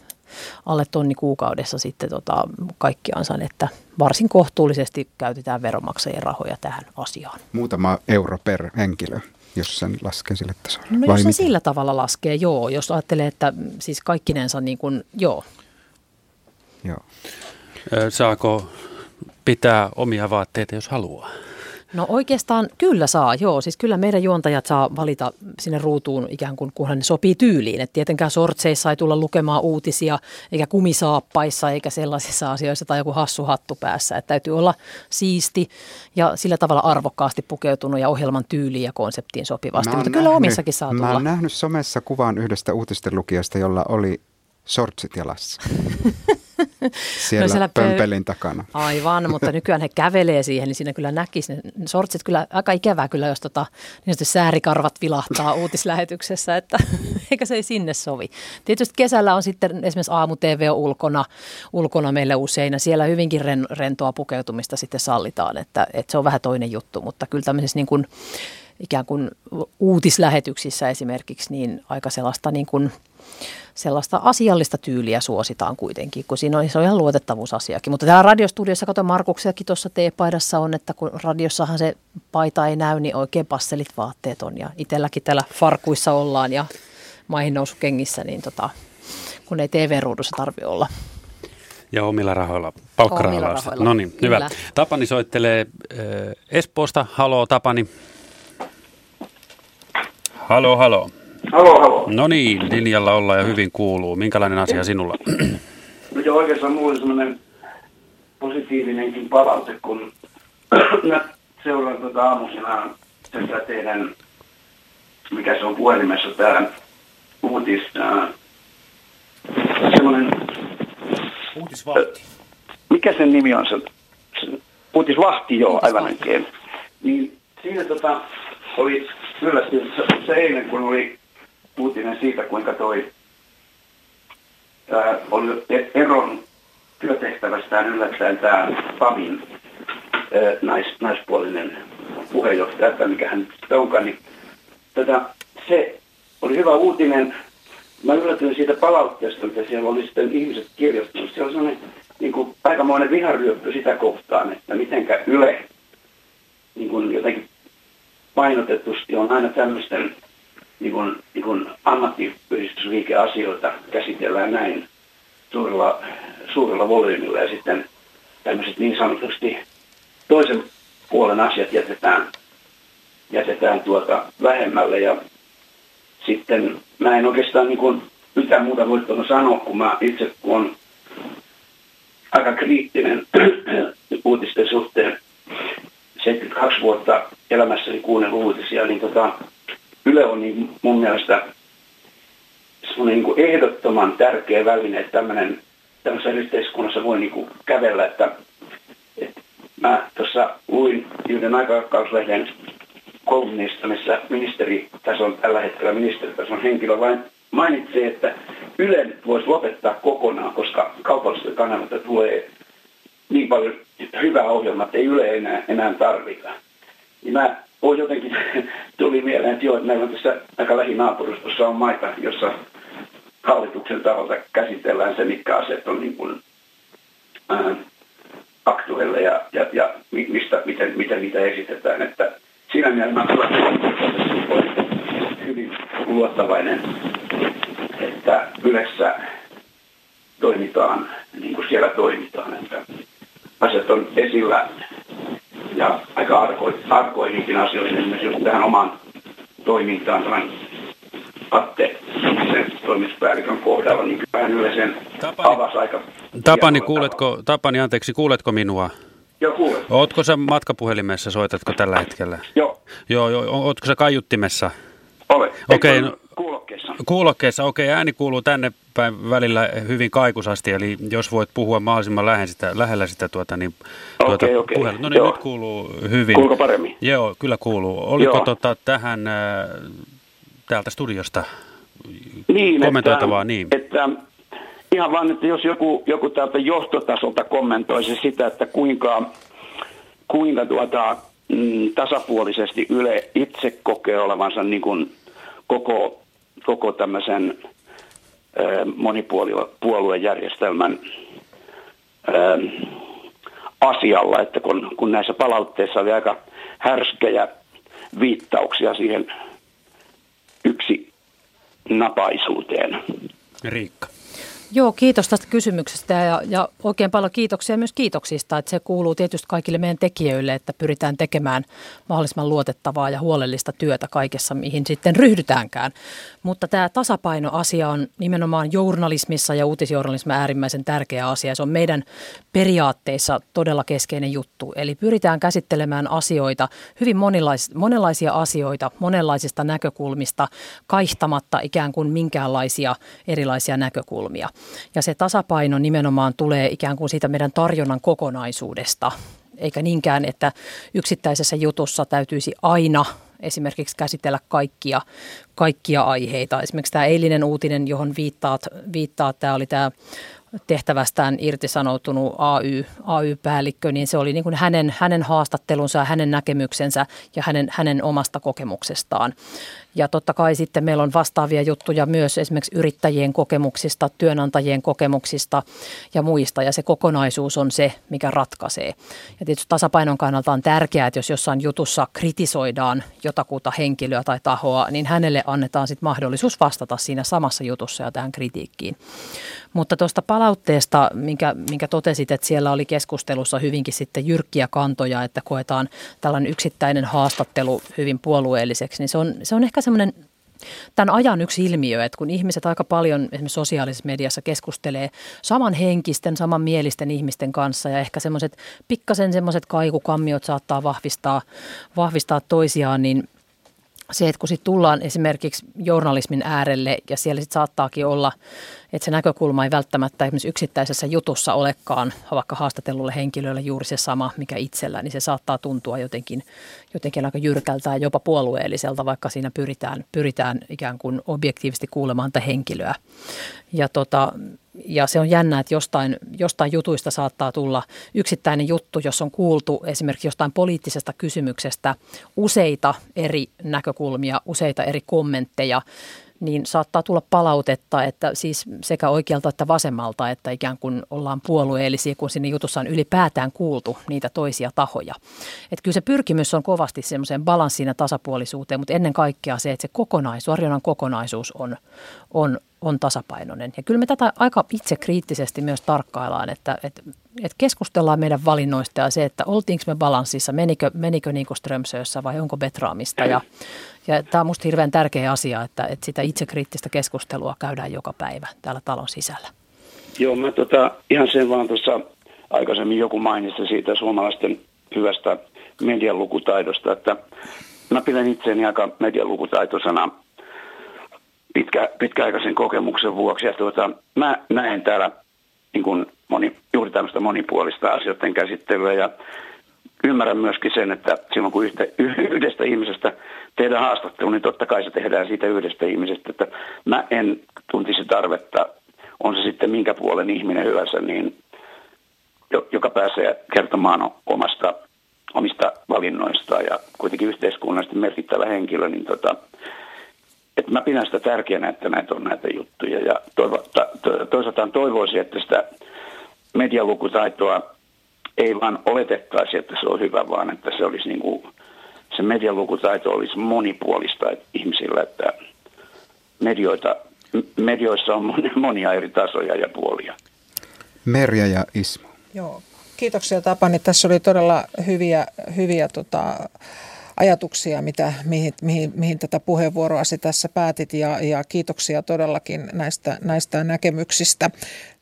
alle tonni kuukaudessa sitten tota kaikkiansa, että varsin kohtuullisesti käytetään veronmaksajien rahoja tähän asiaan. Muutama euro per henkilö, jos sen laskee sille tasolle. No Vai jos se sillä tavalla laskee, joo. Jos ajattelee, että siis kaikkinensa niin kuin, joo. Joo. Saako pitää omia vaatteita, jos haluaa? No oikeastaan kyllä saa, joo. Siis kyllä meidän juontajat saa valita sinne ruutuun ikään kuin kunhan ne sopii tyyliin. Et tietenkään sortseissa ei tulla lukemaan uutisia, eikä kumisaappaissa, eikä sellaisissa asioissa tai joku hassu hattu päässä. Et täytyy olla siisti ja sillä tavalla arvokkaasti pukeutunut ja ohjelman tyyliin ja konseptiin sopivasti. Mutta nähnyt, kyllä omissakin saa tulla. Mä oon nähnyt somessa kuvan yhdestä uutisten lukijasta, jolla oli sortsit jalassa. Siellä, no siellä pömpelin takana. Aivan, mutta nykyään he kävelee siihen, niin siinä kyllä näkisi. Ne sortsit kyllä aika ikävää kyllä, jos tota, niin säärikarvat vilahtaa uutislähetyksessä, että eikä se ei sinne sovi. Tietysti kesällä on sitten esimerkiksi aamu-TV ulkona, ulkona meille usein, ja siellä hyvinkin rentoa pukeutumista sitten sallitaan, että, että se on vähän toinen juttu, mutta kyllä tämmöisessä niin kuin, ikään kuin uutislähetyksissä esimerkiksi, niin aika sellaista niin kuin, sellaista asiallista tyyliä suositaan kuitenkin, kun siinä on, se on ihan luotettavuusasiakin. Mutta täällä radiostudiossa, kato Markuksiakin tuossa teepaidassa on, että kun radiossahan se paita ei näy, niin oikein passelit vaatteet on. Ja itselläkin täällä farkuissa ollaan ja maihin kengissä, niin tota, kun ei TV-ruudussa tarvi olla. Ja omilla rahoilla, palkkarahoilla. No niin, hyvä. Tapani soittelee äh, Espoosta. Halo Tapani. Halo, halo. Halo, halo. No niin, linjalla ollaan ja hyvin kuuluu. Minkälainen asia sinulla? No joo, oikeastaan mulla oli semmoinen positiivinenkin palaute, kun mä seuraan tuota aamusena tätä teidän, mikä se on puhelimessa täällä, uutis, semmoinen... Uutisvahti. Mikä sen nimi on? Se, uutisvahti, joo, aivan oikein. Niin siinä tota, oli yllätty se, se eilen, kun oli uutinen siitä, kuinka toi ää, oli eron työtehtävästään yllättäen tämä PAMin ää, nais, naispuolinen puheenjohtaja, että mikä hän onkaan, niin tätä, se oli hyvä uutinen. Mä yllätyin siitä palautteesta, mitä siellä oli sitten ihmiset kirjoittanut. Siellä oli sellainen niin kuin, aikamoinen viharyöppy sitä kohtaan, että mitenkä Yle niin kuin jotenkin painotetusti on aina tämmöisten niin kuin, niin kuin ammattiyhdistysliikeasioita käsitellään näin suurella, suurella volyymilla ja sitten tämmöiset niin sanotusti toisen puolen asiat jätetään, jätetään tuota vähemmälle. Ja sitten mä en oikeastaan niin kuin mitään muuta voi sanoa, kun mä itse kun on aika kriittinen uutisten suhteen. 72 vuotta elämässäni kuunnellut uutisia, niin tota, Yle on niin mun mielestä niin kuin ehdottoman tärkeä väline, että tämmöinen, tämmöisessä yhteiskunnassa voi niin kuin kävellä, että, että mä tuossa luin yhden aikakauslehden kolumnista, missä ministeritason, tällä hetkellä ministeritason henkilö vain mainitsi, että Yle voisi lopettaa kokonaan, koska kaupallisilta kanavalta tulee niin paljon hyvää ohjelmaa, että ei Yle enää, enää tarvita. Niin mä voi jotenkin tuli mieleen, että joo, että meillä on tässä aika lähinaapurustossa on maita, jossa hallituksen taholta käsitellään se, mitkä asiat on niin kuin, ää, aktuelle ja, ja, ja mistä, miten, miten niitä esitetään. Että siinä mielessä olen hyvin luottavainen, että yleensä toimitaan niin kuin siellä toimitaan, että asiat on esillä ja aika arkoihinkin asioihin, esimerkiksi tähän omaan toimintaan tämän Atte sen toimituspäällikön kohdalla, niin kyllähän Yle sen Tapani, avasi aika... Tapani, kuuletko, Tapani, anteeksi, kuuletko minua? Joo. Ootko sä matkapuhelimessa, soitatko tällä hetkellä? Joo. Joo, joo. Ootko sä kaiuttimessa? Olen. Okei, okay, no, kuulokkeessa. Kuulokkeessa, okei, okay, ääni kuuluu tänne päin välillä hyvin kaikusasti, eli jos voit puhua mahdollisimman lähellä sitä, lähellä sitä tuota, niin, tuota okay, okay. No niin, Joo. nyt kuuluu hyvin. Kuuluuko paremmin? Joo, kyllä kuuluu. Oliko Joo. tota, tähän äh, täältä studiosta niin, kommentoitavaa? Että, niin, että ihan vaan, että jos joku, joku täältä johtotasolta kommentoisi sitä, että kuinka, kuinka tuota, mm, tasapuolisesti Yle itse kokee olevansa niin kuin koko, koko tämmöisen monipuoluejärjestelmän asialla, että kun, kun näissä palautteissa oli aika härskejä viittauksia siihen yksi napaisuuteen. Riikka. Joo, kiitos tästä kysymyksestä ja, ja oikein paljon kiitoksia myös kiitoksista. Että se kuuluu tietysti kaikille meidän tekijöille, että pyritään tekemään mahdollisimman luotettavaa ja huolellista työtä kaikessa, mihin sitten ryhdytäänkään. Mutta tämä tasapainoasia on nimenomaan journalismissa ja uutisjournalismissa äärimmäisen tärkeä asia. Se on meidän periaatteissa todella keskeinen juttu. Eli pyritään käsittelemään asioita, hyvin monenlaisia, monenlaisia asioita, monenlaisista näkökulmista, kaihtamatta ikään kuin minkäänlaisia erilaisia näkökulmia. Ja se tasapaino nimenomaan tulee ikään kuin siitä meidän tarjonnan kokonaisuudesta, eikä niinkään, että yksittäisessä jutussa täytyisi aina esimerkiksi käsitellä kaikkia, kaikkia aiheita. Esimerkiksi tämä eilinen uutinen, johon viittaat, viittaat tämä oli tämä tehtävästään irtisanoutunut AY, AY-päällikkö, niin se oli niin kuin hänen, hänen haastattelunsa ja hänen näkemyksensä ja hänen, hänen omasta kokemuksestaan. Ja totta kai sitten meillä on vastaavia juttuja myös esimerkiksi yrittäjien kokemuksista, työnantajien kokemuksista ja muista. Ja se kokonaisuus on se, mikä ratkaisee. Ja tietysti tasapainon kannalta on tärkeää, että jos jossain jutussa kritisoidaan jotakuta henkilöä tai tahoa, niin hänelle annetaan sitten mahdollisuus vastata siinä samassa jutussa ja tähän kritiikkiin. Mutta tuosta palautteesta, minkä, minkä totesit, että siellä oli keskustelussa hyvinkin sitten jyrkkiä kantoja, että koetaan tällainen yksittäinen haastattelu hyvin puolueelliseksi, niin se on, se on ehkä semmoinen tämän ajan yksi ilmiö, että kun ihmiset aika paljon esimerkiksi sosiaalisessa mediassa keskustelee samanhenkisten, samanmielisten ihmisten kanssa ja ehkä semmoiset pikkasen semmoiset kaikukammiot saattaa vahvistaa, vahvistaa toisiaan, niin se, että kun sitten tullaan esimerkiksi journalismin äärelle ja siellä sitten saattaakin olla että se näkökulma ei välttämättä esimerkiksi yksittäisessä jutussa olekaan vaikka haastatellulle henkilölle juuri se sama, mikä itsellä, niin se saattaa tuntua jotenkin, jotenkin aika jyrkältä ja jopa puolueelliselta, vaikka siinä pyritään, pyritään ikään kuin objektiivisesti kuulemaan tätä henkilöä. Ja, tota, ja se on jännä, että jostain, jostain jutuista saattaa tulla yksittäinen juttu, jos on kuultu esimerkiksi jostain poliittisesta kysymyksestä useita eri näkökulmia, useita eri kommentteja, niin saattaa tulla palautetta, että siis sekä oikealta että vasemmalta, että ikään kuin ollaan puolueellisia, kun sinne jutussa on ylipäätään kuultu niitä toisia tahoja. Että kyllä se pyrkimys on kovasti semmoiseen balanssiin ja tasapuolisuuteen, mutta ennen kaikkea se, että se kokonaisuus, arjonnan kokonaisuus on, on, on tasapainoinen. Ja kyllä me tätä aika itse kriittisesti myös tarkkaillaan, että, että, että keskustellaan meidän valinnoista ja se, että oltiinko me balanssissa, menikö, menikö niin kuin Strömsössä vai onko betraamista ja ja tämä on minusta hirveän tärkeä asia, että, että sitä itsekriittistä keskustelua käydään joka päivä täällä talon sisällä. Joo, mä tota, ihan sen vaan tuossa aikaisemmin joku mainitsi siitä suomalaisten hyvästä median lukutaidosta, että mä pidän itseäni aika median pitkä, pitkäaikaisen kokemuksen vuoksi. Ja tuota, mä näen täällä niin kuin moni, juuri tämmöistä monipuolista asioiden käsittelyä ja ymmärrän myöskin sen, että silloin kun yhtä, yhdestä ihmisestä tehdään haastattelu, niin totta kai se tehdään siitä yhdestä ihmisestä. Että mä en tuntisi tarvetta, on se sitten minkä puolen ihminen hyvänsä, niin joka pääsee kertomaan omasta, omista valinnoistaan ja kuitenkin yhteiskunnallisesti merkittävä henkilö, niin tota, että mä pidän sitä tärkeänä, että näitä on näitä juttuja. Ja toisaalta toivoisin, että sitä medialukutaitoa ei vaan oletettaisi, että se on hyvä, vaan että se olisi niin kuin, se medialukutaito olisi monipuolista ihmisillä, että medioita, medioissa on monia eri tasoja ja puolia. Merja ja Ismo. Joo, kiitoksia Tapani. Tässä oli todella hyviä, hyviä tota, ajatuksia, mitä, mihin, mihin, mihin tätä puheenvuoroasi tässä päätit ja, ja kiitoksia todellakin näistä, näistä näkemyksistä.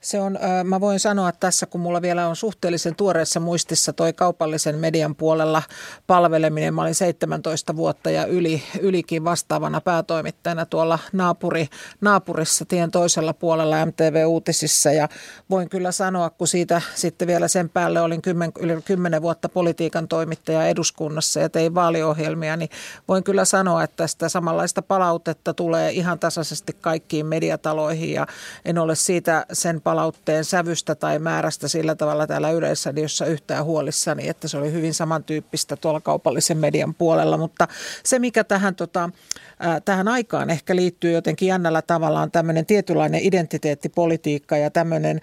Se on, mä voin sanoa tässä, kun mulla vielä on suhteellisen tuoreessa muistissa toi kaupallisen median puolella palveleminen. Mä olin 17 vuotta ja yli, ylikin vastaavana päätoimittajana tuolla naapuri, naapurissa tien toisella puolella MTV-uutisissa. Ja voin kyllä sanoa, kun siitä sitten vielä sen päälle olin kymmen, yli 10 vuotta politiikan toimittaja eduskunnassa ja tein vaaliohjelmia, niin voin kyllä sanoa, että tästä samanlaista palautetta tulee ihan tasaisesti kaikkiin mediataloihin ja en ole siitä sen palautteen sävystä tai määrästä sillä tavalla täällä Yleisradiossa yhtään huolissani, että se oli hyvin samantyyppistä tuolla kaupallisen median puolella. Mutta se, mikä tähän, tota, tähän aikaan ehkä liittyy jotenkin jännällä tavalla, on tämmöinen tietynlainen identiteettipolitiikka ja tämmöinen,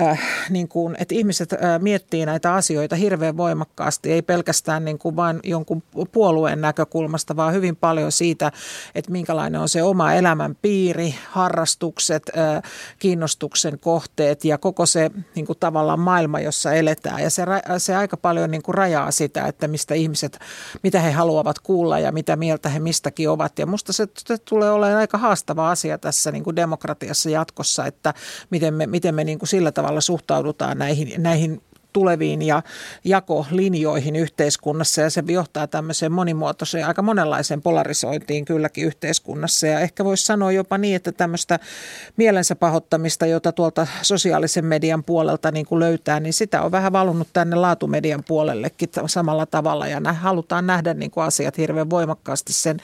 äh, niin kuin, että ihmiset äh, miettii näitä asioita hirveän voimakkaasti, ei pelkästään niin kuin vain jonkun puolueen näkökulmasta, vaan hyvin paljon siitä, että minkälainen on se oma elämänpiiri, harrastukset, äh, kiinnostuksen kohteet ja koko se niin kuin tavallaan maailma, jossa eletään. Ja se, se aika paljon niin kuin rajaa sitä, että mistä ihmiset, mitä he haluavat kuulla ja mitä mieltä he mistäkin ovat. Ja musta se, tulee olemaan aika haastava asia tässä niin kuin demokratiassa jatkossa, että miten me, miten me niin kuin sillä tavalla suhtaudutaan näihin, näihin tuleviin ja jakolinjoihin yhteiskunnassa. Ja se johtaa tämmöiseen monimuotoiseen, aika monenlaiseen polarisointiin kylläkin yhteiskunnassa. Ja ehkä voisi sanoa jopa niin, että tämmöistä mielensä pahoittamista, jota tuolta sosiaalisen median puolelta niin kuin löytää, niin sitä on vähän valunut tänne laatumedian puolellekin samalla tavalla. Ja halutaan nähdä niin kuin asiat hirveän voimakkaasti sen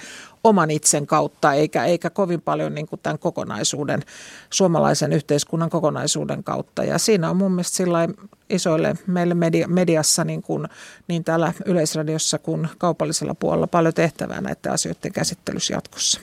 oman itsen kautta, eikä, eikä kovin paljon niin kuin tämän kokonaisuuden, suomalaisen yhteiskunnan kokonaisuuden kautta. Ja siinä on mun mielestä sillä isoille meille media, mediassa, niin, kuin, niin täällä Yleisradiossa kuin kaupallisella puolella paljon tehtävää näiden asioiden käsittelyssä jatkossa.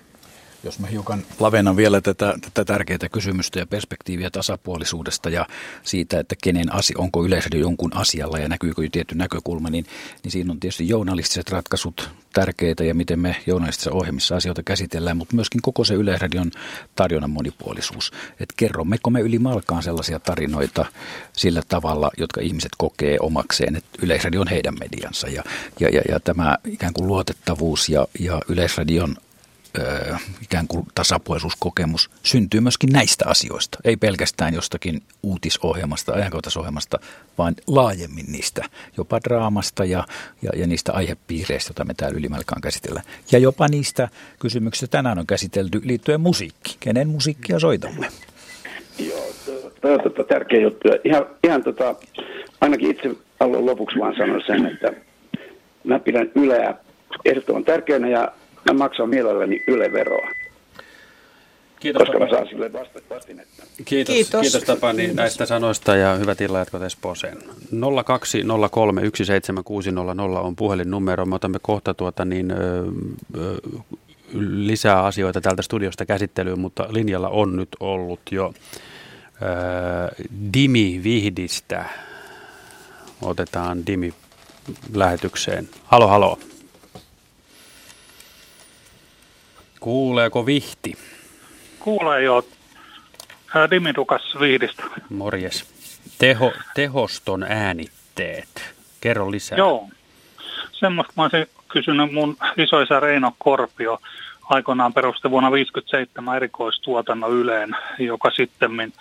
Jos mä hiukan lavennan vielä tätä, tätä tärkeää kysymystä ja perspektiiviä tasapuolisuudesta ja siitä, että kenen asia, onko yleisöllä jonkun asialla ja näkyykö tietty näkökulma, niin, niin siinä on tietysti journalistiset ratkaisut tärkeitä ja miten me journalistisissa ohjelmissa asioita käsitellään, mutta myöskin koko se Yleisradion tarjonnan monipuolisuus. Että kerrommeko me yli malkaan sellaisia tarinoita sillä tavalla, jotka ihmiset kokee omakseen, että Yleisradio on heidän mediansa ja, ja, ja, ja tämä ikään kuin luotettavuus ja, ja Yleisradion ö, ikään kuin tasapuolisuuskokemus syntyy myöskin näistä asioista. Ei pelkästään jostakin uutisohjelmasta, ajankohtaisohjelmasta, vaan laajemmin niistä, jopa draamasta ja, ja, ja niistä aihepiireistä, joita me täällä ylimalkaan käsitellään. Ja jopa niistä kysymyksistä tänään on käsitelty liittyen musiikkiin. Kenen musiikkia soitamme? Joo, tämä on tota, tärkeä juttu. Ihan, ihan tota, ainakin itse haluan lopuksi vaan sanoa sen, että mä pidän Yleä ehdottoman tärkeänä ja mä maksan mielelläni Yle-veroa. Kiitos. Koska mä saan sille vastinetta. Kiitos, kiitos. kiitos Tapani Kiitos. näistä sanoista ja hyvät illanjatkot Espooseen. 020317600 on puhelinnumero. Me otamme kohta tuota niin, ö, ö, lisää asioita täältä studiosta käsittelyyn, mutta linjalla on nyt ollut jo ö, Dimi Vihdistä. Otetaan Dimi lähetykseen. Halo, halo. Kuuleeko Vihti? Kuulee jo. Dimidukas Vihdistä. Morjes. Teho, tehoston äänitteet. Kerro lisää. Joo. Semmoista mä olisin kysynyt mun isoisä Reino Korpio aikoinaan perusti vuonna 1957 erikoistuotannon Yleen, joka sitten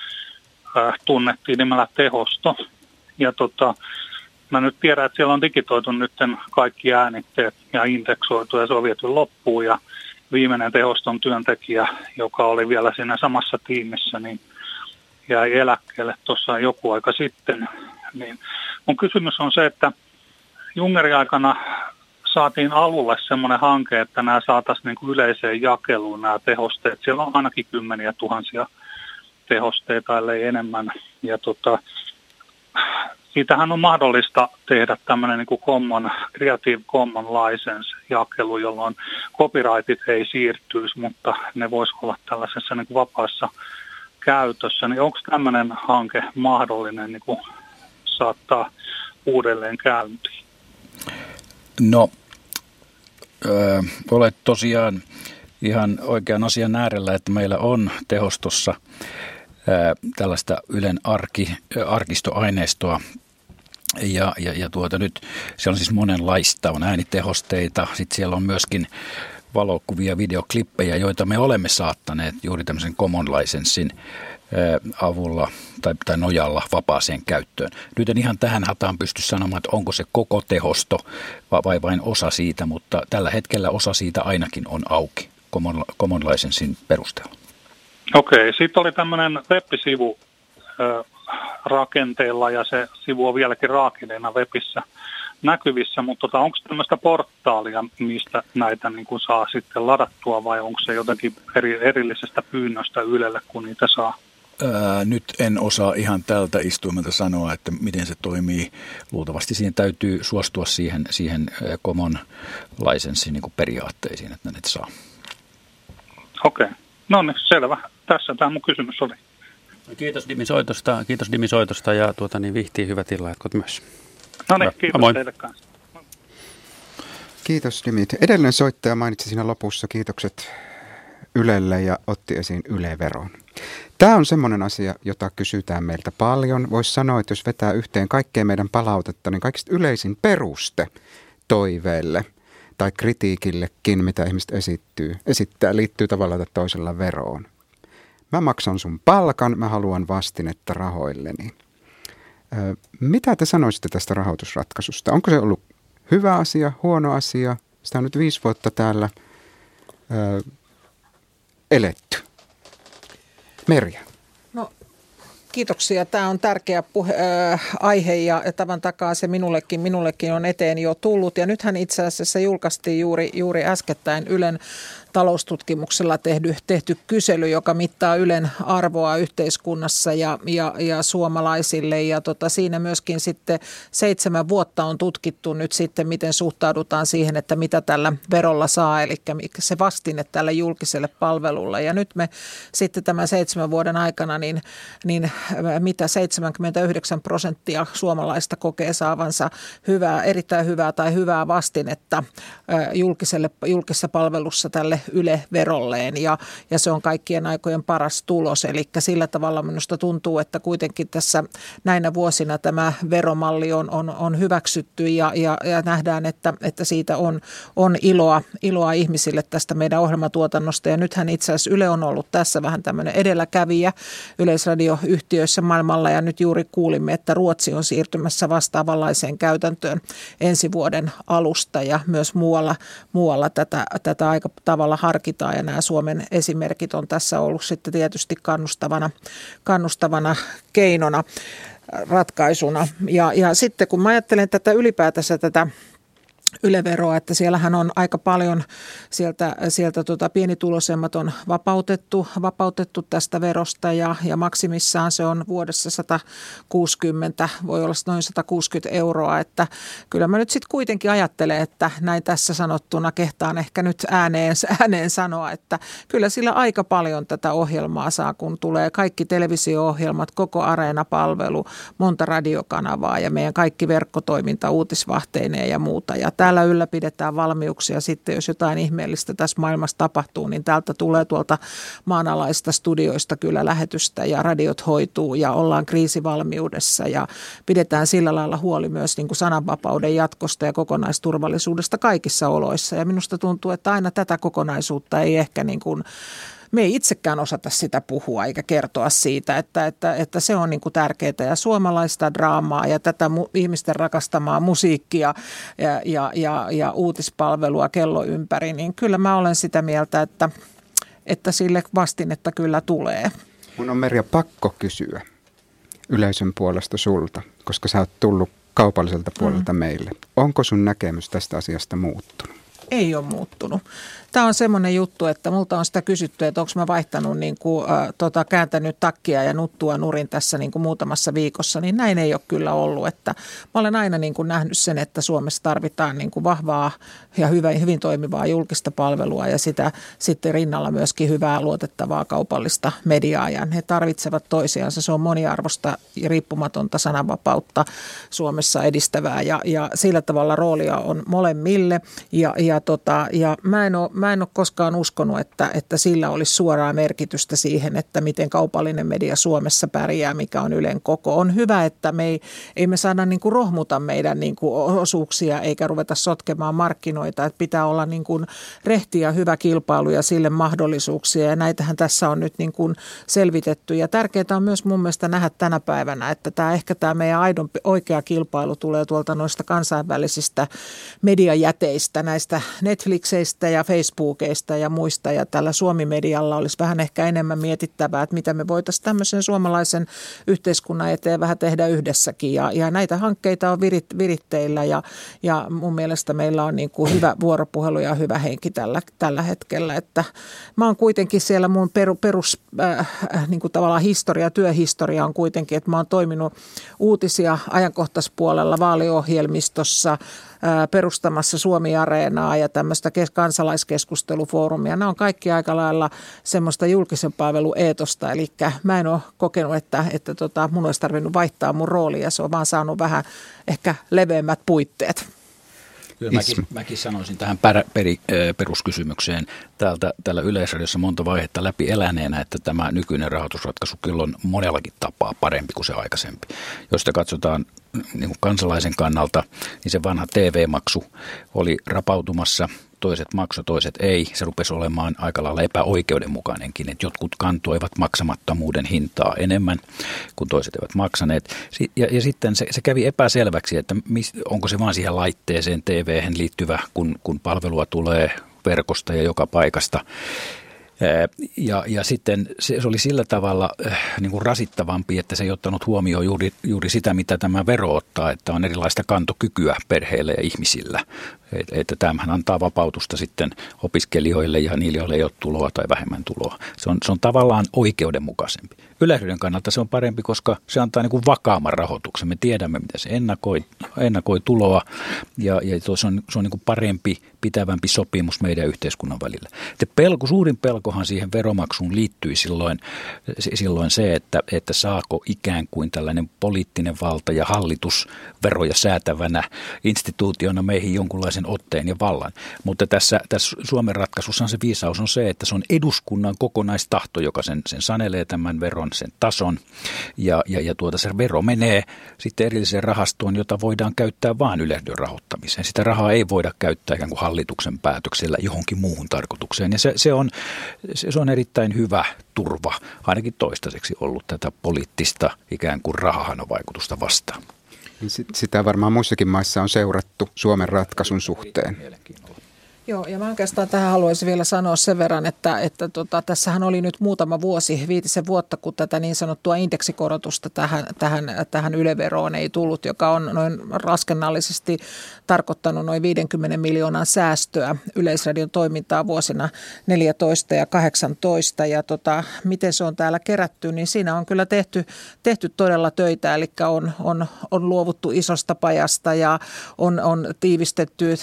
äh, tunnettiin nimellä Tehosto. Ja tota, mä nyt tiedän, että siellä on digitoitu nyt kaikki äänitteet ja indeksoitu ja se on viety loppuun ja viimeinen tehoston työntekijä, joka oli vielä siinä samassa tiimissä, niin jäi eläkkeelle tuossa joku aika sitten. Niin mun kysymys on se, että Jungerin aikana saatiin alulle semmoinen hanke, että nämä saataisiin niin yleiseen jakeluun nämä tehosteet. Siellä on ainakin kymmeniä tuhansia tehosteita, ellei enemmän. Ja tota, siitähän on mahdollista tehdä tämmöinen niin kuin common, Creative Common License-jakelu, jolloin copyrightit ei siirtyisi, mutta ne voisi olla tällaisessa niin kuin vapaassa käytössä. Niin onko tämmöinen hanke mahdollinen niin kuin saattaa uudelleen käyntiin? No, ö, olet tosiaan ihan oikean asian äärellä, että meillä on tehostossa tällaista Ylen arki, arkistoaineistoa ja, ja, ja tuota nyt se on siis monenlaista, on äänitehosteita, sitten siellä on myöskin valokuvia, videoklippejä, joita me olemme saattaneet juuri tämmöisen common licensin avulla tai, tai nojalla vapaaseen käyttöön. Nyt en ihan tähän hataan pysty sanomaan, että onko se koko tehosto vai vain osa siitä, mutta tällä hetkellä osa siitä ainakin on auki common, common licensin perusteella. Okei, sitten oli tämmöinen web-sivu rakenteella ja se sivu on vieläkin raakineena webissä näkyvissä, mutta tota, onko tämmöistä portaalia, mistä näitä niin kuin saa sitten ladattua vai onko se jotenkin eri, erillisestä pyynnöstä Ylelle, kun niitä saa? Ää, nyt en osaa ihan tältä istuimelta sanoa, että miten se toimii. Luultavasti siihen täytyy suostua siihen, siihen common license niin periaatteisiin, että ne saa. Okei. Okay. No niin, selvä. Tässä tämä mun kysymys oli. Kiitos Dimi Soitosta, kiitos Dimi Soitosta ja tuota, niin vihtiin hyvät illanjatkot myös. No niin, kiitos Moi. teille kanssa. Kiitos Dimit. Edellinen soittaja mainitsi siinä lopussa kiitokset Ylelle ja otti esiin Yle-veron. Tämä on semmoinen asia, jota kysytään meiltä paljon. Voisi sanoa, että jos vetää yhteen kaikkea meidän palautetta, niin kaikista yleisin peruste toiveelle tai kritiikillekin, mitä ihmiset esittyy, esittää, liittyy tavalla tai toisella veroon. Mä maksan sun palkan, mä haluan vastinetta rahoilleni. Mitä te sanoisitte tästä rahoitusratkaisusta? Onko se ollut hyvä asia, huono asia? Sitä on nyt viisi vuotta täällä ö, eletty. Merja. No, kiitoksia. Tämä on tärkeä puhe, äh, aihe ja tavan takaa se minullekin, minullekin on eteen jo tullut. Ja nythän itse asiassa julkaistiin juuri, juuri äskettäin Ylen taloustutkimuksella tehty, tehty kysely, joka mittaa Ylen arvoa yhteiskunnassa ja, ja, ja suomalaisille. Ja tota, siinä myöskin sitten seitsemän vuotta on tutkittu nyt sitten, miten suhtaudutaan siihen, että mitä tällä verolla saa, eli se vastine tälle julkiselle palvelulle. Ja nyt me sitten tämän seitsemän vuoden aikana, niin, niin mitä 79 prosenttia suomalaista kokee saavansa hyvää, erittäin hyvää tai hyvää vastinetta julkiselle, julkisessa palvelussa tälle Yle-verolleen ja, ja se on kaikkien aikojen paras tulos. Eli sillä tavalla minusta tuntuu, että kuitenkin tässä näinä vuosina tämä veromalli on, on, on hyväksytty ja, ja, ja nähdään, että, että siitä on, on iloa, iloa ihmisille tästä meidän ohjelmatuotannosta. Ja nythän itse asiassa Yle on ollut tässä vähän tämmöinen edelläkävijä yleisradioyhtiöissä maailmalla ja nyt juuri kuulimme, että Ruotsi on siirtymässä vastaavanlaiseen käytäntöön ensi vuoden alusta ja myös muualla, muualla tätä, tätä aika tavalla tavalla harkitaan ja nämä Suomen esimerkit on tässä ollut sitten tietysti kannustavana, kannustavana keinona ratkaisuna. Ja, ja sitten kun mä ajattelen tätä ylipäätänsä tätä yleveroa, että siellähän on aika paljon sieltä, sieltä tota pienituloisemmat on vapautettu, vapautettu tästä verosta ja, ja maksimissaan se on vuodessa 160, voi olla noin 160 euroa, että kyllä mä nyt sitten kuitenkin ajattelen, että näin tässä sanottuna kehtaan ehkä nyt ääneen, ääneen sanoa, että kyllä sillä aika paljon tätä ohjelmaa saa, kun tulee kaikki televisio-ohjelmat, koko areenapalvelu, monta radiokanavaa ja meidän kaikki verkkotoiminta uutisvahteineen ja muuta. Ja täällä ylläpidetään valmiuksia sitten, jos jotain ihmeellistä tässä maailmassa tapahtuu, niin täältä tulee tuolta maanalaista studioista kyllä lähetystä ja radiot hoituu ja ollaan kriisivalmiudessa ja pidetään sillä lailla huoli myös niin kuin sananvapauden jatkosta ja kokonaisturvallisuudesta kaikissa oloissa. Ja minusta tuntuu, että aina tätä kokonaisuutta ei ehkä niin kuin me ei itsekään osata sitä puhua eikä kertoa siitä, että, että, että se on niin kuin tärkeää ja suomalaista draamaa ja tätä mu- ihmisten rakastamaa musiikkia ja, ja, ja, ja uutispalvelua kello ympäri, niin kyllä mä olen sitä mieltä, että, että sille vastinetta kyllä tulee. Mun on Merja pakko kysyä yleisön puolesta sulta, koska sä oot tullut kaupalliselta puolelta mm. meille. Onko sun näkemys tästä asiasta muuttunut? Ei ole muuttunut tämä on semmoinen juttu, että multa on sitä kysytty, että onko mä vaihtanut, niin kuin, äh, tota, kääntänyt takkia ja nuttua nurin tässä niin kuin muutamassa viikossa, niin näin ei ole kyllä ollut. Että mä olen aina niin kuin nähnyt sen, että Suomessa tarvitaan niin kuin vahvaa ja hyvä, hyvin toimivaa julkista palvelua ja sitä sitten rinnalla myöskin hyvää luotettavaa kaupallista mediaa ja he tarvitsevat toisiansa. Se on moniarvosta ja riippumatonta sananvapautta Suomessa edistävää ja, ja sillä tavalla roolia on molemmille ja, ja, tota, ja mä en ole mä en ole koskaan uskonut, että, että sillä olisi suoraa merkitystä siihen, että miten kaupallinen media Suomessa pärjää, mikä on Ylen koko. On hyvä, että me ei, ei me saada niin kuin rohmuta meidän niin kuin osuuksia eikä ruveta sotkemaan markkinoita. Että pitää olla niin kuin rehti ja hyvä kilpailu ja sille mahdollisuuksia ja näitähän tässä on nyt niin kuin selvitetty. Ja tärkeää on myös mun mielestä nähdä tänä päivänä, että tämä ehkä tämä meidän aidon oikea kilpailu tulee tuolta noista kansainvälisistä mediajäteistä, näistä Netflixeistä ja Facebookeista ja muista. Ja tällä Suomi-medialla olisi vähän ehkä enemmän mietittävää, että mitä me voitaisiin tämmöisen suomalaisen yhteiskunnan eteen vähän tehdä yhdessäkin. Ja, ja näitä hankkeita on virit, viritteillä ja, ja mun mielestä meillä on niin kuin hyvä vuoropuhelu ja hyvä henki tällä, tällä hetkellä. Että mä oon kuitenkin siellä mun peru, perus äh, niin kuin tavallaan historia, työhistoria on kuitenkin, että mä oon toiminut uutisia ajankohtaispuolella vaaliohjelmistossa, perustamassa Suomi-areenaa ja tämmöistä kansalaiskeskustelufoorumia. Nämä on kaikki aika lailla semmoista julkisen palvelun eetosta, eli mä en ole kokenut, että, että tota, mun olisi tarvinnut vaihtaa mun roolia, se on vaan saanut vähän ehkä leveämmät puitteet. Kyllä mäkin, mäkin sanoisin tähän per, peri, peruskysymykseen täältä, täällä Yleisradiossa monta vaihetta läpi eläneenä, että tämä nykyinen rahoitusratkaisu kyllä on monellakin tapaa parempi kuin se aikaisempi. Jos sitä katsotaan niin kuin kansalaisen kannalta, niin se vanha TV-maksu oli rapautumassa toiset maksoi, toiset ei. Se rupesi olemaan aika lailla epäoikeudenmukainenkin, että jotkut kantoivat maksamattomuuden hintaa enemmän kuin toiset eivät maksaneet. Ja, ja sitten se, se kävi epäselväksi, että mis, onko se vaan siihen laitteeseen tv liittyvä, kun, kun palvelua tulee verkosta ja joka paikasta. Ja, ja sitten se, se oli sillä tavalla äh, niin kuin rasittavampi, että se ei ottanut huomioon juuri, juuri sitä, mitä tämä vero ottaa, että on erilaista kantokykyä perheille ja ihmisillä. Että, tämähän antaa vapautusta sitten opiskelijoille ja niille, joille ei ole tuloa tai vähemmän tuloa. Se on, se on tavallaan oikeudenmukaisempi. Yleisyyden kannalta se on parempi, koska se antaa niin kuin vakaamman rahoituksen. Me tiedämme, mitä se ennakoi, ennakoi tuloa ja, ja se on, se on niin kuin parempi, pitävämpi sopimus meidän yhteiskunnan välillä. Se pelko, suurin pelkohan siihen veromaksuun liittyi silloin, silloin se, että, että saako ikään kuin tällainen poliittinen valta ja hallitus veroja säätävänä instituutiona meihin jonkunlaisen otteen ja vallan. Mutta tässä, tässä Suomen ratkaisussa se viisaus on se, että se on eduskunnan kokonaistahto, joka sen, sen sanelee tämän veron sen tason. Ja, ja, ja tuota, se vero menee sitten erilliseen rahastoon, jota voidaan käyttää vain yleisön rahoittamiseen. Sitä rahaa ei voida käyttää ikään kuin hallituksen päätöksellä johonkin muuhun tarkoitukseen. Ja se, se, on, se, se on erittäin hyvä turva, ainakin toistaiseksi ollut tätä poliittista ikään kuin rahahanovaikutusta vastaan. Sitä varmaan muissakin maissa on seurattu Suomen ratkaisun suhteen. Joo, ja mä oikeastaan tähän haluaisin vielä sanoa sen verran, että, että tota, tässähän oli nyt muutama vuosi, viitisen vuotta, kun tätä niin sanottua indeksikorotusta tähän, tähän, tähän yleveroon ei tullut, joka on noin raskennallisesti tarkoittanut noin 50 miljoonan säästöä Yleisradion toimintaa vuosina 14 ja 18. Ja tota, miten se on täällä kerätty, niin siinä on kyllä tehty, tehty todella töitä, eli on, on, on luovuttu isosta pajasta ja on, on tiivistetty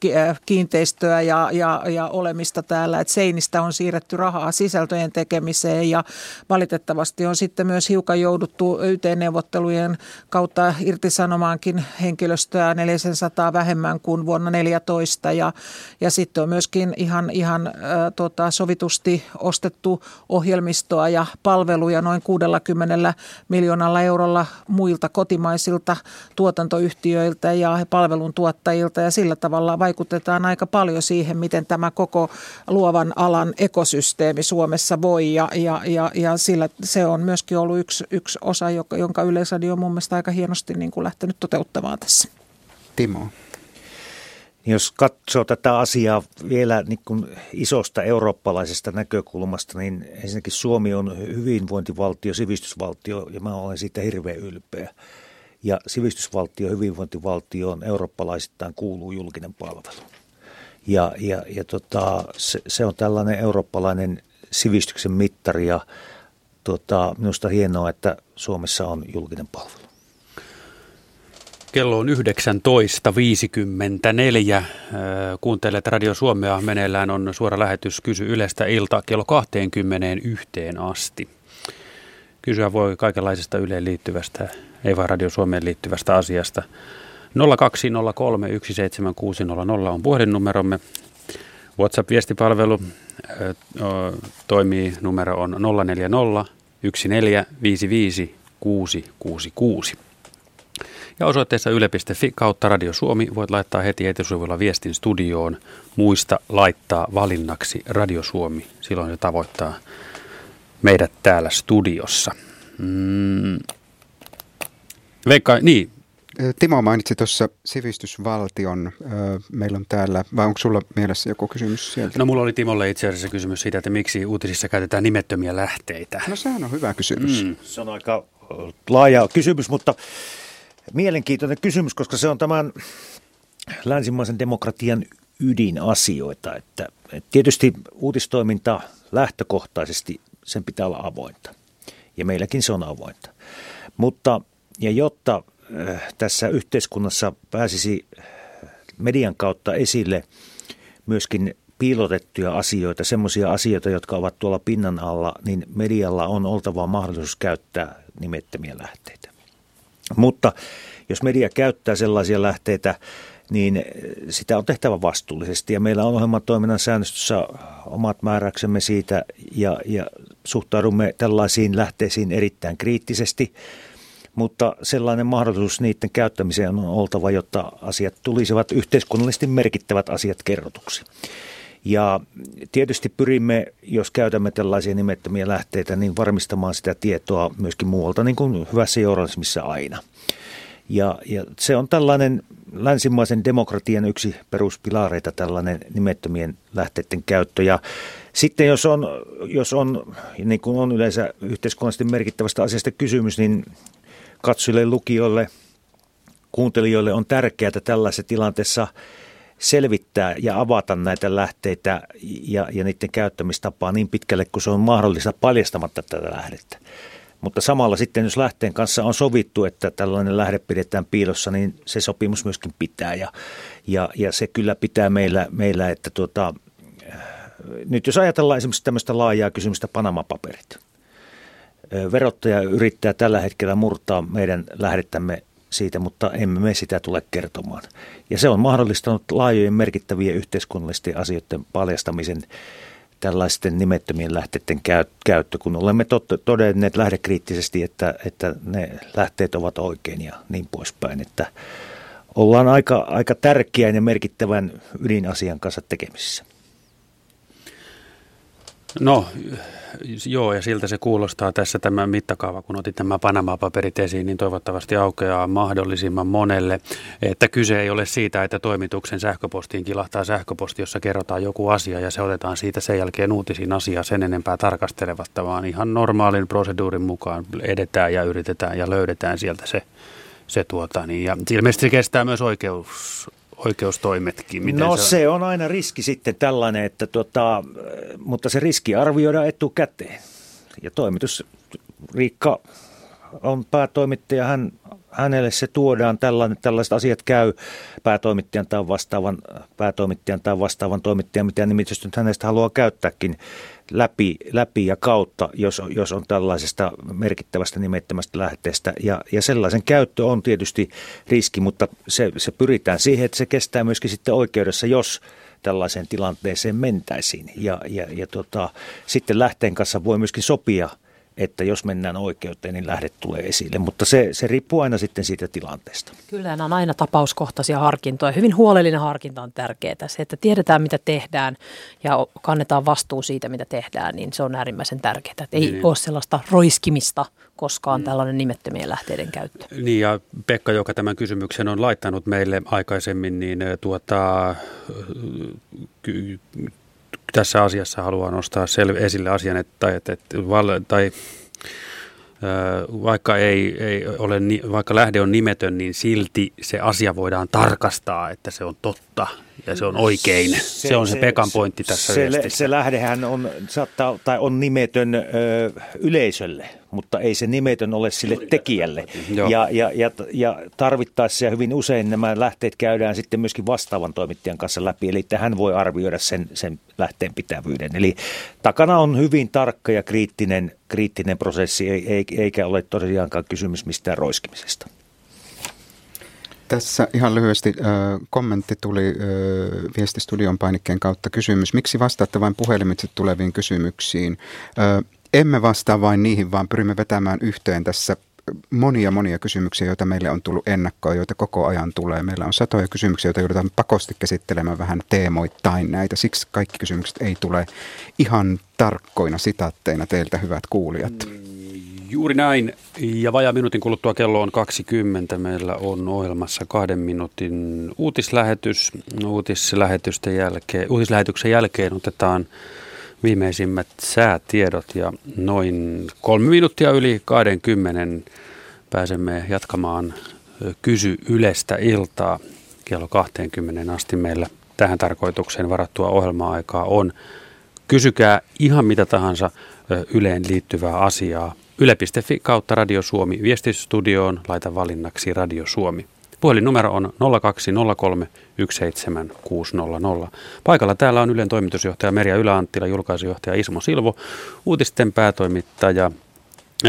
kiinteistöä kiinteistöä ja, ja, ja olemista täällä, että seinistä on siirretty rahaa sisältöjen tekemiseen ja valitettavasti on sitten myös hiukan jouduttu YT-neuvottelujen kautta irtisanomaankin henkilöstöä 400 vähemmän kuin vuonna 2014 ja, ja sitten on myöskin ihan, ihan äh, tota, sovitusti ostettu ohjelmistoa ja palveluja noin 60 miljoonalla eurolla muilta kotimaisilta tuotantoyhtiöiltä ja palveluntuottajilta ja sillä tavalla vaikutetaan aika paljon paljon siihen, miten tämä koko luovan alan ekosysteemi Suomessa voi. Ja, ja, ja, ja sillä se on myöskin ollut yksi, yksi osa, jonka Yleisradio on mun mielestä aika hienosti niin kuin lähtenyt toteuttamaan tässä. Timo. Jos katsoo tätä asiaa vielä niin kuin isosta eurooppalaisesta näkökulmasta, niin ensinnäkin Suomi on hyvinvointivaltio, sivistysvaltio ja mä olen siitä hirveän ylpeä. Ja sivistysvaltio, hyvinvointivaltio on eurooppalaisittain kuuluu julkinen palvelu. Ja, ja, ja tota, se, se on tällainen eurooppalainen sivistyksen mittari ja tota, minusta hienoa, että Suomessa on julkinen palvelu. Kello on 19.54. Kuuntelet Radio Suomea. Meneillään on suora lähetys Kysy Ylestä ilta kello 21 asti. Kysyä voi kaikenlaisesta Yleen liittyvästä, ei vain Radio Suomeen liittyvästä asiasta. 020317600 on puhelinnumeromme. WhatsApp-viestipalvelu toimii, numero on 040 1455 666. Ja osoitteessa yle.fi kautta Radio Suomi voit laittaa heti etisivuilla viestin studioon. Muista laittaa valinnaksi Radio Suomi. Silloin se tavoittaa meidät täällä studiossa. Mm. Veikka, niin, Timo mainitsi tuossa sivistysvaltion. Meillä on täällä, vai onko sulla mielessä joku kysymys sieltä? No mulla oli Timolle itse asiassa kysymys siitä, että miksi uutisissa käytetään nimettömiä lähteitä. No sehän on hyvä kysymys. Mm. Se on aika laaja kysymys, mutta mielenkiintoinen kysymys, koska se on tämän länsimaisen demokratian ydinasioita. Että, tietysti uutistoiminta lähtökohtaisesti sen pitää olla avointa. Ja meilläkin se on avointa. Mutta ja jotta äh, tässä yhteiskunnassa pääsisi median kautta esille myöskin piilotettuja asioita, semmoisia asioita, jotka ovat tuolla pinnan alla, niin medialla on oltava mahdollisuus käyttää nimettömiä lähteitä. Mutta jos media käyttää sellaisia lähteitä, niin sitä on tehtävä vastuullisesti. Ja meillä on ohjelmatoiminnan säännöstössä omat määräyksemme siitä ja, ja suhtaudumme tällaisiin lähteisiin erittäin kriittisesti. Mutta sellainen mahdollisuus niiden käyttämiseen on oltava, jotta asiat tulisivat yhteiskunnallisesti merkittävät asiat kerrotuksi. Ja tietysti pyrimme, jos käytämme tällaisia nimettömiä lähteitä, niin varmistamaan sitä tietoa myöskin muualta, niin kuin hyvässä journalismissa aina. Ja, ja se on tällainen länsimaisen demokratian yksi peruspilareita, tällainen nimettömien lähteiden käyttö. Ja sitten jos on, jos on, niin kuin on yleensä yhteiskunnallisesti merkittävästä asiasta kysymys, niin katsojille, lukijoille, kuuntelijoille on tärkeää tällaisessa tilanteessa selvittää ja avata näitä lähteitä ja, ja niiden käyttämistapaa niin pitkälle kuin se on mahdollista paljastamatta tätä lähdettä. Mutta samalla sitten, jos lähteen kanssa on sovittu, että tällainen lähde pidetään piilossa, niin se sopimus myöskin pitää. Ja, ja, ja se kyllä pitää meillä, meillä että tuota, nyt jos ajatellaan esimerkiksi tämmöistä laajaa kysymystä Panama-paperit. Verottaja yrittää tällä hetkellä murtaa meidän lähdettämme siitä, mutta emme me sitä tule kertomaan. Ja se on mahdollistanut laajojen merkittävien yhteiskunnallisten asioiden paljastamisen tällaisten nimettömien lähteiden käyttö, kun olemme todenneet lähdekriittisesti, että, että ne lähteet ovat oikein ja niin poispäin. Että ollaan aika, aika tärkeän ja merkittävän ydinasian kanssa tekemisissä. No joo, ja siltä se kuulostaa tässä tämä mittakaava, kun otit nämä Panama-paperit esiin, niin toivottavasti aukeaa mahdollisimman monelle, että kyse ei ole siitä, että toimituksen sähköpostiin kilahtaa sähköposti, jossa kerrotaan joku asia ja se otetaan siitä sen jälkeen uutisin asiaa sen enempää tarkastelevatta, vaan ihan normaalin proseduurin mukaan edetään ja yritetään ja löydetään sieltä se, se tuota, niin, ja ilmeisesti se kestää myös oikeus, oikeustoimetkin? Miten no se on? se on aina riski sitten tällainen, että tota, mutta se riski arvioidaan etukäteen. Ja toimitus, Riikka on päätoimittaja, hän, hänelle se tuodaan, tällainen, tällaiset asiat käy päätoimittajan tai vastaavan, päätoimittajan tai vastaavan toimittajan, mitä nimitystä nyt hänestä haluaa käyttääkin läpi, läpi ja kautta, jos, jos on tällaisesta merkittävästä nimettömästä lähteestä. Ja, ja sellaisen käyttö on tietysti riski, mutta se, se pyritään siihen, että se kestää myöskin sitten oikeudessa, jos tällaiseen tilanteeseen mentäisiin. Ja, ja, ja tota, sitten lähteen kanssa voi myöskin sopia – että jos mennään oikeuteen, niin lähdet tulee esille. Mutta se, se riippuu aina sitten siitä tilanteesta. Kyllä nämä on aina tapauskohtaisia harkintoja. Hyvin huolellinen harkinta on tärkeää. Se, että tiedetään mitä tehdään ja kannetaan vastuu siitä mitä tehdään, niin se on äärimmäisen tärkeää. Että ei niin. ole sellaista roiskimista koskaan mm. tällainen nimettömien lähteiden käyttö. Niin ja Pekka, joka tämän kysymyksen on laittanut meille aikaisemmin, niin tuota, tässä asiassa haluan nostaa sel- esille asian, että, että, että val- tai vaikka, ei, ei ole, vaikka lähde on nimetön, niin silti se asia voidaan tarkastaa, että se on totta ja se on oikein. Se, se on se, se Pekan pointti tässä se, se lähdehän on, saattaa, tai on nimetön ö, yleisölle, mutta ei se nimetön ole sille tekijälle. Ja, ja, ja, ja tarvittaessa ja hyvin usein nämä lähteet käydään sitten myöskin vastaavan toimittajan kanssa läpi, eli että hän voi arvioida sen, sen lähteen pitävyyden. Eli takana on hyvin tarkka ja kriittinen, kriittinen prosessi, eikä ole tosiaankaan kysymys mistään roiskimisesta. Tässä ihan lyhyesti äh, kommentti tuli äh, viestistudion painikkeen kautta kysymys. Miksi vastaatte vain puhelimitse tuleviin kysymyksiin? Äh, emme vastaa vain niihin, vaan pyrimme vetämään yhteen tässä monia monia kysymyksiä, joita meille on tullut ennakkoa, joita koko ajan tulee. Meillä on satoja kysymyksiä, joita joudutaan pakosti käsittelemään vähän teemoittain näitä. Siksi kaikki kysymykset ei tule ihan tarkkoina sitaatteina teiltä, hyvät kuulijat. Mm Juuri näin. Ja vajaa minuutin kuluttua kello on 20. Meillä on ohjelmassa kahden minuutin uutislähetys. Uutislähetysten jälkeen, uutislähetyksen jälkeen otetaan viimeisimmät säätiedot ja noin kolme minuuttia yli 20 pääsemme jatkamaan Kysy Ylestä iltaa. Kello 20 asti meillä tähän tarkoitukseen varattua ohjelma-aikaa on. Kysykää ihan mitä tahansa Yleen liittyvää asiaa. Yle.fi kautta Radio Suomi viestistudioon, laita valinnaksi Radio Suomi. Puhelinnumero on 0203 17600. Paikalla täällä on Ylen toimitusjohtaja Merja Yläanttila, julkaisujohtaja Ismo Silvo, uutisten päätoimittaja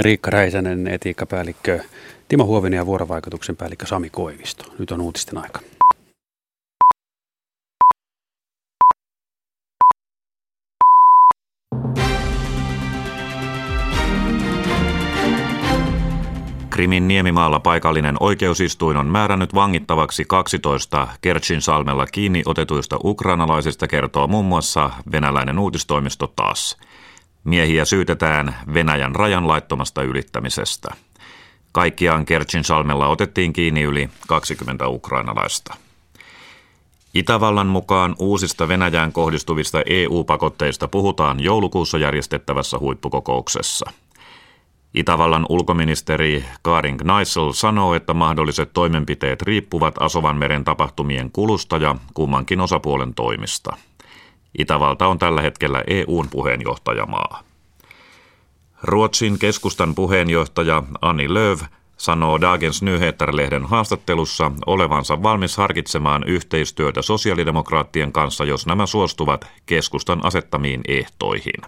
Riikka Räisänen, etiikkapäällikkö Timo Huovinen ja vuorovaikutuksen päällikkö Sami Koivisto. Nyt on uutisten aika. Krimin niemimaalla paikallinen oikeusistuin on määrännyt vangittavaksi 12 Kerchin salmella kiinni otetuista ukrainalaisista, kertoo muun muassa venäläinen uutistoimisto taas. Miehiä syytetään Venäjän rajan laittomasta ylittämisestä. Kaikkiaan Kerchin salmella otettiin kiinni yli 20 ukrainalaista. Itävallan mukaan uusista Venäjään kohdistuvista EU-pakotteista puhutaan joulukuussa järjestettävässä huippukokouksessa – Itävallan ulkoministeri Karin Gneissel sanoo, että mahdolliset toimenpiteet riippuvat Asovanmeren tapahtumien kulusta ja kummankin osapuolen toimista. Itävalta on tällä hetkellä EUn puheenjohtajamaa. Ruotsin keskustan puheenjohtaja Anni Lööv sanoo Dagens Nyheter-lehden haastattelussa olevansa valmis harkitsemaan yhteistyötä sosiaalidemokraattien kanssa, jos nämä suostuvat keskustan asettamiin ehtoihin.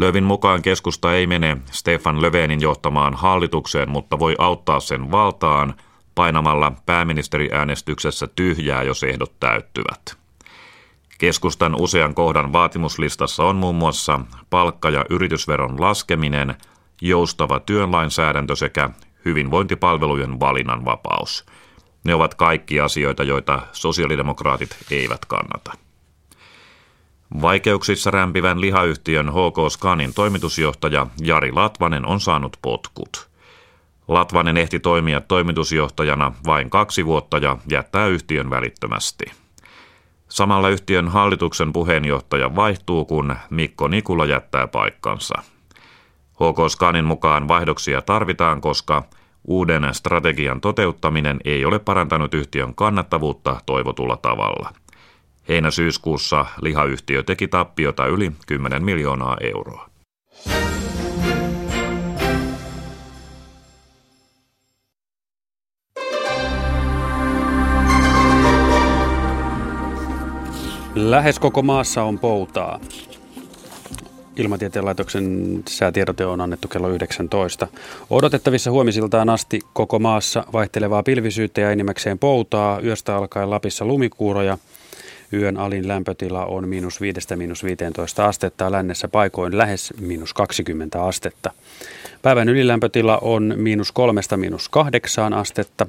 Lövin mukaan keskusta ei mene Stefan Löfvenin johtamaan hallitukseen, mutta voi auttaa sen valtaan painamalla pääministeriäänestyksessä tyhjää, jos ehdot täyttyvät. Keskustan usean kohdan vaatimuslistassa on muun muassa palkka- ja yritysveron laskeminen, joustava työnlainsäädäntö sekä hyvinvointipalvelujen valinnanvapaus. Ne ovat kaikki asioita, joita sosiaalidemokraatit eivät kannata. Vaikeuksissa rämpivän lihayhtiön HK Scanin toimitusjohtaja Jari Latvanen on saanut potkut. Latvanen ehti toimia toimitusjohtajana vain kaksi vuotta ja jättää yhtiön välittömästi. Samalla yhtiön hallituksen puheenjohtaja vaihtuu, kun Mikko Nikula jättää paikkansa. HK Scanin mukaan vaihdoksia tarvitaan, koska uuden strategian toteuttaminen ei ole parantanut yhtiön kannattavuutta toivotulla tavalla – Heinä-syyskuussa lihayhtiö teki tappiota yli 10 miljoonaa euroa. Lähes koko maassa on poutaa. Ilmatieteen laitoksen säätiedote on annettu kello 19. Odotettavissa huomisiltaan asti koko maassa vaihtelevaa pilvisyyttä ja enimmäkseen poutaa. Yöstä alkaen Lapissa lumikuuroja – Yön alin lämpötila on miinus 5 miinus 15 astetta, lännessä paikoin lähes miinus 20 astetta. Päivän ylilämpötila on miinus 3 miinus 8 astetta,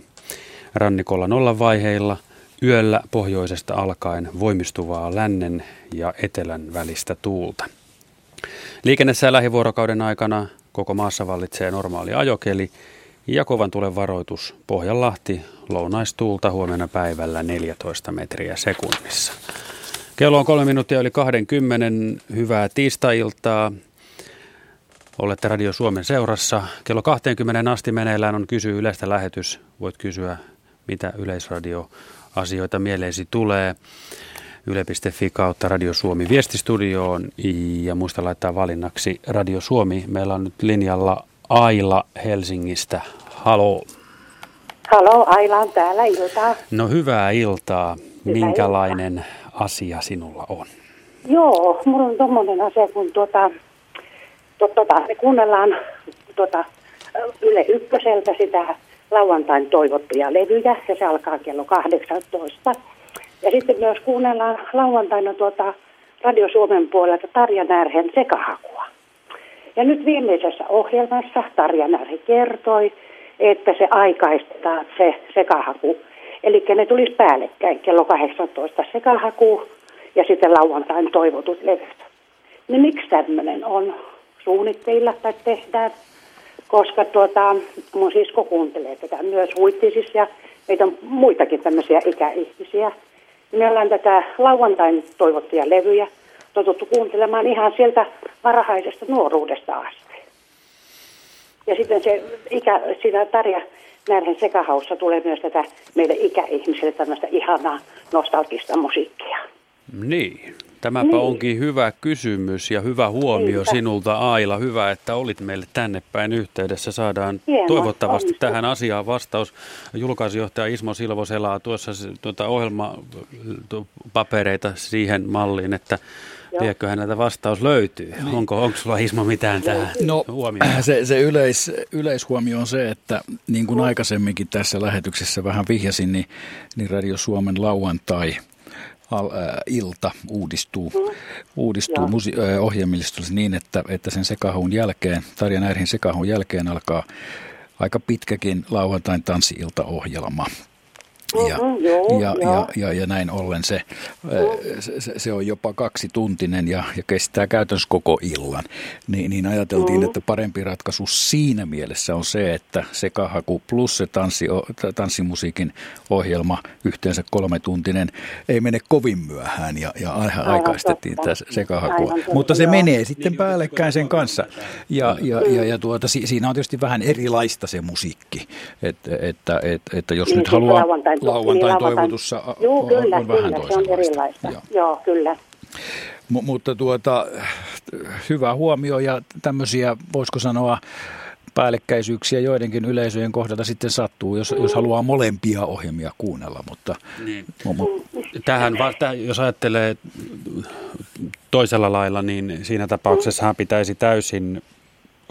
rannikolla nollan vaiheilla, yöllä pohjoisesta alkaen voimistuvaa lännen ja etelän välistä tuulta. Liikennessä lähivuorokauden aikana koko maassa vallitsee normaali ajokeli ja kovan tulen varoitus Pohjanlahti lounaistuulta huomenna päivällä 14 metriä sekunnissa. Kello on kolme minuuttia yli 20. Hyvää tiistai-iltaa. Olette Radio Suomen seurassa. Kello 20 asti meneillään on Kysy yleistä lähetys. Voit kysyä, mitä Yleisradio asioita mieleesi tulee. Yle.fi kautta Radio Suomi viestistudioon ja muista laittaa valinnaksi Radio Suomi. Meillä on nyt linjalla Aila Helsingistä. Halo. Halo, Aila on täällä iltaa. No hyvää iltaa. Hyvää Minkälainen iltaa. asia sinulla on? Joo, mulla on tommonen asia, kun tuota, tuota, me kuunnellaan tuota, Yle Ykköseltä sitä lauantain toivottuja levyjä, ja se alkaa kello 18. Ja sitten myös kuunnellaan lauantaina tuota Radio Suomen puolelta Tarja Närhen sekahakua. Ja nyt viimeisessä ohjelmassa Tarja Närhi kertoi, että se aikaistetaan se sekahaku. Eli ne tulisi päällekkäin kello 18 sekahaku ja sitten lauantain toivotut levyt. Niin miksi tämmöinen on suunnitteilla tai tehdään? koska tuota, mun sisko kuuntelee tätä myös huittisissa ja meitä on muitakin tämmöisiä ikäihmisiä. Me ollaan tätä lauantain toivottuja levyjä totuttu kuuntelemaan ihan sieltä varhaisesta nuoruudesta asti. Ja sitten se ikä, siinä Tarja Närhen sekahaussa tulee myös tätä meille ikäihmisille tämmöistä ihanaa nostalgista musiikkia. Niin, tämäpä niin. onkin hyvä kysymys ja hyvä huomio Niinpä. sinulta Aila. Hyvä, että olit meille tänne päin yhteydessä. Saadaan Hienoa, toivottavasti onnistu. tähän asiaan vastaus. Julkaisujohtaja Ismo Silvo selaa tuossa tuota ohjelmapapereita siihen malliin, että Lieköhän näitä vastaus löytyy. Niin. Onko, onko sulla Ismo mitään tähän no, huomioon? Se, se yleis, yleishuomio on se, että niin kuin aikaisemminkin tässä lähetyksessä vähän vihjasin, niin, niin Radio Suomen lauantai al, äh, ilta uudistuu, mm. uudistuu musi, äh, ohjelmistossa niin, että, että sen sekahun jälkeen, Tarja Näirin sekahun jälkeen alkaa aika pitkäkin lauantain tanssi-iltaohjelma. Ja, mm-hmm, joo, ja, ja, ja, ja näin ollen se, se, se on jopa kaksituntinen ja, ja kestää käytännössä koko illan. Ni, niin ajateltiin, mm. että parempi ratkaisu siinä mielessä on se, että sekahaku plus se tanssi, tanssimusiikin ohjelma yhteensä kolmetuntinen ei mene kovin myöhään ja, ja aikaistettiin tätä sekahakua. Mutta se menee sitten päällekkäin sen kanssa. Ja, ja, ja, ja tuota, siinä on tietysti vähän erilaista se musiikki, että, että, että, että jos niin, nyt haluaa lauantain toivotussa Joo, kyllä, on, on vähän kyllä, se on erilaista. Joo, Joo kyllä. M- mutta tuota, hyvä huomio ja tämmöisiä, voisiko sanoa, päällekkäisyyksiä joidenkin yleisöjen kohdalta sitten sattuu, jos, jos haluaa molempia ohjelmia kuunnella. Mutta, niin. mu- Tähän, jos ajattelee toisella lailla, niin siinä tapauksessahan pitäisi täysin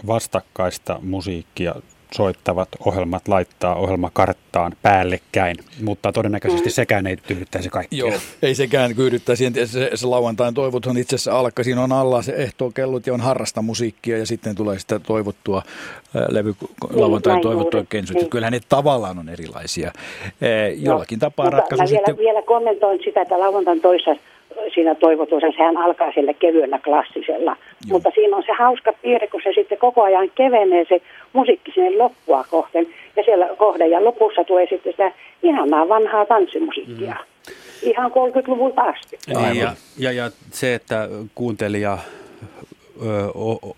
vastakkaista musiikkia soittavat ohjelmat laittaa ohjelmakarttaan päällekkäin, mutta todennäköisesti mm. sekään ei tyydyttäisi kaikkia. Joo, ei sekään tyydyttäisi. Se, se lauantain toivothan itse asiassa alkaa. Siinä on alla se ehtookellut ja on harrasta musiikkia ja sitten tulee sitä toivottua levy, niin, lauantain toivottua kensut. Niin. Kyllähän ne tavallaan on erilaisia. Jollakin no, tapaa ratkaisu mä vielä, sitten... vielä kommentoin sitä, että lauantain toisessa siinä toivotussa, sehän alkaa sille kevyellä klassisella. Joo. Mutta siinä on se hauska piirre, kun se sitten koko ajan kevenee se musiikki sinne loppua kohden. Ja siellä kohden ja lopussa tulee sitten sitä ihanaa vanhaa tanssimusiikkia. Mm. Ihan 30-luvulta asti. Niin, ja, ja, ja se, että kuuntelija ö, o,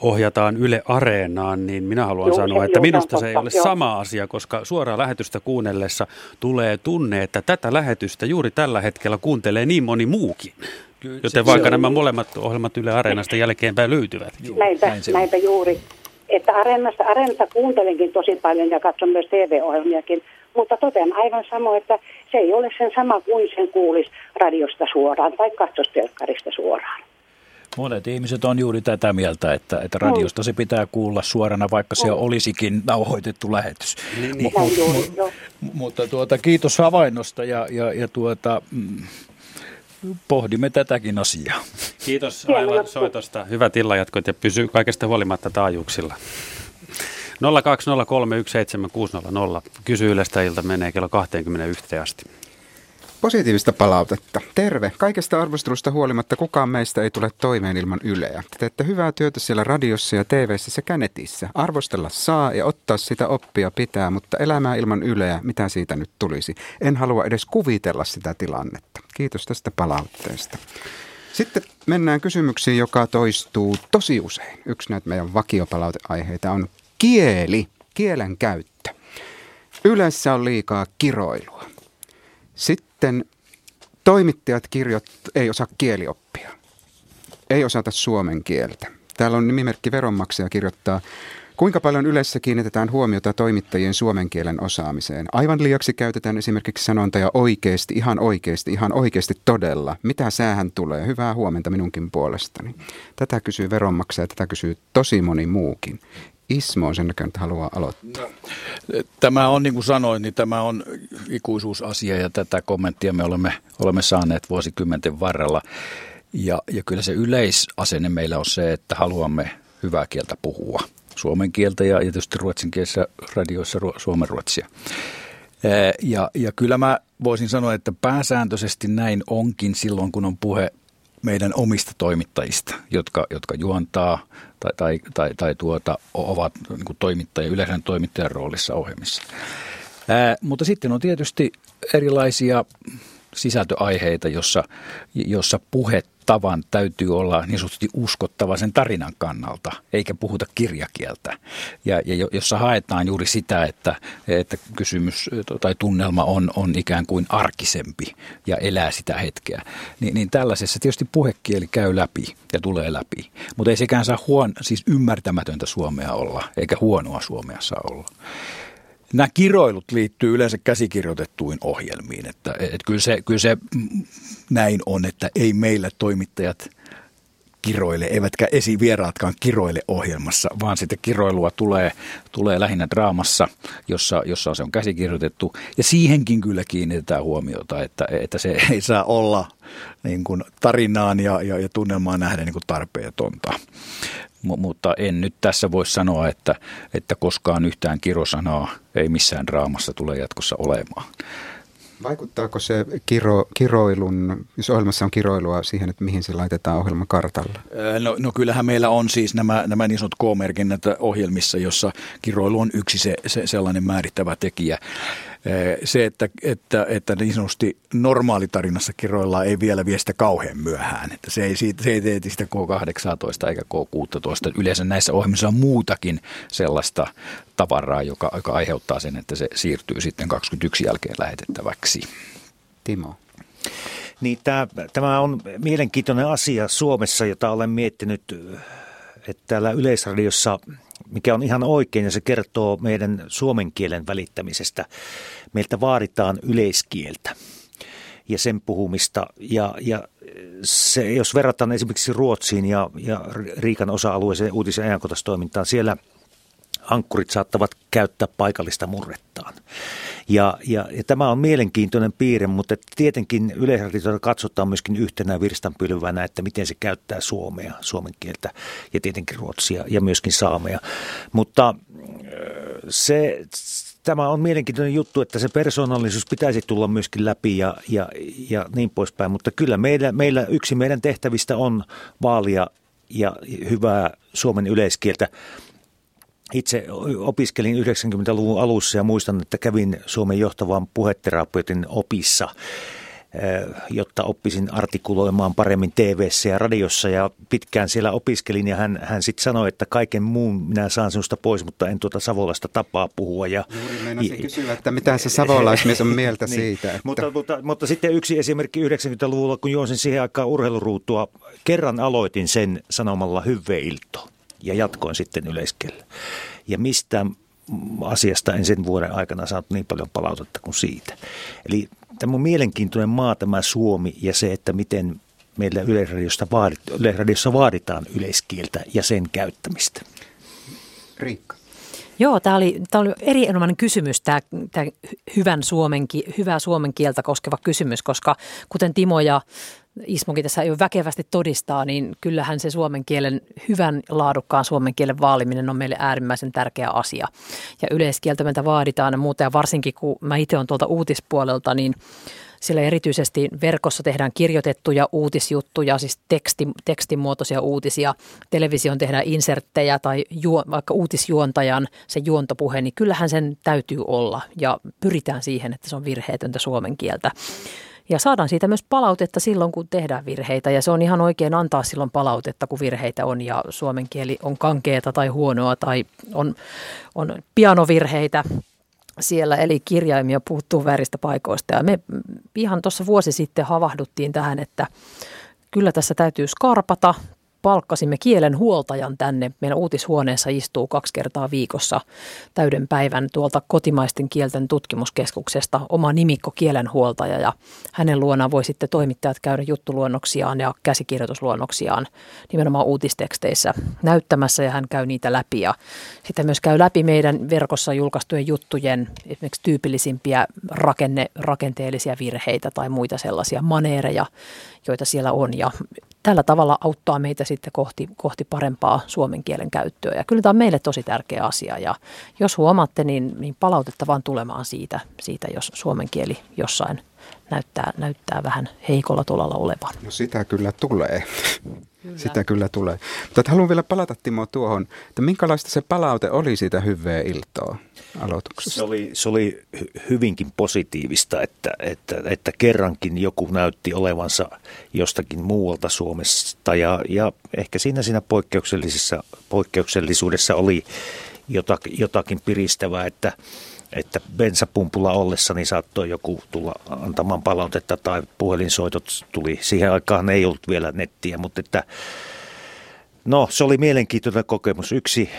ohjataan Yle Areenaan, niin minä haluan Joo, sanoa, että minusta se ei ole sama asia, koska suoraa lähetystä kuunnellessa tulee tunne, että tätä lähetystä juuri tällä hetkellä kuuntelee niin moni muukin. Joten vaikka nämä molemmat ohjelmat Yle Areenasta jälkeenpäin löytyvät. Näitä, Näin näitä juuri. Että Areenasta, Areenasta kuuntelenkin tosi paljon ja katson myös TV-ohjelmiakin, mutta totean aivan samoin, että se ei ole sen sama kuin sen kuulisi radiosta suoraan tai katsostelkkarista suoraan. Monet ihmiset on juuri tätä mieltä, että, että radiosta se pitää kuulla suorana, vaikka se olisikin nauhoitettu lähetys. Niin, niin. M- m- mutta tuota, kiitos havainnosta ja, ja, ja tuota, mm, pohdimme tätäkin asiaa. Kiitos Aila soitosta. Hyvät illanjatkot ja pysy kaikesta huolimatta taajuuksilla. 020317600. Kysy Ylestä ilta menee kello 21 asti. Positiivista palautetta. Terve. Kaikesta arvostelusta huolimatta kukaan meistä ei tule toimeen ilman Yleä. Te teette hyvää työtä siellä radiossa ja TVssä sekä netissä. Arvostella saa ja ottaa sitä oppia pitää, mutta elämää ilman Yleä, mitä siitä nyt tulisi? En halua edes kuvitella sitä tilannetta. Kiitos tästä palautteesta. Sitten mennään kysymyksiin, joka toistuu tosi usein. Yksi näitä meidän vakiopalauteaiheita on kieli, kielen käyttö. Yleensä on liikaa kiroilua. Sitten toimittajat kirjot ei osaa kielioppia. Ei osata suomen kieltä. Täällä on nimimerkki veronmaksaja kirjoittaa, kuinka paljon yleensä kiinnitetään huomiota toimittajien suomen kielen osaamiseen. Aivan liiaksi käytetään esimerkiksi sanontoja oikeasti, ihan oikeasti, ihan oikeasti todella. Mitä säähän tulee? Hyvää huomenta minunkin puolestani. Tätä kysyy veronmaksaja, tätä kysyy tosi moni muukin. Ismo on sen näköinen, että haluaa aloittaa. No, tämä on, niin kuin sanoin, niin tämä on ikuisuusasia ja tätä kommenttia me olemme, olemme saaneet vuosikymmenten varrella. Ja, ja kyllä se yleisasenne meillä on se, että haluamme hyvää kieltä puhua. Suomen kieltä ja, ja tietysti ruotsinkielisissä radioissa suomen ruotsia. Ja, ja kyllä mä voisin sanoa, että pääsääntöisesti näin onkin silloin, kun on puhe meidän omista toimittajista, jotka, jotka juontaa tai, tai, tai, tai tuota, ovat niin toimittajia, yleensä toimittajan roolissa ohjelmissa. Ää, mutta sitten on tietysti erilaisia sisältöaiheita, jossa, jossa puhetavan täytyy olla niin sanotusti uskottava sen tarinan kannalta, eikä puhuta kirjakieltä. Ja, ja jossa haetaan juuri sitä, että, että kysymys tai tunnelma on, on ikään kuin arkisempi ja elää sitä hetkeä. Ni, niin tällaisessa tietysti puhekieli käy läpi ja tulee läpi, mutta ei sekään saa huon, siis ymmärtämätöntä suomea olla, eikä huonoa suomea saa olla nämä kiroilut liittyy yleensä käsikirjoitettuihin ohjelmiin. Että, että kyllä, se, kyllä se näin on, että ei meillä toimittajat kiroile, eivätkä esivieraatkaan kiroile ohjelmassa, vaan sitten kiroilua tulee, tulee lähinnä draamassa, jossa, jossa se on käsikirjoitettu. Ja siihenkin kyllä kiinnitetään huomiota, että, että se ei saa olla niin kuin tarinaan ja, ja, ja tunnelmaan nähden niin kuin tarpeetonta mutta en nyt tässä voi sanoa, että, että koskaan yhtään kirosanaa ei missään draamassa tule jatkossa olemaan. Vaikuttaako se kiro, kiroilun, jos ohjelmassa on kiroilua siihen, että mihin se laitetaan ohjelman kartalla? No, no kyllähän meillä on siis nämä, nämä niin sanotut K-merkinnät ohjelmissa, jossa kiroilu on yksi se, se sellainen määrittävä tekijä. Se, että, että, että niin sanotusti normaalitarinassa kiroillaan ei vielä vie sitä kauhean myöhään. Että se, ei siitä, se ei tee sitä K18 eikä K16. Yleensä näissä ohjelmissa on muutakin sellaista tavaraa, joka, joka aiheuttaa sen, että se siirtyy sitten 21 jälkeen lähetettäväksi. Timo. Niin, tämä, tämä on mielenkiintoinen asia Suomessa, jota olen miettinyt, että täällä Yleisradiossa, mikä on ihan oikein ja se kertoo meidän suomen kielen välittämisestä, meiltä vaaditaan yleiskieltä ja sen puhumista. Ja, ja se, jos verrataan esimerkiksi Ruotsiin ja, ja Riikan osa-alueeseen uutisen ajankohtaistoimintaan, siellä – ankkurit saattavat käyttää paikallista murrettaan. Ja, ja, ja tämä on mielenkiintoinen piirre, mutta tietenkin yleisradioita katsotaan myöskin yhtenä virstanpylvänä, että miten se käyttää suomea, suomen kieltä ja tietenkin ruotsia ja myöskin saamea. Mutta se, tämä on mielenkiintoinen juttu, että se persoonallisuus pitäisi tulla myöskin läpi ja, ja, ja niin poispäin. Mutta kyllä meillä, meillä yksi meidän tehtävistä on vaalia ja hyvää suomen yleiskieltä. Itse opiskelin 90-luvun alussa ja muistan, että kävin Suomen johtavan puheterapeutin opissa, eh, jotta oppisin artikuloimaan paremmin tv ja radiossa ja pitkään siellä opiskelin ja hän, hän sitten sanoi, että kaiken muun minä saan sinusta pois, mutta en tuota savolasta tapaa puhua. Ja, Juuri meinasin kysyä, että mitä se savolaismies on mieltä niin, siitä. Että... Mutta, mutta, mutta sitten yksi esimerkki 90-luvulla, kun juonsin siihen aikaan urheiluruutua, kerran aloitin sen sanomalla hyveilto ja jatkoin sitten yleiskellä. Ja mistä asiasta en sen vuoden aikana saanut niin paljon palautetta kuin siitä. Eli tämä on mielenkiintoinen maa tämä Suomi ja se, että miten meillä Yleisradiossa, vaadit, Yleisradiossa vaaditaan yleiskieltä ja sen käyttämistä. Riikka. Joo, tämä oli, tämä oli erinomainen kysymys, tämä, tämä hyvän suomen, hyvää suomen kieltä koskeva kysymys, koska kuten Timo ja Ismokin tässä jo väkevästi todistaa, niin kyllähän se suomen kielen, hyvän laadukkaan suomen kielen vaaliminen on meille äärimmäisen tärkeä asia. Ja yleiskieltä meiltä vaaditaan ja muuta, ja varsinkin kun mä itse olen tuolta uutispuolelta, niin sillä erityisesti verkossa tehdään kirjoitettuja uutisjuttuja, siis teksti, tekstimuotoisia uutisia. Television tehdään inserttejä tai juo, vaikka uutisjuontajan se juontopuhe, niin kyllähän sen täytyy olla ja pyritään siihen, että se on virheetöntä suomen kieltä. Ja saadaan siitä myös palautetta silloin, kun tehdään virheitä. Ja se on ihan oikein antaa silloin palautetta, kun virheitä on ja suomen kieli on kankeeta tai huonoa tai on, on pianovirheitä siellä, eli kirjaimia puuttuu vääristä paikoista. Ja me ihan tuossa vuosi sitten havahduttiin tähän, että kyllä tässä täytyy skarpata, palkkasimme kielen huoltajan tänne. Meidän uutishuoneessa istuu kaksi kertaa viikossa täyden päivän tuolta kotimaisten kielten tutkimuskeskuksesta oma nimikko kielenhuoltaja ja hänen luonaan voi sitten toimittajat käydä juttuluonnoksiaan ja käsikirjoitusluonnoksiaan nimenomaan uutisteksteissä näyttämässä ja hän käy niitä läpi ja sitten myös käy läpi meidän verkossa julkaistujen juttujen esimerkiksi tyypillisimpiä rakenne, rakenteellisia virheitä tai muita sellaisia maneereja, joita siellä on ja tällä tavalla auttaa meitä sitten kohti, kohti parempaa suomen kielen käyttöä. Ja kyllä tämä on meille tosi tärkeä asia ja jos huomaatte, niin, niin palautetta vaan tulemaan siitä, siitä, jos suomen kieli jossain näyttää, näyttää vähän heikolla tolalla olevan. No sitä kyllä tulee. Kyllä. Sitä kyllä tulee. Mutta haluan vielä palata Timo tuohon, että minkälaista se palaute oli siitä hyvää iltoa aloituksessa? Se oli, se oli hyvinkin positiivista, että, että, että kerrankin joku näytti olevansa jostakin muualta Suomesta ja, ja ehkä siinä siinä poikkeuksellisessa, poikkeuksellisuudessa oli jotakin, jotakin piristävää, että että bensapumpulla ollessa niin saattoi joku tulla antamaan palautetta tai puhelinsoitot tuli. Siihen aikaan ei ollut vielä nettiä, mutta että no se oli mielenkiintoinen kokemus. Yksi,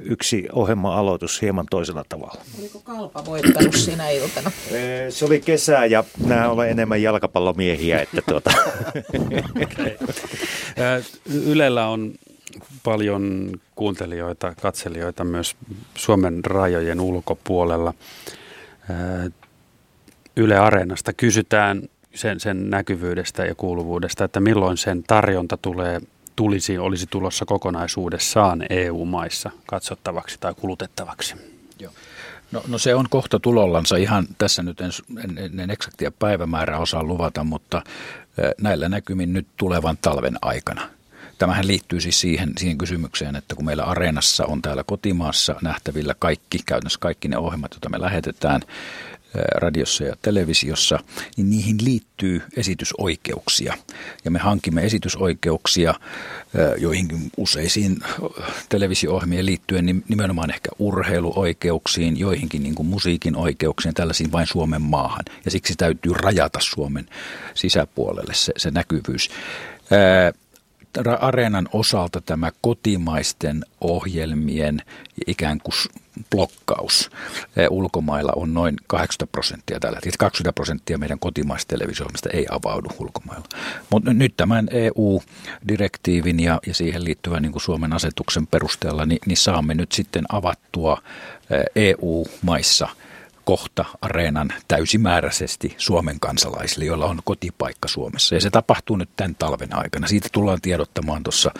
yksi ohjelma-aloitus hieman toisella tavalla. Oliko Kalpa voittanut siinä iltana? Se oli kesää ja nämä ovat enemmän jalkapallomiehiä. Että tuota. okay. Ylellä on paljon kuuntelijoita, katselijoita myös Suomen rajojen ulkopuolella. Yle Areenasta kysytään sen, sen näkyvyydestä ja kuuluvuudesta, että milloin sen tarjonta tulee, tulisi, olisi tulossa kokonaisuudessaan EU-maissa katsottavaksi tai kulutettavaksi. Joo. No, no se on kohta tulollansa ihan tässä nyt en, en, en eksaktia päivämäärää osaa luvata, mutta näillä näkymin nyt tulevan talven aikana. Tämähän liittyy siis siihen, siihen kysymykseen, että kun meillä Areenassa on täällä kotimaassa nähtävillä kaikki, käytännössä kaikki ne ohjelmat, joita me lähetetään radiossa ja televisiossa, niin niihin liittyy esitysoikeuksia. Ja me hankimme esitysoikeuksia joihinkin useisiin televisio-ohjelmien liittyen niin nimenomaan ehkä urheiluoikeuksiin, joihinkin niin kuin musiikin oikeuksiin, tällaisiin vain Suomen maahan. Ja siksi täytyy rajata Suomen sisäpuolelle se, se näkyvyys. Areenan osalta tämä kotimaisten ohjelmien ikään kuin blokkaus ulkomailla on noin 80 prosenttia tällä hetkellä. 20 prosenttia meidän kotimaista televisio ei avaudu ulkomailla. Mutta nyt tämän EU-direktiivin ja, ja siihen liittyvän niin kuin Suomen asetuksen perusteella, niin, niin saamme nyt sitten avattua EU-maissa – kohta areenan täysimääräisesti Suomen kansalaisille, joilla on kotipaikka Suomessa. Ja se tapahtuu nyt tämän talven aikana. Siitä tullaan tiedottamaan tuossa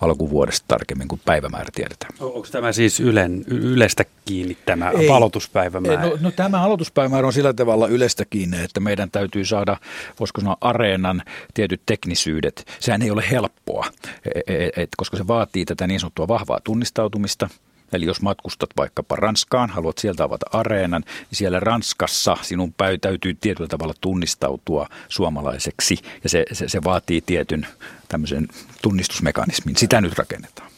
alkuvuodesta tarkemmin, kun päivämäärä tiedetään. Onko tämä siis Ylen, Ylestä kiinni tämä Ei. aloituspäivämäärä? No, no tämä aloituspäivämäärä on sillä tavalla Ylestä kiinni, että meidän täytyy saada, voisiko sanoa, areenan tietyt teknisyydet. Sehän ei ole helppoa, et, e, et, koska se vaatii tätä niin sanottua vahvaa tunnistautumista – Eli jos matkustat vaikkapa Ranskaan, haluat sieltä avata areenan, niin siellä Ranskassa sinun täytyy tietyllä tavalla tunnistautua suomalaiseksi. Ja se, se, se vaatii tietyn tämmöisen tunnistusmekanismin. Sitä nyt rakennetaan.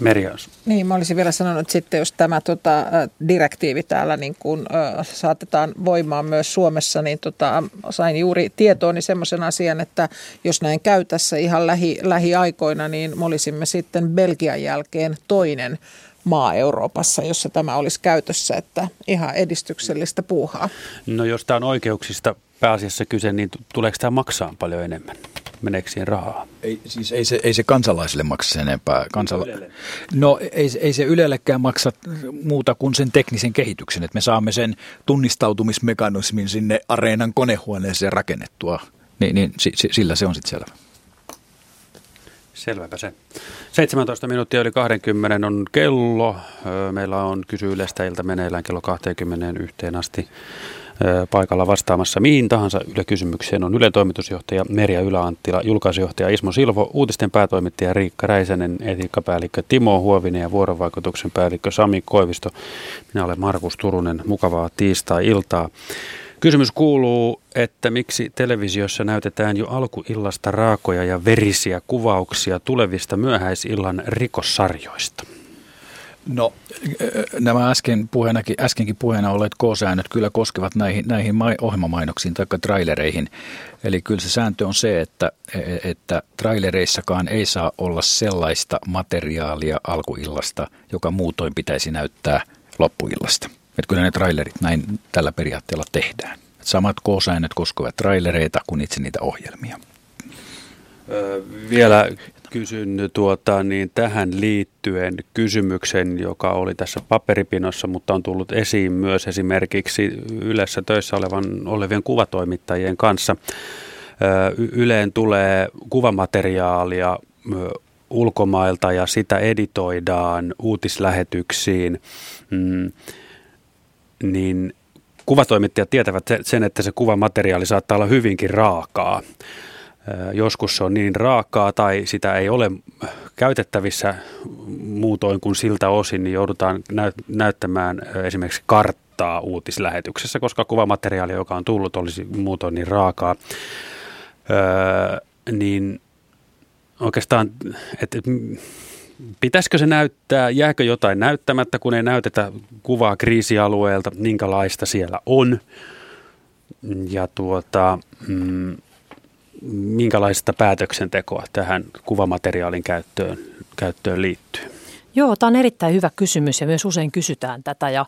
Merias. Niin, mä olisin vielä sanonut, että sitten jos tämä tota, direktiivi täällä niin kun, ö, saatetaan voimaan myös Suomessa, niin tota, sain juuri tietooni semmoisen asian, että jos näin käy tässä ihan lähi, lähiaikoina, niin me olisimme sitten Belgian jälkeen toinen maa Euroopassa, jossa tämä olisi käytössä, että ihan edistyksellistä puuhaa. No jos tämä on oikeuksista pääasiassa kyse, niin tuleeko tämä maksaa paljon enemmän? Meneekö siihen rahaa? Ei, siis ei se, ei se kansalaisille maksa enempää. Kansala- no ei, ei se Ylellekään maksa muuta kuin sen teknisen kehityksen, että me saamme sen tunnistautumismekanismin sinne areenan konehuoneeseen rakennettua. Niin, niin sillä se on sitten selvä. Selväpä se. 17 minuuttia yli 20 on kello. Meillä on kysy ilta meneillään kello 21 asti paikalla vastaamassa mihin tahansa Yle kysymykseen on Yle toimitusjohtaja Merja Yläanttila, julkaisujohtaja Ismo Silvo, uutisten päätoimittaja Riikka Räisänen, etiikkapäällikkö Timo Huovinen ja vuorovaikutuksen päällikkö Sami Koivisto. Minä olen Markus Turunen. Mukavaa tiistai-iltaa. Kysymys kuuluu, että miksi televisiossa näytetään jo alkuillasta raakoja ja verisiä kuvauksia tulevista myöhäisillan rikossarjoista? No nämä äsken puheenakin, äskenkin puheena olleet K-säännöt kyllä koskevat näihin, näihin ohjelmamainoksiin tai trailereihin. Eli kyllä se sääntö on se, että, että trailereissakaan ei saa olla sellaista materiaalia alkuillasta, joka muutoin pitäisi näyttää loppuillasta. Että kyllä ne trailerit näin tällä periaatteella tehdään. Samat K-säännöt koskevat trailereita kuin itse niitä ohjelmia. Öö, vielä kysyn tuota, niin tähän liittyen kysymyksen, joka oli tässä paperipinossa, mutta on tullut esiin myös esimerkiksi Ylessä töissä olevan, olevien kuvatoimittajien kanssa. Yleen tulee kuvamateriaalia ulkomailta ja sitä editoidaan uutislähetyksiin. Mm, niin kuvatoimittajat tietävät sen, että se kuvamateriaali saattaa olla hyvinkin raakaa. Joskus se on niin raakaa tai sitä ei ole käytettävissä muutoin kuin siltä osin, niin joudutaan näyttämään esimerkiksi karttaa uutislähetyksessä, koska kuvamateriaali, joka on tullut, olisi muutoin niin raakaa. Öö, niin oikeastaan, että pitäisikö se näyttää, jääkö jotain näyttämättä, kun ei näytetä kuvaa kriisialueelta, minkälaista siellä on. Ja tuota, mm, minkälaista päätöksentekoa tähän kuvamateriaalin käyttöön, käyttöön liittyy? Joo, tämä on erittäin hyvä kysymys ja myös usein kysytään tätä ja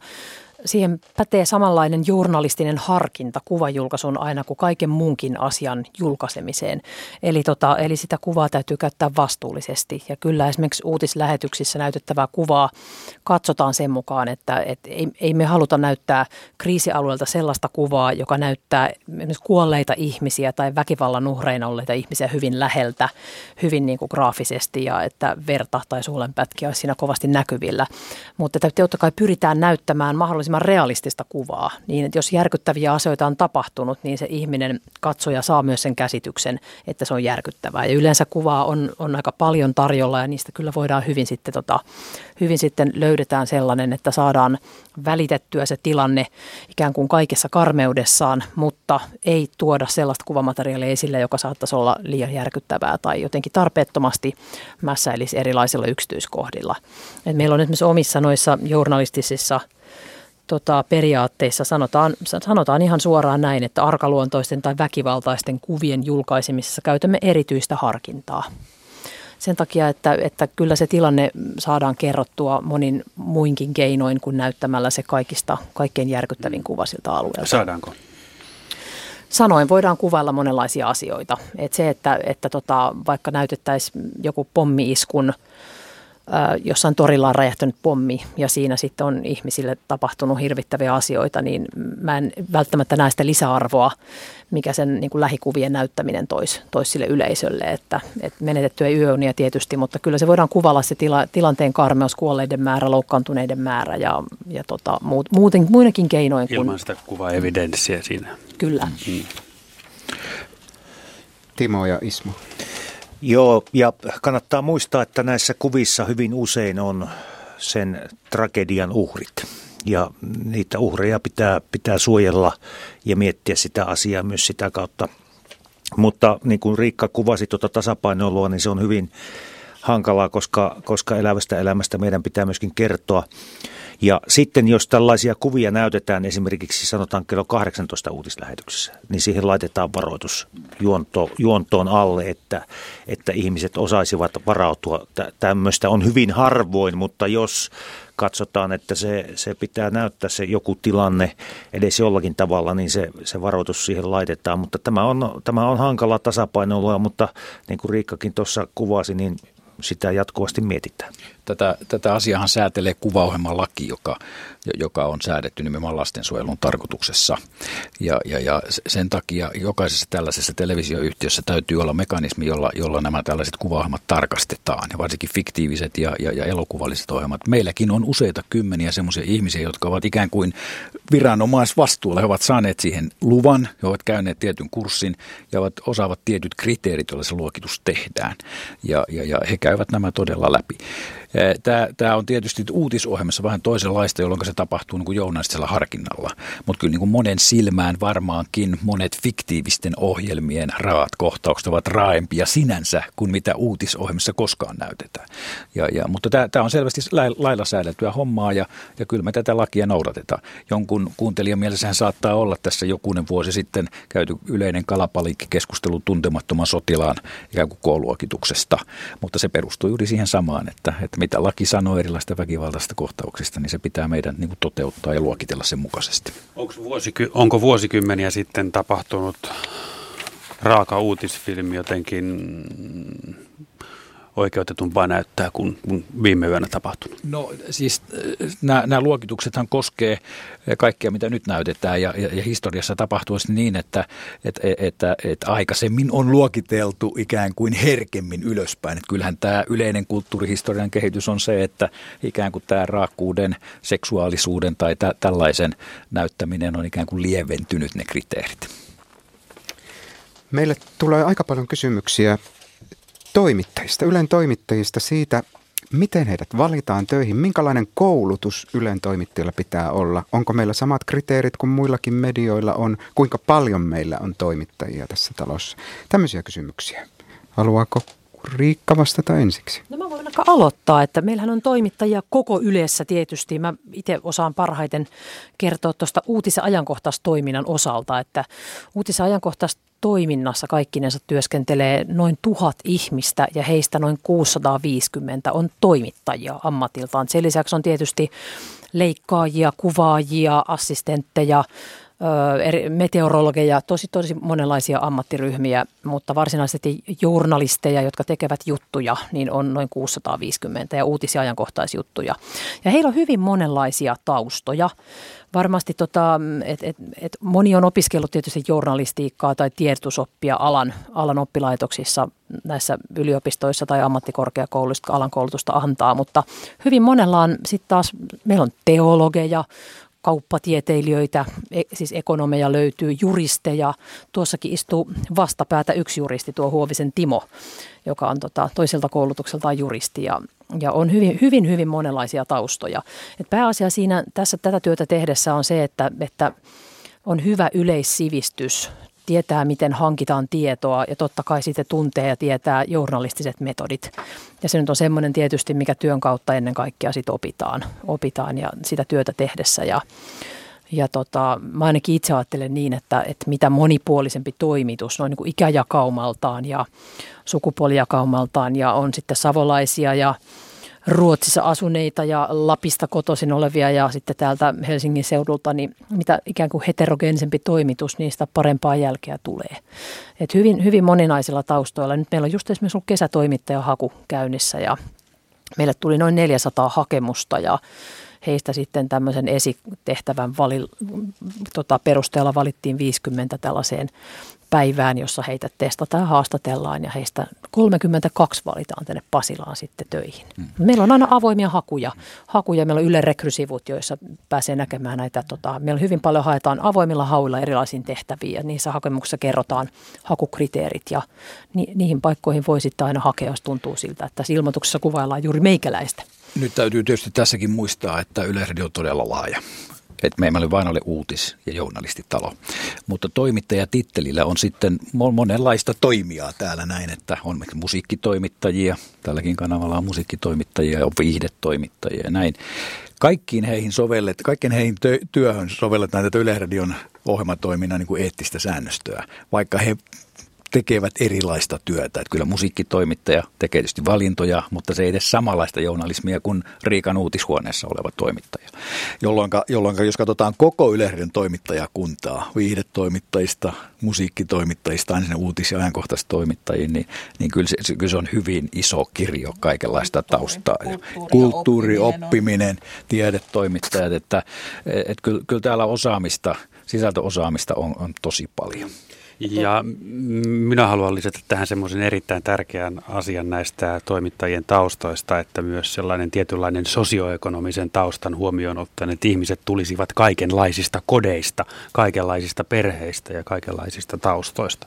siihen pätee samanlainen journalistinen harkinta kuvajulkaisun aina kuin kaiken muunkin asian julkaisemiseen. Eli, tota, eli sitä kuvaa täytyy käyttää vastuullisesti. Ja kyllä esimerkiksi uutislähetyksissä näytettävää kuvaa katsotaan sen mukaan, että et ei, ei me haluta näyttää kriisialueelta sellaista kuvaa, joka näyttää esimerkiksi kuolleita ihmisiä tai väkivallan uhreina olleita ihmisiä hyvin läheltä, hyvin niin kuin graafisesti ja että verta tai suolenpätkiä olisi siinä kovasti näkyvillä. Mutta totta kai pyritään näyttämään mahdollisimman mahdollisimman realistista kuvaa, niin että jos järkyttäviä asioita on tapahtunut, niin se ihminen katsoja saa myös sen käsityksen, että se on järkyttävää. Ja yleensä kuvaa on, on aika paljon tarjolla ja niistä kyllä voidaan hyvin sitten, tota, hyvin sitten löydetään sellainen, että saadaan välitettyä se tilanne ikään kuin kaikessa karmeudessaan, mutta ei tuoda sellaista kuvamateriaalia esille, joka saattaisi olla liian järkyttävää tai jotenkin tarpeettomasti mässäilisi erilaisilla yksityiskohdilla. Et meillä on esimerkiksi omissa noissa journalistisissa tota, periaatteissa sanotaan, sanotaan ihan suoraan näin, että arkaluontoisten tai väkivaltaisten kuvien julkaisemisessa käytämme erityistä harkintaa. Sen takia, että, että kyllä se tilanne saadaan kerrottua monin muinkin keinoin kuin näyttämällä se kaikista kaikkein järkyttävin kuva siltä alueelta. Saadaanko? Sanoin voidaan kuvailla monenlaisia asioita. Et se, että, että tota, vaikka näytettäisiin joku pommiiskun jossain torilla on räjähtänyt pommi ja siinä sitten on ihmisille tapahtunut hirvittäviä asioita, niin mä en välttämättä näe sitä lisäarvoa, mikä sen niin kuin lähikuvien näyttäminen toisi tois sille yleisölle. Että, että menetettyä yöunia tietysti, mutta kyllä se voidaan kuvalla se tila, tilanteen karmeus, kuolleiden määrä, loukkaantuneiden määrä ja, ja tota, muut, muuten, muinakin keinoin. Ilman kun, sitä kuva-evidenssiä siinä. Kyllä. Mm. Timo ja Ismo. Joo, ja kannattaa muistaa, että näissä kuvissa hyvin usein on sen tragedian uhrit. Ja niitä uhreja pitää, pitää suojella ja miettiä sitä asiaa myös sitä kautta. Mutta niin kuin Riikka kuvasi tuota tasapainoilua, niin se on hyvin hankalaa, koska, koska elävästä elämästä meidän pitää myöskin kertoa. Ja sitten jos tällaisia kuvia näytetään esimerkiksi sanotaan kello 18 uutislähetyksessä, niin siihen laitetaan varoitus juonto, juontoon alle, että, että ihmiset osaisivat varautua. Tämmöistä on hyvin harvoin, mutta jos katsotaan, että se, se pitää näyttää se joku tilanne edes jollakin tavalla, niin se, se varoitus siihen laitetaan. Mutta tämä on, tämä on hankala tasapainoilua, mutta niin kuin Riikkakin tuossa kuvasi, niin sitä jatkuvasti mietitään. Tätä, tätä asiahan säätelee laki, joka, joka on säädetty nimenomaan lastensuojelun tarkoituksessa. Ja, ja, ja sen takia jokaisessa tällaisessa televisioyhtiössä täytyy olla mekanismi, jolla, jolla nämä tällaiset kuvaohjelmat tarkastetaan, ja varsinkin fiktiiviset ja, ja, ja elokuvalliset ohjelmat. Meilläkin on useita kymmeniä semmoisia ihmisiä, jotka ovat ikään kuin viranomaisvastuulla. He ovat saaneet siihen luvan, he ovat käyneet tietyn kurssin ja ovat, osaavat tietyt kriteerit, joilla se luokitus tehdään. Ja, ja, ja he käyvät nämä todella läpi. Tämä, tämä on tietysti uutisohjelmassa vähän toisenlaista, jolloin se tapahtuu niin kuin journalistisella harkinnalla. Mutta kyllä niin kuin monen silmään varmaankin monet fiktiivisten ohjelmien raat kohtaukset ovat raaempia sinänsä kuin mitä uutisohjelmassa koskaan näytetään. Ja, ja, mutta tämä, tämä on selvästi lailla säädeltyä hommaa ja, ja kyllä me tätä lakia noudatetaan. Jonkun kuuntelijan mielessähän saattaa olla tässä jokunen vuosi sitten käyty yleinen keskustelu tuntemattoman sotilaan ikään kuin kouluokituksesta, mutta se perustuu juuri siihen samaan, että, että mitä laki sanoo erilaisista väkivaltaisista kohtauksista, niin se pitää meidän niin kuin toteuttaa ja luokitella sen mukaisesti. Onko, vuosiky- onko vuosikymmeniä sitten tapahtunut raaka uutisfilmi jotenkin oikeutetumpaa näyttää kuin, kuin viime yönä tapahtunut? No siis äh, nämä, nämä luokituksethan koskee kaikkea, mitä nyt näytetään ja, ja, ja historiassa tapahtuu niin, että, että, että, että aikaisemmin on luokiteltu ikään kuin herkemmin ylöspäin. Että kyllähän tämä yleinen kulttuurihistorian kehitys on se, että ikään kuin tämä raakkuuden, seksuaalisuuden tai tä, tällaisen näyttäminen on ikään kuin lieventynyt ne kriteerit. Meille tulee aika paljon kysymyksiä toimittajista, Ylen toimittajista siitä, miten heidät valitaan töihin, minkälainen koulutus Ylen toimittajilla pitää olla, onko meillä samat kriteerit kuin muillakin medioilla on, kuinka paljon meillä on toimittajia tässä talossa. Tämmöisiä kysymyksiä. Haluaako Riikka vastata ensiksi? No mä voin aika aloittaa, että meillähän on toimittajia koko yleessä tietysti. Mä itse osaan parhaiten kertoa tuosta uutisen ajankohtaistoiminnan osalta, että uutisen ajankohtaistoiminnassa kaikkinensa työskentelee noin tuhat ihmistä ja heistä noin 650 on toimittajia ammatiltaan. Sen lisäksi on tietysti leikkaajia, kuvaajia, assistentteja, meteorologeja, tosi tosi monenlaisia ammattiryhmiä, mutta varsinaisesti journalisteja, jotka tekevät juttuja, niin on noin 650 ja uutisia ajankohtaisjuttuja. Ja heillä on hyvin monenlaisia taustoja. Varmasti tota, et, et, et moni on opiskellut tietysti journalistiikkaa tai tiedotusoppia alan, alan oppilaitoksissa näissä yliopistoissa tai ammattikorkeakouluissa, alan koulutusta antaa, mutta hyvin monella on sitten taas, meillä on teologeja, kauppatieteilijöitä, e, siis ekonomeja löytyy, juristeja. Tuossakin istuu vastapäätä yksi juristi, tuo Huovisen Timo, joka on tota, toiselta koulutukseltaan juristi ja, ja on hyvin, hyvin, hyvin monenlaisia taustoja. Et pääasia siinä tässä tätä työtä tehdessä on se, että, että on hyvä yleissivistys, tietää, miten hankitaan tietoa ja totta kai sitten tuntee ja tietää journalistiset metodit. Ja se nyt on semmoinen tietysti, mikä työn kautta ennen kaikkea sitten opitaan, opitaan ja sitä työtä tehdessä. Ja, ja tota, mä ainakin itse ajattelen niin, että, että mitä monipuolisempi toimitus noin niin kuin ikäjakaumaltaan ja sukupuolijakaumaltaan ja on sitten savolaisia ja Ruotsissa asuneita ja Lapista kotoisin olevia ja sitten täältä Helsingin seudulta, niin mitä ikään kuin heterogeenisempi toimitus, sitä parempaa jälkeä tulee. Et hyvin, hyvin moninaisilla taustoilla. Nyt meillä on just esimerkiksi ollut kesätoimittaja haku käynnissä ja meille tuli noin 400 hakemusta ja heistä sitten tämmöisen esitehtävän valil, tota, perusteella valittiin 50 tällaiseen päivään, jossa heitä testataan ja haastatellaan ja heistä 32 valitaan tänne Pasilaan sitten töihin. Mm. Meillä on aina avoimia hakuja. hakuja. Meillä on Yle Rekry-sivut, joissa pääsee näkemään näitä. Tota, meillä hyvin paljon haetaan avoimilla hauilla erilaisiin tehtäviin ja niissä hakemuksissa kerrotaan hakukriteerit ja ni, niihin paikkoihin voi sitten aina hakea, jos tuntuu siltä, että tässä ilmoituksessa kuvaillaan juuri meikäläistä. Nyt täytyy tietysti tässäkin muistaa, että Yleisradio on todella laaja. Et me emme vain ole uutis- ja journalistitalo. Mutta toimittajatittelillä on sitten monenlaista toimijaa täällä näin, että on musiikkitoimittajia, tälläkin kanavalla on musiikkitoimittajia, on viihdetoimittajia ja näin. Kaikkiin heihin sovellet, kaikkien heihin työhön sovelletaan tätä Yleisradion ohjelmatoiminnan niin kuin eettistä säännöstöä, vaikka he tekevät erilaista työtä. Että kyllä musiikkitoimittaja tekee tietysti valintoja, mutta se ei edes samanlaista journalismia kuin Riikan uutishuoneessa oleva toimittaja. Jolloin, jolloin jos katsotaan koko Yleisradion toimittajakuntaa, viihdetoimittajista, musiikkitoimittajista, aina sinne uutis- ja ajankohtaistoimittajiin, niin, niin kyllä, se, kyllä se on hyvin iso kirjo kaikenlaista taustaa. Kulttuuri, Kulttuuri oppiminen, tiedetoimittajat, että, että kyllä, kyllä täällä osaamista, sisältöosaamista on, on tosi paljon. Ja minä haluan lisätä tähän semmoisen erittäin tärkeän asian näistä toimittajien taustoista, että myös sellainen tietynlainen sosioekonomisen taustan huomioon ottaen, että ihmiset tulisivat kaikenlaisista kodeista, kaikenlaisista perheistä ja kaikenlaisista taustoista,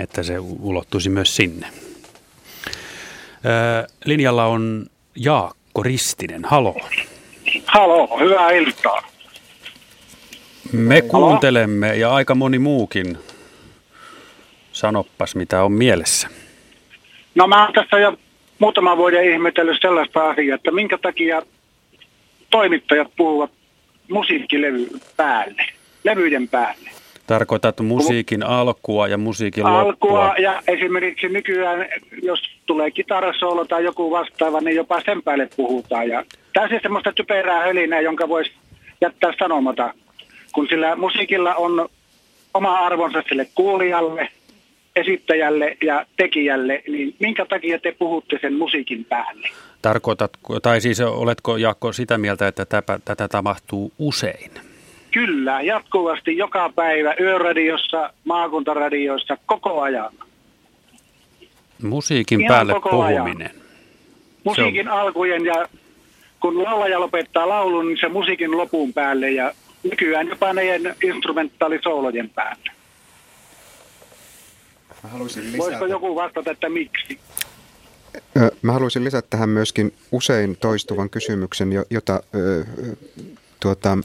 että se ulottuisi myös sinne. linjalla on Jaakko Ristinen. Halo. Halo, hyvää iltaa. Me kuuntelemme ja aika moni muukin Sanoppas, mitä on mielessä. No mä oon tässä jo muutama vuoden ihmetellyt sellaista asiaa, että minkä takia toimittajat puhuvat musiikkilevy päälle, levyiden päälle. Tarkoitat musiikin alkua ja musiikin alkua loppua. ja esimerkiksi nykyään, jos tulee kitarasoolo tai joku vastaava, niin jopa sen päälle puhutaan. Ja täysin semmoista typerää hölinää, jonka voisi jättää sanomata, kun sillä musiikilla on oma arvonsa sille kuulijalle esittäjälle ja tekijälle, niin minkä takia te puhutte sen musiikin päälle? Tarkoitatko, tai siis oletko Jaakko sitä mieltä, että tätä, tätä tapahtuu usein? Kyllä, jatkuvasti joka päivä yöradiossa, maakuntaradioissa, koko ajan. Musiikin Ihan päälle puhuminen. Ajan. Musiikin on... alkujen ja kun laulaja lopettaa laulun, niin se musiikin lopun päälle ja nykyään jopa näiden instrumentaalisoolojen päälle. Mä haluaisin lisätä. Voisiko joku vastata, että miksi? Mä haluaisin lisätä tähän myöskin usein toistuvan kysymyksen, jota tuota,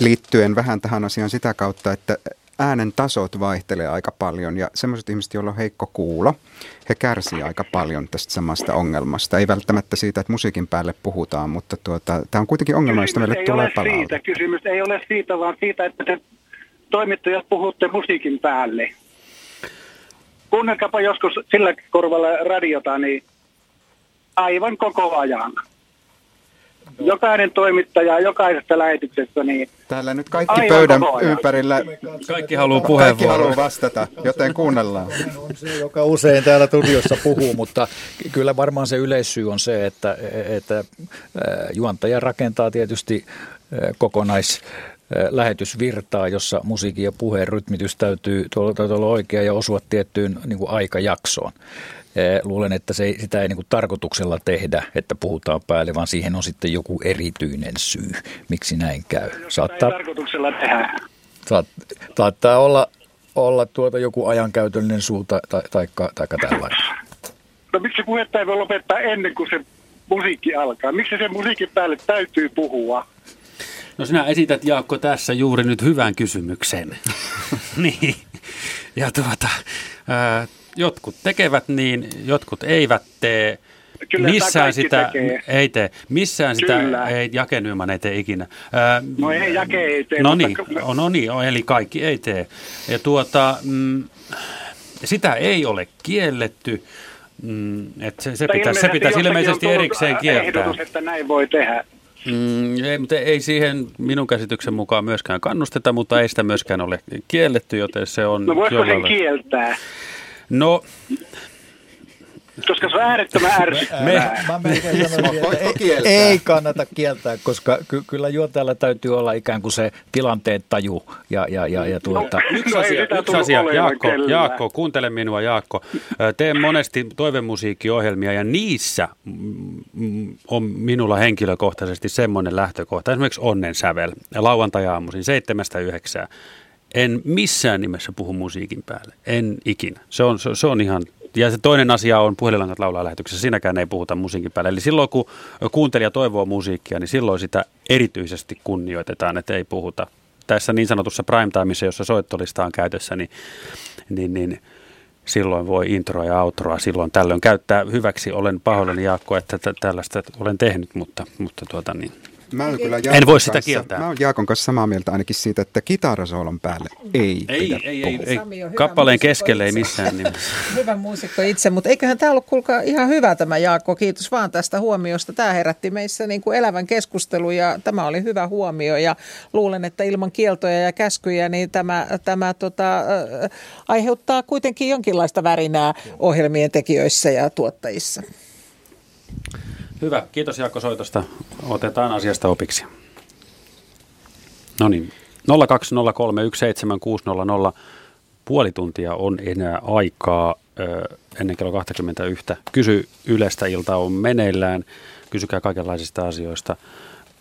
liittyen vähän tähän asiaan sitä kautta, että äänen tasot vaihtelee aika paljon ja semmoiset ihmiset, joilla on heikko kuulo, he kärsii aika paljon tästä samasta ongelmasta. Ei välttämättä siitä, että musiikin päälle puhutaan, mutta tuota, tämä on kuitenkin ongelma, josta meille ei tulee palautetta. Siitä. Kysymys ei ole siitä, vaan siitä, että te toimittajat puhutte musiikin päälle. Kuunnelkaapa joskus sillä korvalla radiota, niin aivan koko ajan. Jokainen toimittaja jokaisessa lähetyksessä. Niin Täällä nyt kaikki pöydän ympärillä. Kaikki haluaa puheenvuoroa. Kaikki haluaa vastata, joten kuunnellaan. On se, joka usein täällä studiossa puhuu, mutta kyllä varmaan se yleissyy on se, että, että juontaja rakentaa tietysti kokonais lähetysvirtaa, jossa musiikin ja puheen rytmitys täytyy, täytyy olla oikea ja osua tiettyyn niin kuin aikajaksoon. Luulen, että se, sitä ei niin kuin tarkoituksella tehdä, että puhutaan päälle, vaan siihen on sitten joku erityinen syy, miksi näin käy. Saattaa, tarkoituksella tehdä. Saat, saattaa olla, olla tuota joku ajankäytöllinen suu tai, tai, taikka, taikka tällainen. No miksi puhetta ei voi lopettaa ennen kuin se musiikki alkaa? Miksi se musiikin päälle täytyy puhua? No sinä esität Jaakko tässä juuri nyt hyvän kysymyksen. niin. Ja tuota, ää, jotkut tekevät niin, jotkut eivät tee. Kyllä missään sitä tekee. ei tee. Missään Kyllä. sitä ei Jake Nyman ei tee ikinä. Ää, No ei Jake ei tee. No mutta- niin, no, no niin, eli kaikki ei tee. Ja tuota, mm, sitä ei ole kielletty. Mm, että se, se, Mutta pitäisi, se ilmeisesti pitäisi ilmeisesti erikseen kieltää. Ehdotus, että näin voi tehdä. Mm, ei, mutta ei siihen minun käsityksen mukaan myöskään kannusteta, mutta ei sitä myöskään ole kielletty, joten se on... No voisiko sen jollain- kieltää? No, Koska se on äärettömän ärsyttävää. Me, mä melkein sanoisin, että ei, ei kannata kieltää, koska ky, kyllä juontajalla täytyy olla ikään kuin se tilanteen taju. Ja, ja, ja, ja tuota. Yksi No ei asia, yksi asia. Jaakko, kellään. Jaakko, kuuntele minua Jaakko. Teen monesti toivemusiikkiohjelmia ja niissä mm, on minulla henkilökohtaisesti semmoinen lähtökohta. Esimerkiksi Onnen sävel, lauantai-aamuisin seitsemästä yhdeksää. En missään nimessä puhu musiikin päälle, en ikinä. Se on, se, se on ihan, ja se toinen asia on puhelinlangat laulaa lähetyksessä, siinäkään ei puhuta musiikin päälle. Eli silloin kun kuuntelija toivoo musiikkia, niin silloin sitä erityisesti kunnioitetaan, että ei puhuta. Tässä niin sanotussa primetimeissa, jossa soittolista on käytössä, niin, niin, niin silloin voi introa ja outroa silloin tällöin käyttää hyväksi. Olen pahoillani Jaakko, että tä- tällaista olen tehnyt, mutta, mutta tuota niin. Mä oon kyllä En voi sitä kanssa- kieltää. Mä oon Jaakon kanssa samaa mieltä ainakin siitä, että kitarasoolon päälle ei, Ei, pidä ei, ei, ei. Kappaleen keskelle ei itse. missään nimessä. Hyvä muusikko itse, mutta eiköhän tämä ollut kuulkaa ihan hyvä tämä Jaakko. Kiitos vaan tästä huomiosta. Tämä herätti meissä niin kuin elävän keskustelun ja tämä oli hyvä huomio ja luulen, että ilman kieltoja ja käskyjä niin tämä, tämä tota, äh, aiheuttaa kuitenkin jonkinlaista värinää ohjelmien tekijöissä ja tuottajissa. Hyvä, kiitos Jaakko soitosta. Otetaan asiasta opiksi. No niin, 020317600. Puoli tuntia on enää aikaa ennen kello 21. Kysy Ylestä ilta on meneillään. Kysykää kaikenlaisista asioista.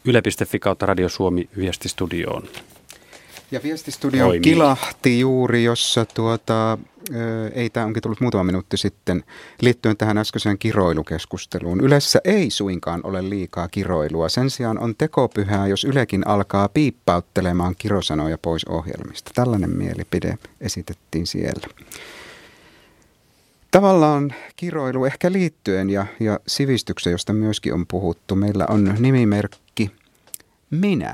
Yle.fi kautta Radio Suomi viestistudioon. Ja viestistudio Toimii. kilahti juuri, jossa tuota, ei tämä onkin tullut muutama minuutti sitten, liittyen tähän äskeiseen kiroilukeskusteluun. Ylessä ei suinkaan ole liikaa kiroilua. Sen sijaan on tekopyhää, jos Ylekin alkaa piippauttelemaan kirosanoja pois ohjelmista. Tällainen mielipide esitettiin siellä. Tavallaan kiroilu ehkä liittyen ja, ja sivistykseen, josta myöskin on puhuttu. Meillä on nimimerkki Minä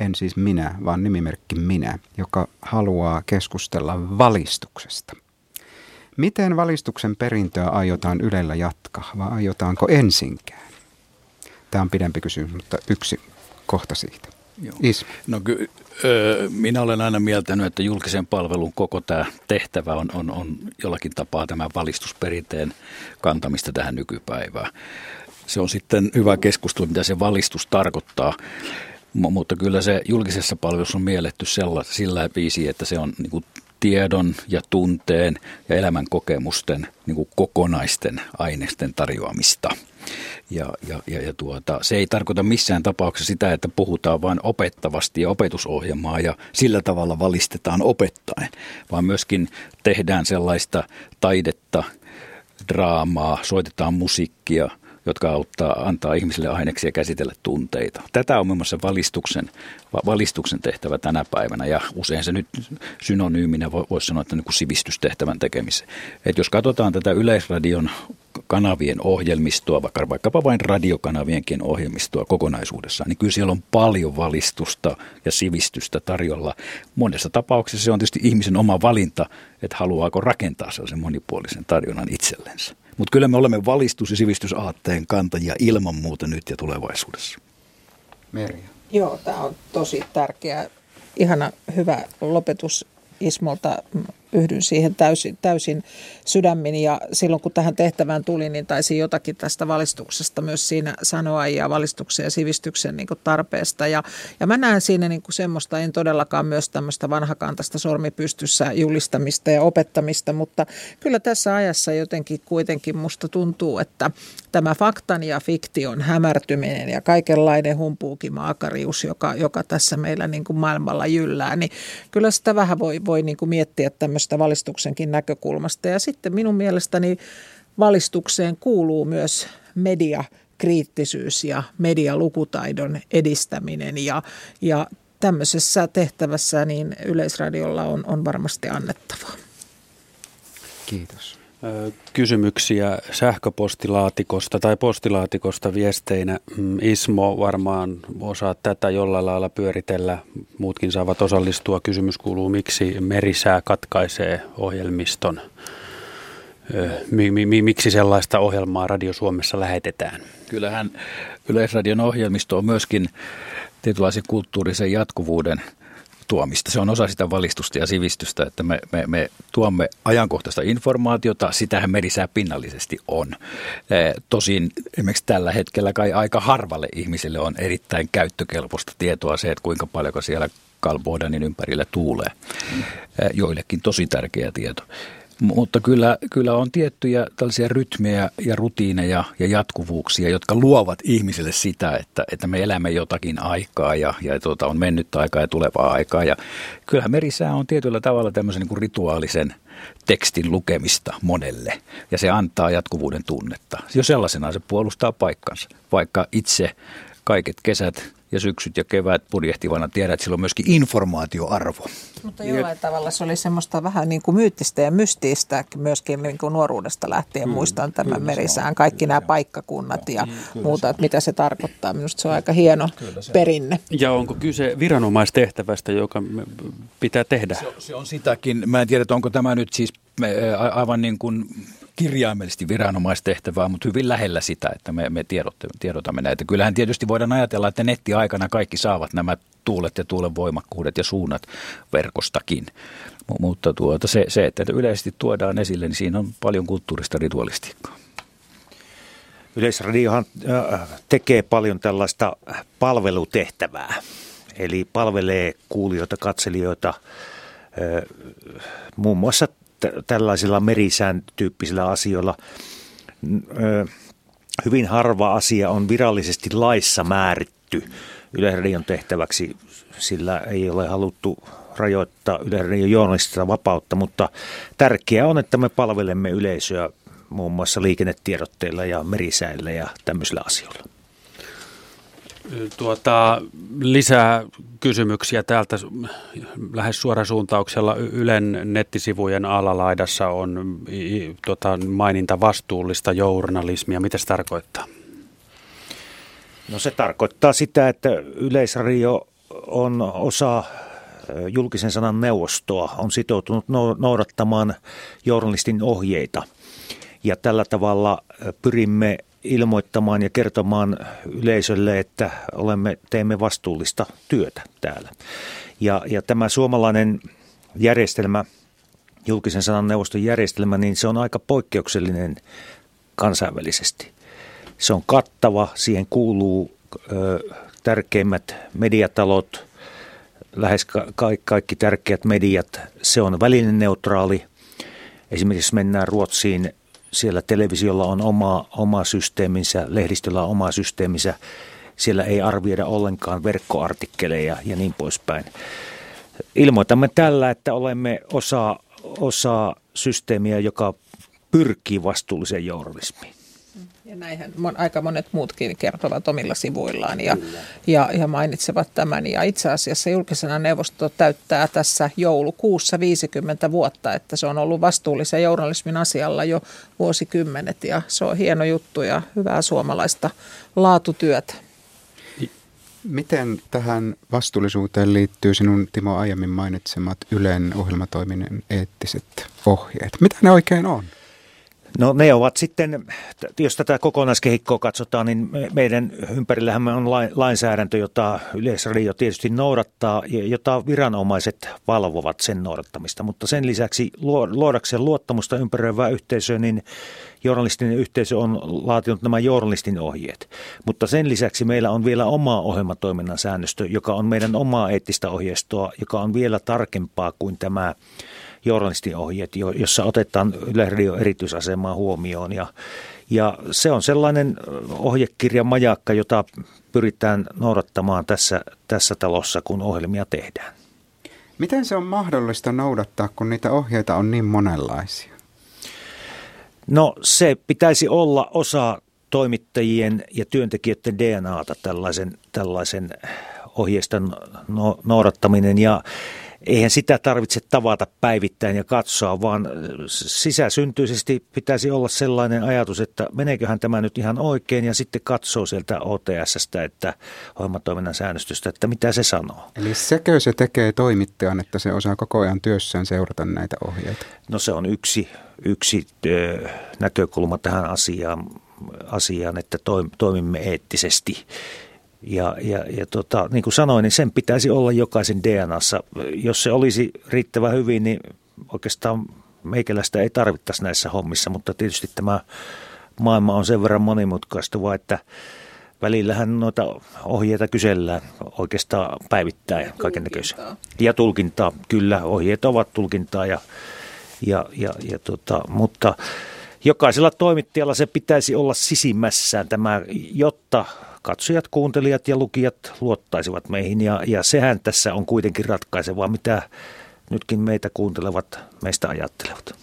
en siis minä, vaan nimimerkki minä, joka haluaa keskustella valistuksesta. Miten valistuksen perintöä aiotaan Ylellä jatkaa, vai aiotaanko ensinkään? Tämä on pidempi kysymys, mutta yksi kohta siitä. Joo. Is. No ky- öö, minä olen aina mieltänyt, että julkisen palvelun koko tämä tehtävä on, on, on jollakin tapaa tämä valistusperinteen kantamista tähän nykypäivään. Se on sitten hyvä keskustelu, mitä se valistus tarkoittaa. Mutta kyllä se julkisessa palvelussa on mielletty sella, sillä viisi, että se on niin kuin tiedon ja tunteen ja elämän kokemusten niin kuin kokonaisten aineisten tarjoamista. Ja, ja, ja, ja tuota, se ei tarkoita missään tapauksessa sitä, että puhutaan vain opettavasti ja opetusohjelmaa ja sillä tavalla valistetaan opettaen, vaan myöskin tehdään sellaista taidetta, draamaa, soitetaan musiikkia – jotka auttaa, antaa ihmisille aineksia käsitellä tunteita. Tätä on muun muassa valistuksen, valistuksen tehtävä tänä päivänä ja usein se nyt synonyyminä voisi sanoa, että niin kuin sivistystehtävän tekemiseen. Et jos katsotaan tätä Yleisradion kanavien ohjelmistoa, vaikka, vaikkapa vain radiokanavienkin ohjelmistoa kokonaisuudessaan, niin kyllä siellä on paljon valistusta ja sivistystä tarjolla. Monessa tapauksessa se on tietysti ihmisen oma valinta, että haluaako rakentaa sellaisen monipuolisen tarjonnan itsellensä. Mutta kyllä me olemme valistus- ja sivistysaatteen kantajia ilman muuta nyt ja tulevaisuudessa. Merja. Joo, tämä on tosi tärkeä, ihana, hyvä lopetus Ismolta yhdyn siihen täysin, täysin sydämin ja silloin kun tähän tehtävään tuli, niin taisi jotakin tästä valistuksesta myös siinä sanoa ja valistuksen ja sivistyksen niin tarpeesta. Ja, ja mä näen siinä niin kuin semmoista, en todellakaan myös tämmöistä vanhakantaista sormipystyssä julistamista ja opettamista, mutta kyllä tässä ajassa jotenkin kuitenkin musta tuntuu, että tämä faktan ja fiktion hämärtyminen ja kaikenlainen humpuukin maakarius, joka, joka tässä meillä niin kuin maailmalla jyllää, niin kyllä sitä vähän voi, voi niin kuin miettiä tämmöistä valistuksenkin näkökulmasta. Ja sitten minun mielestäni valistukseen kuuluu myös media kriittisyys ja medialukutaidon edistäminen ja, ja tämmöisessä tehtävässä niin Yleisradiolla on, on varmasti annettavaa. Kiitos kysymyksiä sähköpostilaatikosta tai postilaatikosta viesteinä. Mm, Ismo varmaan osaa tätä jollain lailla pyöritellä. Muutkin saavat osallistua. Kysymys kuuluu, miksi merisää katkaisee ohjelmiston? Miksi sellaista ohjelmaa Radio Suomessa lähetetään? Kyllähän Yleisradion ohjelmisto on myöskin tietynlaisen kulttuurisen jatkuvuuden – tuomista. Se on osa sitä valistusta ja sivistystä, että me, me, me tuomme ajankohtaista informaatiota, sitähän merisää pinnallisesti on. Tosin esimerkiksi tällä hetkellä kai aika harvalle ihmiselle on erittäin käyttökelpoista tietoa se, että kuinka paljon siellä Kalbodanin ympärillä tuulee. Joillekin tosi tärkeä tieto. Mutta kyllä, kyllä on tiettyjä tällaisia rytmejä ja rutiineja ja jatkuvuuksia, jotka luovat ihmiselle sitä, että, että me elämme jotakin aikaa ja, ja tuota, on mennyt aikaa ja tulevaa aikaa. Ja kyllähän merisää on tietyllä tavalla tämmöisen niin kuin rituaalisen tekstin lukemista monelle ja se antaa jatkuvuuden tunnetta. Jo sellaisena se puolustaa paikkansa, vaikka itse kaiket kesät ja syksyt ja kevät purjehtivana tiedät, että sillä on myöskin informaatioarvo. Mutta jollain ja... tavalla se oli semmoista vähän niin kuin myyttistä ja mystiistä myöskin niin kuin nuoruudesta lähtien. Mm, Muistan tämän merisään, kaikki nämä paikkakunnat ja kyllä muuta, että mitä se tarkoittaa. Minusta se on aika hieno perinne. Ja onko kyse viranomaistehtävästä, joka pitää tehdä? Se, se on sitäkin. Mä en tiedä, onko tämä nyt siis aivan niin kuin kirjaimellisesti viranomaistehtävää, mutta hyvin lähellä sitä, että me, me tiedotamme näitä. Kyllähän tietysti voidaan ajatella, että nettiaikana kaikki saavat nämä tuulet ja tuulen voimakkuudet ja suunnat verkostakin. Mutta tuota, se, se, että yleisesti tuodaan esille, niin siinä on paljon kulttuurista ritualistiikkaa. Yleisradiohan äh, tekee paljon tällaista palvelutehtävää, eli palvelee kuulijoita, katselijoita äh, muun muassa tällaisilla merisään tyyppisillä asioilla. Hyvin harva asia on virallisesti laissa määritty Yleisradion tehtäväksi, sillä ei ole haluttu rajoittaa Yleisradion journalistista vapautta, mutta tärkeää on, että me palvelemme yleisöä muun muassa liikennetiedotteilla ja merisäillä ja tämmöisillä asioilla. Tuota, lisää kysymyksiä täältä lähes suorasuuntauksella. Ylen nettisivujen alalaidassa on tuota, maininta vastuullista journalismia. Mitä se tarkoittaa? No se tarkoittaa sitä, että Yleisradio on osa julkisen sanan neuvostoa, on sitoutunut noudattamaan journalistin ohjeita. Ja tällä tavalla pyrimme ilmoittamaan ja kertomaan yleisölle, että olemme, teemme vastuullista työtä täällä. Ja, ja tämä suomalainen järjestelmä, julkisen sanan neuvoston järjestelmä, niin se on aika poikkeuksellinen kansainvälisesti. Se on kattava, siihen kuuluu ö, tärkeimmät mediatalot, lähes ka- kaikki tärkeät mediat. Se on välineneutraali. Esimerkiksi mennään Ruotsiin, siellä televisiolla on oma, oma systeeminsä, lehdistöllä on oma systeeminsä. Siellä ei arvioida ollenkaan verkkoartikkeleja ja niin poispäin. Ilmoitamme tällä, että olemme osa, osa systeemiä, joka pyrkii vastuulliseen journalismiin. Ja näinhän aika monet muutkin kertovat omilla sivuillaan ja, ja, ja mainitsevat tämän. Ja itse asiassa julkisena neuvosto täyttää tässä joulukuussa 50 vuotta, että se on ollut vastuullisen journalismin asialla jo vuosikymmenet. Ja se on hieno juttu ja hyvää suomalaista laatutyötä. Miten tähän vastuullisuuteen liittyy sinun Timo aiemmin mainitsemat Ylen ohjelmatoiminen eettiset ohjeet? Mitä ne oikein on? No ne ovat sitten, jos tätä kokonaiskehikkoa katsotaan, niin meidän ympärillähän on lainsäädäntö, jota Yleisradio tietysti noudattaa jota viranomaiset valvovat sen noudattamista. Mutta sen lisäksi luodakseen luottamusta ympäröivää yhteisöä, niin journalistinen yhteisö on laatinut nämä journalistin ohjeet. Mutta sen lisäksi meillä on vielä oma ohjelmatoiminnan säännöstö, joka on meidän omaa eettistä ohjeistoa, joka on vielä tarkempaa kuin tämä journalistiohjeet, jossa otetaan Yleisradion erityisasemaa huomioon. Ja, ja se on sellainen ohjekirja majakka, jota pyritään noudattamaan tässä, tässä talossa, kun ohjelmia tehdään. Miten se on mahdollista noudattaa, kun niitä ohjeita on niin monenlaisia? No se pitäisi olla osa toimittajien ja työntekijöiden DNAta tällaisen, tällaisen ohjeiston no, noudattaminen. Ja eihän sitä tarvitse tavata päivittäin ja katsoa, vaan sisäsyntyisesti pitäisi olla sellainen ajatus, että meneeköhän tämä nyt ihan oikein ja sitten katsoo sieltä OTSstä, että ohjelmatoiminnan säännöstystä, että mitä se sanoo. Eli sekö se tekee toimittajan, että se osaa koko ajan työssään seurata näitä ohjeita? No se on yksi, yksi näkökulma tähän asiaan, asiaan että toimimme eettisesti ja, ja, ja tota, niin kuin sanoin, niin sen pitäisi olla jokaisen DNAssa. Jos se olisi riittävän hyvin, niin oikeastaan meikäläistä ei tarvittaisi näissä hommissa, mutta tietysti tämä maailma on sen verran monimutkaistuva, että välillähän noita ohjeita kysellään oikeastaan päivittäin kaiken näköisiä. Ja tulkintaa, kyllä, ohjeet ovat tulkintaa, ja, ja, ja, ja tota, mutta jokaisella toimittajalla se pitäisi olla sisimmässään tämä, jotta katsojat, kuuntelijat ja lukijat luottaisivat meihin. Ja, ja sehän tässä on kuitenkin ratkaisevaa, mitä nytkin meitä kuuntelevat meistä ajattelevat.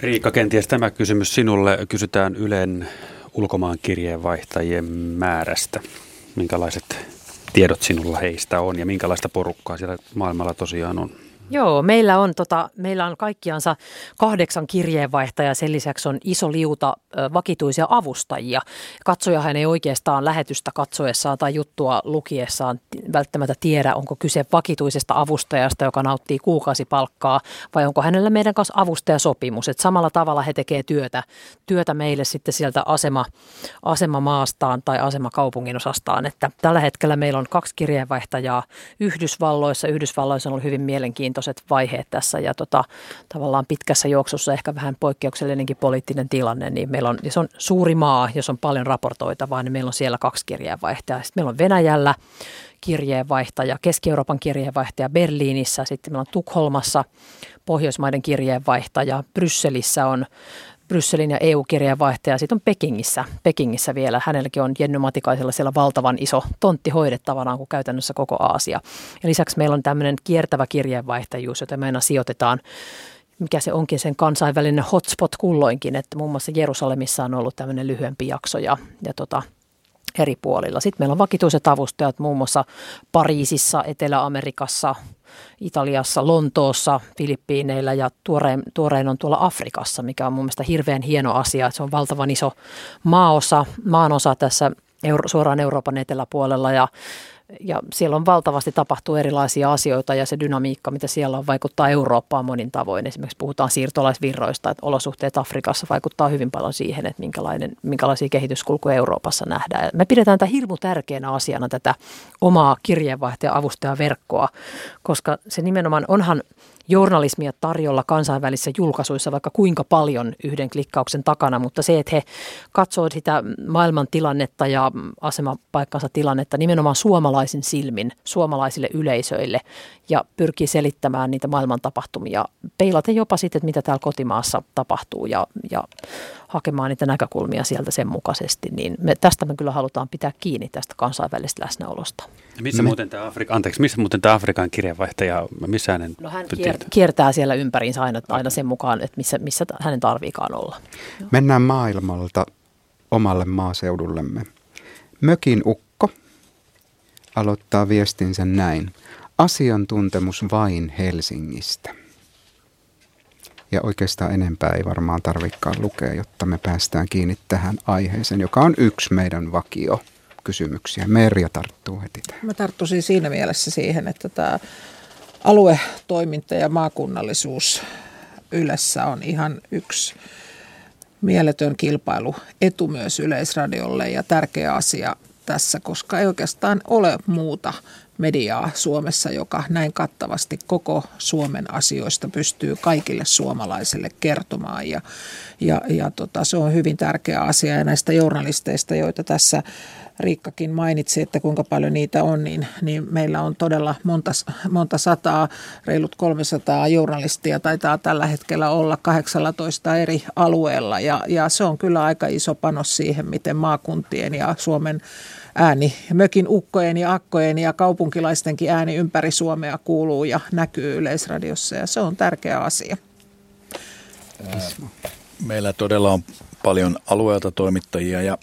Riikka, kenties tämä kysymys sinulle. Kysytään Ylen ulkomaan kirjeenvaihtajien määrästä. Minkälaiset tiedot sinulla heistä on ja minkälaista porukkaa siellä maailmalla tosiaan on? Joo, meillä on, tota, meillä on kaikkiansa kahdeksan kirjeenvaihtajaa, sen lisäksi on iso liuta ö, vakituisia avustajia. Katsojahan ei oikeastaan lähetystä katsoessaan tai juttua lukiessaan välttämättä tiedä, onko kyse vakituisesta avustajasta, joka nauttii kuukausipalkkaa, vai onko hänellä meidän kanssa avustajasopimus. Et samalla tavalla he tekevät työtä, työtä meille sitten sieltä asema, asemamaastaan tai asemakaupungin osastaan. Että tällä hetkellä meillä on kaksi kirjeenvaihtajaa Yhdysvalloissa. Yhdysvalloissa on ollut hyvin mielenkiintoista mielenkiintoiset vaiheet tässä ja tota, tavallaan pitkässä juoksussa ehkä vähän poikkeuksellinenkin poliittinen tilanne, niin meillä on, se on suuri maa, jos on paljon raportoitavaa, niin meillä on siellä kaksi kirjeenvaihtajaa. Sitten meillä on Venäjällä kirjeenvaihtaja, Keski-Euroopan kirjeenvaihtaja Berliinissä, sitten meillä on Tukholmassa Pohjoismaiden kirjeenvaihtaja, Brysselissä on Brysselin ja EU-kirjeenvaihtaja. Sitten on Pekingissä, Pekingissä vielä. Hänelläkin on Jenny Matikaisella siellä valtavan iso tontti hoidettavanaan kuin käytännössä koko Aasia. Ja lisäksi meillä on tämmöinen kiertävä kirjeenvaihtajuus, jota me aina sijoitetaan mikä se onkin sen kansainvälinen hotspot kulloinkin, että muun muassa Jerusalemissa on ollut tämmöinen lyhyempi jakso ja, ja tota, eri puolilla. Sitten meillä on vakituiset avustajat muun muassa Pariisissa, Etelä-Amerikassa, Italiassa, Lontoossa, Filippiineillä ja tuorein, tuorein on tuolla Afrikassa, mikä on mun mielestä hirveän hieno asia. Se on valtavan iso maaosa, maanosa tässä euro, suoraan Euroopan eteläpuolella ja ja siellä on valtavasti tapahtuu erilaisia asioita ja se dynamiikka, mitä siellä on, vaikuttaa Eurooppaan monin tavoin. Esimerkiksi puhutaan siirtolaisvirroista, että olosuhteet Afrikassa vaikuttaa hyvin paljon siihen, että minkälainen, minkälaisia kehityskulkuja Euroopassa nähdään. Ja me pidetään tätä hirmu tärkeänä asiana tätä omaa kirjeenvaihtaja avustajaverkkoa, koska se nimenomaan onhan – journalismia tarjolla kansainvälisissä julkaisuissa vaikka kuinka paljon yhden klikkauksen takana, mutta se, että he katsoo sitä maailman tilannetta ja asemapaikkansa tilannetta nimenomaan suomalaisin silmin suomalaisille yleisöille ja pyrkii selittämään niitä maailman tapahtumia, peilaten jopa sitten, että mitä täällä kotimaassa tapahtuu ja, ja hakemaan niitä näkökulmia sieltä sen mukaisesti, niin me, tästä me kyllä halutaan pitää kiinni tästä kansainvälisestä läsnäolosta. Missä me... muuten tämä Afrika, anteeksi, missä muuten tämä Afrikan kirjeenvaihtaja, missä hänen... No hän kier, kiertää siellä ympäriinsä aina, aina sen mukaan, että missä, missä hänen tarviikaan olla. Mennään maailmalta omalle maaseudullemme. Mökin ukko aloittaa viestinsä näin. Asiantuntemus vain Helsingistä. Ja oikeastaan enempää ei varmaan tarvikaan lukea, jotta me päästään kiinni tähän aiheeseen, joka on yksi meidän vakio kysymyksiä. Merja tarttuu heti tähän. Mä tarttuisin siinä mielessä siihen, että tämä aluetoiminta ja maakunnallisuus Ylessä on ihan yksi mieletön kilpailu etu myös Yleisradiolle ja tärkeä asia tässä, koska ei oikeastaan ole muuta mediaa Suomessa, joka näin kattavasti koko Suomen asioista pystyy kaikille suomalaisille kertomaan. Ja, ja, ja tota, se on hyvin tärkeä asia. Ja näistä journalisteista, joita tässä Riikkakin mainitsi, että kuinka paljon niitä on, niin, niin meillä on todella monta, monta sataa, reilut 300 journalistia taitaa tällä hetkellä olla 18 eri alueella. Ja, ja se on kyllä aika iso panos siihen, miten maakuntien ja Suomen ääni, mökin ukkojen ja akkojen ja kaupunkilaistenkin ääni ympäri Suomea kuuluu ja näkyy Yleisradiossa ja se on tärkeä asia. Meillä todella on paljon alueelta toimittajia, ja,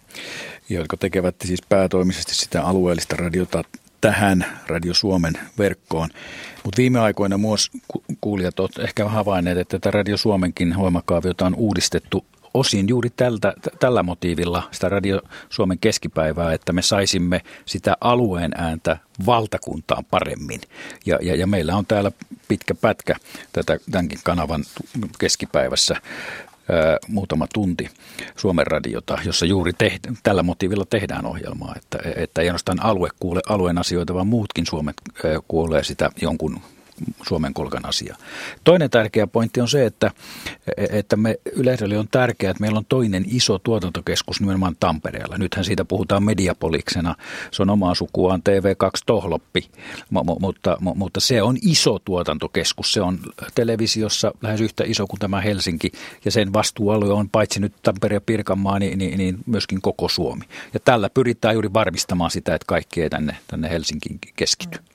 jotka tekevät siis päätoimisesti sitä alueellista radiota tähän Radio Suomen verkkoon. Mutta viime aikoina myös kuulijat ovat ehkä havainneet, että tätä Radio Suomenkin hoimakaaviota on uudistettu osin juuri tältä, tällä motiivilla sitä Radio Suomen keskipäivää, että me saisimme sitä alueen ääntä valtakuntaan paremmin. Ja, ja, ja meillä on täällä pitkä pätkä tätä tämänkin kanavan keskipäivässä ää, muutama tunti Suomen radiota, jossa juuri te, tällä motiivilla tehdään ohjelmaa, että, että ei ainoastaan alue kuule alueen asioita, vaan muutkin Suomet kuulee sitä jonkun Suomen kolkan asia. Toinen tärkeä pointti on se, että, että me Yleisradio on tärkeää, että meillä on toinen iso tuotantokeskus nimenomaan Tampereella. Nythän siitä puhutaan mediapoliksena. Se on omaa sukuaan TV2 Tohloppi, mutta, mutta se on iso tuotantokeskus. Se on televisiossa lähes yhtä iso kuin tämä Helsinki ja sen vastuualue on paitsi nyt Tampere ja Pirkanmaa, niin, niin, niin myöskin koko Suomi. Ja tällä pyritään juuri varmistamaan sitä, että kaikki ei tänne, tänne Helsinkiin keskity. Mm.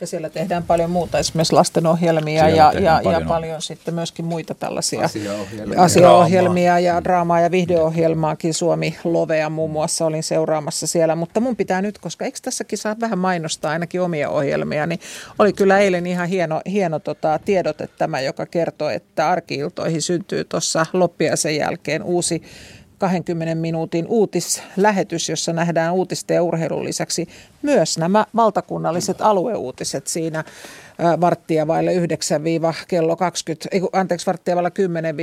Ja siellä tehdään paljon muuta, esimerkiksi lastenohjelmia ja, ja, paljon, ja paljon. sitten myöskin muita tällaisia asiaohjelmia, asiaohjelmia ja draamaa. ja videoohjelmaakin. Suomi Lovea muun muassa olin seuraamassa siellä, mutta mun pitää nyt, koska eikö tässäkin saa vähän mainostaa ainakin omia ohjelmia, niin oli kyllä eilen ihan hieno, hieno tota, tiedote tämä, joka kertoo, että arkiiltoihin syntyy tuossa loppiaisen jälkeen uusi 20 minuutin uutislähetys, jossa nähdään uutisten ja urheilun lisäksi myös nämä valtakunnalliset alueuutiset siinä varttia vaille 9 kello 20, ei, anteeksi, varttia vaille 10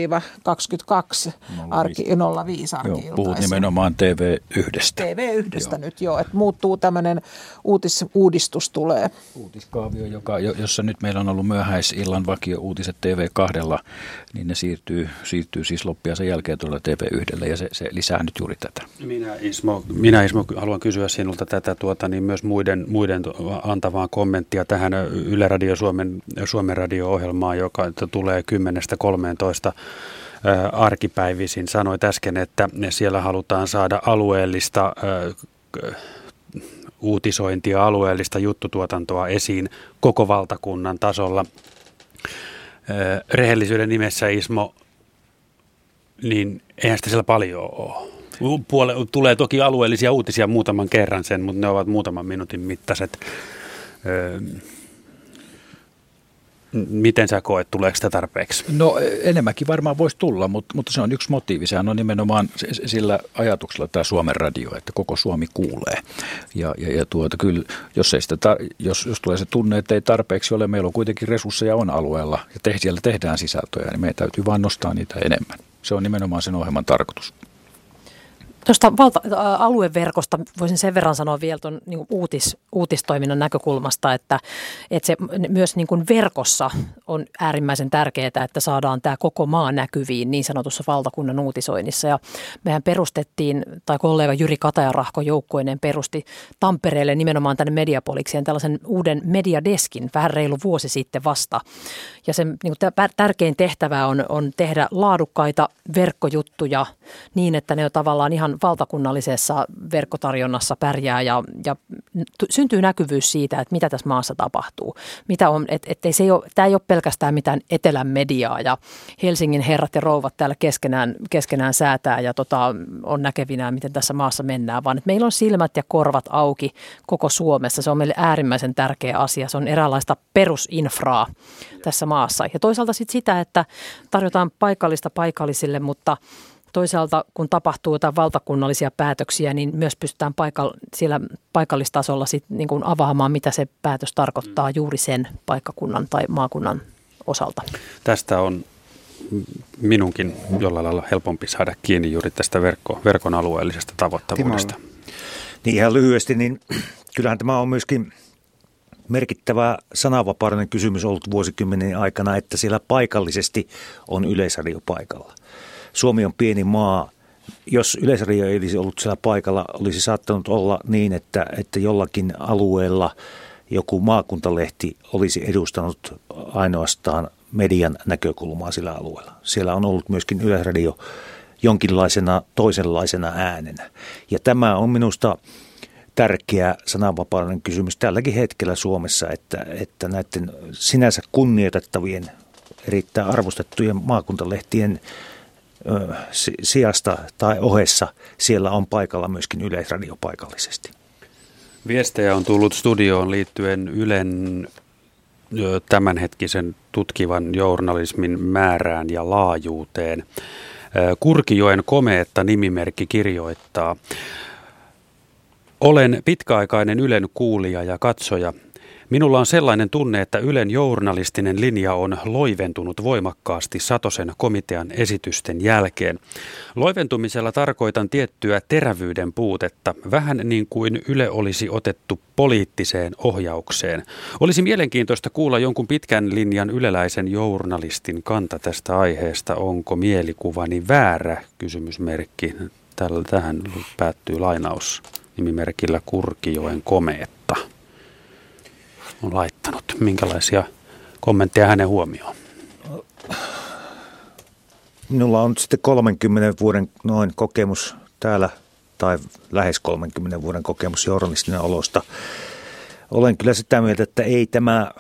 22 arki, 05 arki joo, Puhut nimenomaan TV1. TV1 joo. nyt joo, että muuttuu tämmöinen uutisuudistus tulee. Uutiskaavio, joka, jossa nyt meillä on ollut myöhäisillan vakio uutiset TV2, niin ne siirtyy, siirtyy siis loppia sen jälkeen tuolla TV1 ja se, se lisää nyt juuri tätä. Minä Ismo, minä Ismo haluan kysyä sinulta tätä tuota, niin myös muiden, muiden antavaa kommenttia tähän Yle Radio Suomen, Suomen radio-ohjelmaan, joka tulee 10-13 arkipäivisin. Sanoit äsken, että siellä halutaan saada alueellista uutisointia, alueellista juttutuotantoa esiin koko valtakunnan tasolla. Rehellisyyden nimessä Ismo, niin eihän sitä siellä paljon ole. Puole, tulee toki alueellisia uutisia muutaman kerran sen, mutta ne ovat muutaman minuutin mittaiset. Miten sä koet, tuleeko sitä tarpeeksi? No enemmänkin varmaan voisi tulla, mutta, mutta se on yksi motiivi. Sehän on nimenomaan sillä ajatuksella tämä Suomen radio, että koko Suomi kuulee. Ja, ja, ja tuota, kyllä, jos, ei sitä tar- jos, jos tulee se tunne, että ei tarpeeksi ole, meillä on kuitenkin resursseja on alueella ja te, siellä tehdään sisältöjä, niin meidän täytyy vain nostaa niitä enemmän. Se on nimenomaan sen ohjelman tarkoitus. Tuosta valta, alueverkosta voisin sen verran sanoa vielä tuon niin uutis, uutistoiminnan näkökulmasta, että, että se myös niin kuin verkossa on äärimmäisen tärkeää, että saadaan tämä koko maa näkyviin niin sanotussa valtakunnan uutisoinnissa. Ja mehän perustettiin, tai kollega Jyri Katajarahko joukkoinen perusti Tampereelle nimenomaan tänne Mediapolikseen tällaisen uuden mediadeskin vähän reilu vuosi sitten vasta. Ja sen niin kuin tärkein tehtävä on, on tehdä laadukkaita verkkojuttuja niin, että ne on tavallaan ihan valtakunnallisessa verkkotarjonnassa pärjää ja, ja syntyy näkyvyys siitä, että mitä tässä maassa tapahtuu. Mitä on, et, et ei se ei ole, tämä ei ole pelkästään mitään etelän mediaa ja Helsingin herrat ja rouvat täällä keskenään, keskenään säätää ja tota, on näkevinään, miten tässä maassa mennään, vaan että meillä on silmät ja korvat auki koko Suomessa. Se on meille äärimmäisen tärkeä asia. Se on eräänlaista perusinfraa tässä maassa. Ja toisaalta sitten sitä, että tarjotaan paikallista paikallisille, mutta Toisaalta kun tapahtuu jotain valtakunnallisia päätöksiä, niin myös pystytään paikall- siellä paikallistasolla sit niin kuin avaamaan, mitä se päätös tarkoittaa juuri sen paikkakunnan tai maakunnan osalta. Tästä on minunkin jollain lailla helpompi saada kiinni juuri tästä verkko, verkon alueellisesta tavoittavuudesta. Niin ihan lyhyesti, niin kyllähän tämä on myöskin merkittävä sananvapauden kysymys ollut vuosikymmenen aikana, että siellä paikallisesti on yleisradio paikalla. Suomi on pieni maa. Jos Yleisradio ei olisi ollut siellä paikalla, olisi saattanut olla niin, että, että jollakin alueella joku maakuntalehti olisi edustanut ainoastaan median näkökulmaa sillä alueella. Siellä on ollut myöskin Yleisradio jonkinlaisena toisenlaisena äänenä. Ja tämä on minusta tärkeä sananvapauden kysymys tälläkin hetkellä Suomessa, että, että näiden sinänsä kunnioitettavien, erittäin arvostettujen maakuntalehtien sijasta tai ohessa siellä on paikalla myöskin yleisradio paikallisesti. Viestejä on tullut studioon liittyen Ylen tämänhetkisen tutkivan journalismin määrään ja laajuuteen. Kurkijoen komeetta nimimerkki kirjoittaa. Olen pitkäaikainen Ylen kuulija ja katsoja. Minulla on sellainen tunne, että Ylen journalistinen linja on loiventunut voimakkaasti Satosen komitean esitysten jälkeen. Loiventumisella tarkoitan tiettyä terävyyden puutetta, vähän niin kuin Yle olisi otettu poliittiseen ohjaukseen. Olisi mielenkiintoista kuulla jonkun pitkän linjan yleläisen journalistin kanta tästä aiheesta. Onko mielikuvani väärä? Kysymysmerkki. Tähän päättyy lainaus nimimerkillä Kurkijoen komeetta on laittanut. Minkälaisia kommentteja hänen huomioon? Minulla on sitten 30 vuoden noin kokemus täällä, tai lähes 30 vuoden kokemus journalistinen olosta. Olen kyllä sitä mieltä, että ei tämä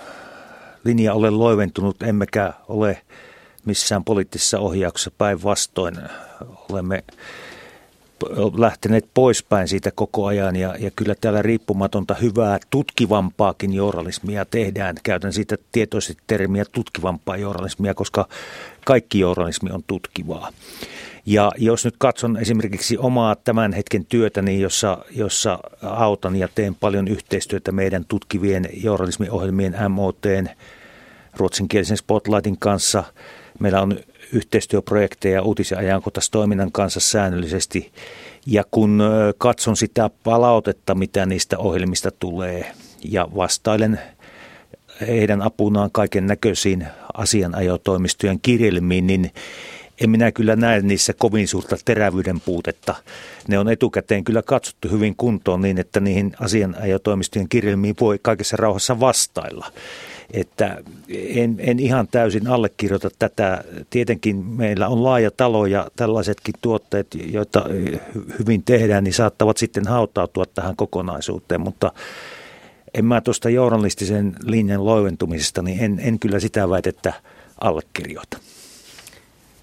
linja ole loiventunut, emmekä ole missään poliittisessa ohjauksessa päinvastoin. Olemme lähteneet poispäin siitä koko ajan ja, ja kyllä täällä riippumatonta hyvää tutkivampaakin journalismia tehdään. Käytän siitä tietoisesti termiä tutkivampaa journalismia, koska kaikki journalismi on tutkivaa. Ja jos nyt katson esimerkiksi omaa tämän hetken työtäni, jossa, jossa autan ja teen paljon yhteistyötä meidän tutkivien journalismiohjelmien MOTn ruotsinkielisen Spotlightin kanssa. Meillä on yhteistyöprojekteja uutis- ja ajankohtaistoiminnan kanssa säännöllisesti. Ja kun katson sitä palautetta, mitä niistä ohjelmista tulee ja vastailen heidän apunaan kaiken näköisiin asianajotoimistojen kirjelmiin, niin en minä kyllä näe niissä kovin suurta terävyyden puutetta. Ne on etukäteen kyllä katsottu hyvin kuntoon niin, että niihin asianajotoimistojen kirjelmiin voi kaikessa rauhassa vastailla että en, en ihan täysin allekirjoita tätä. Tietenkin meillä on laaja talo ja tällaisetkin tuotteet, joita hyvin tehdään, niin saattavat sitten hautautua tähän kokonaisuuteen, mutta en mä tuosta journalistisen linjan loiventumisesta, niin en, en kyllä sitä väitettä allekirjoita.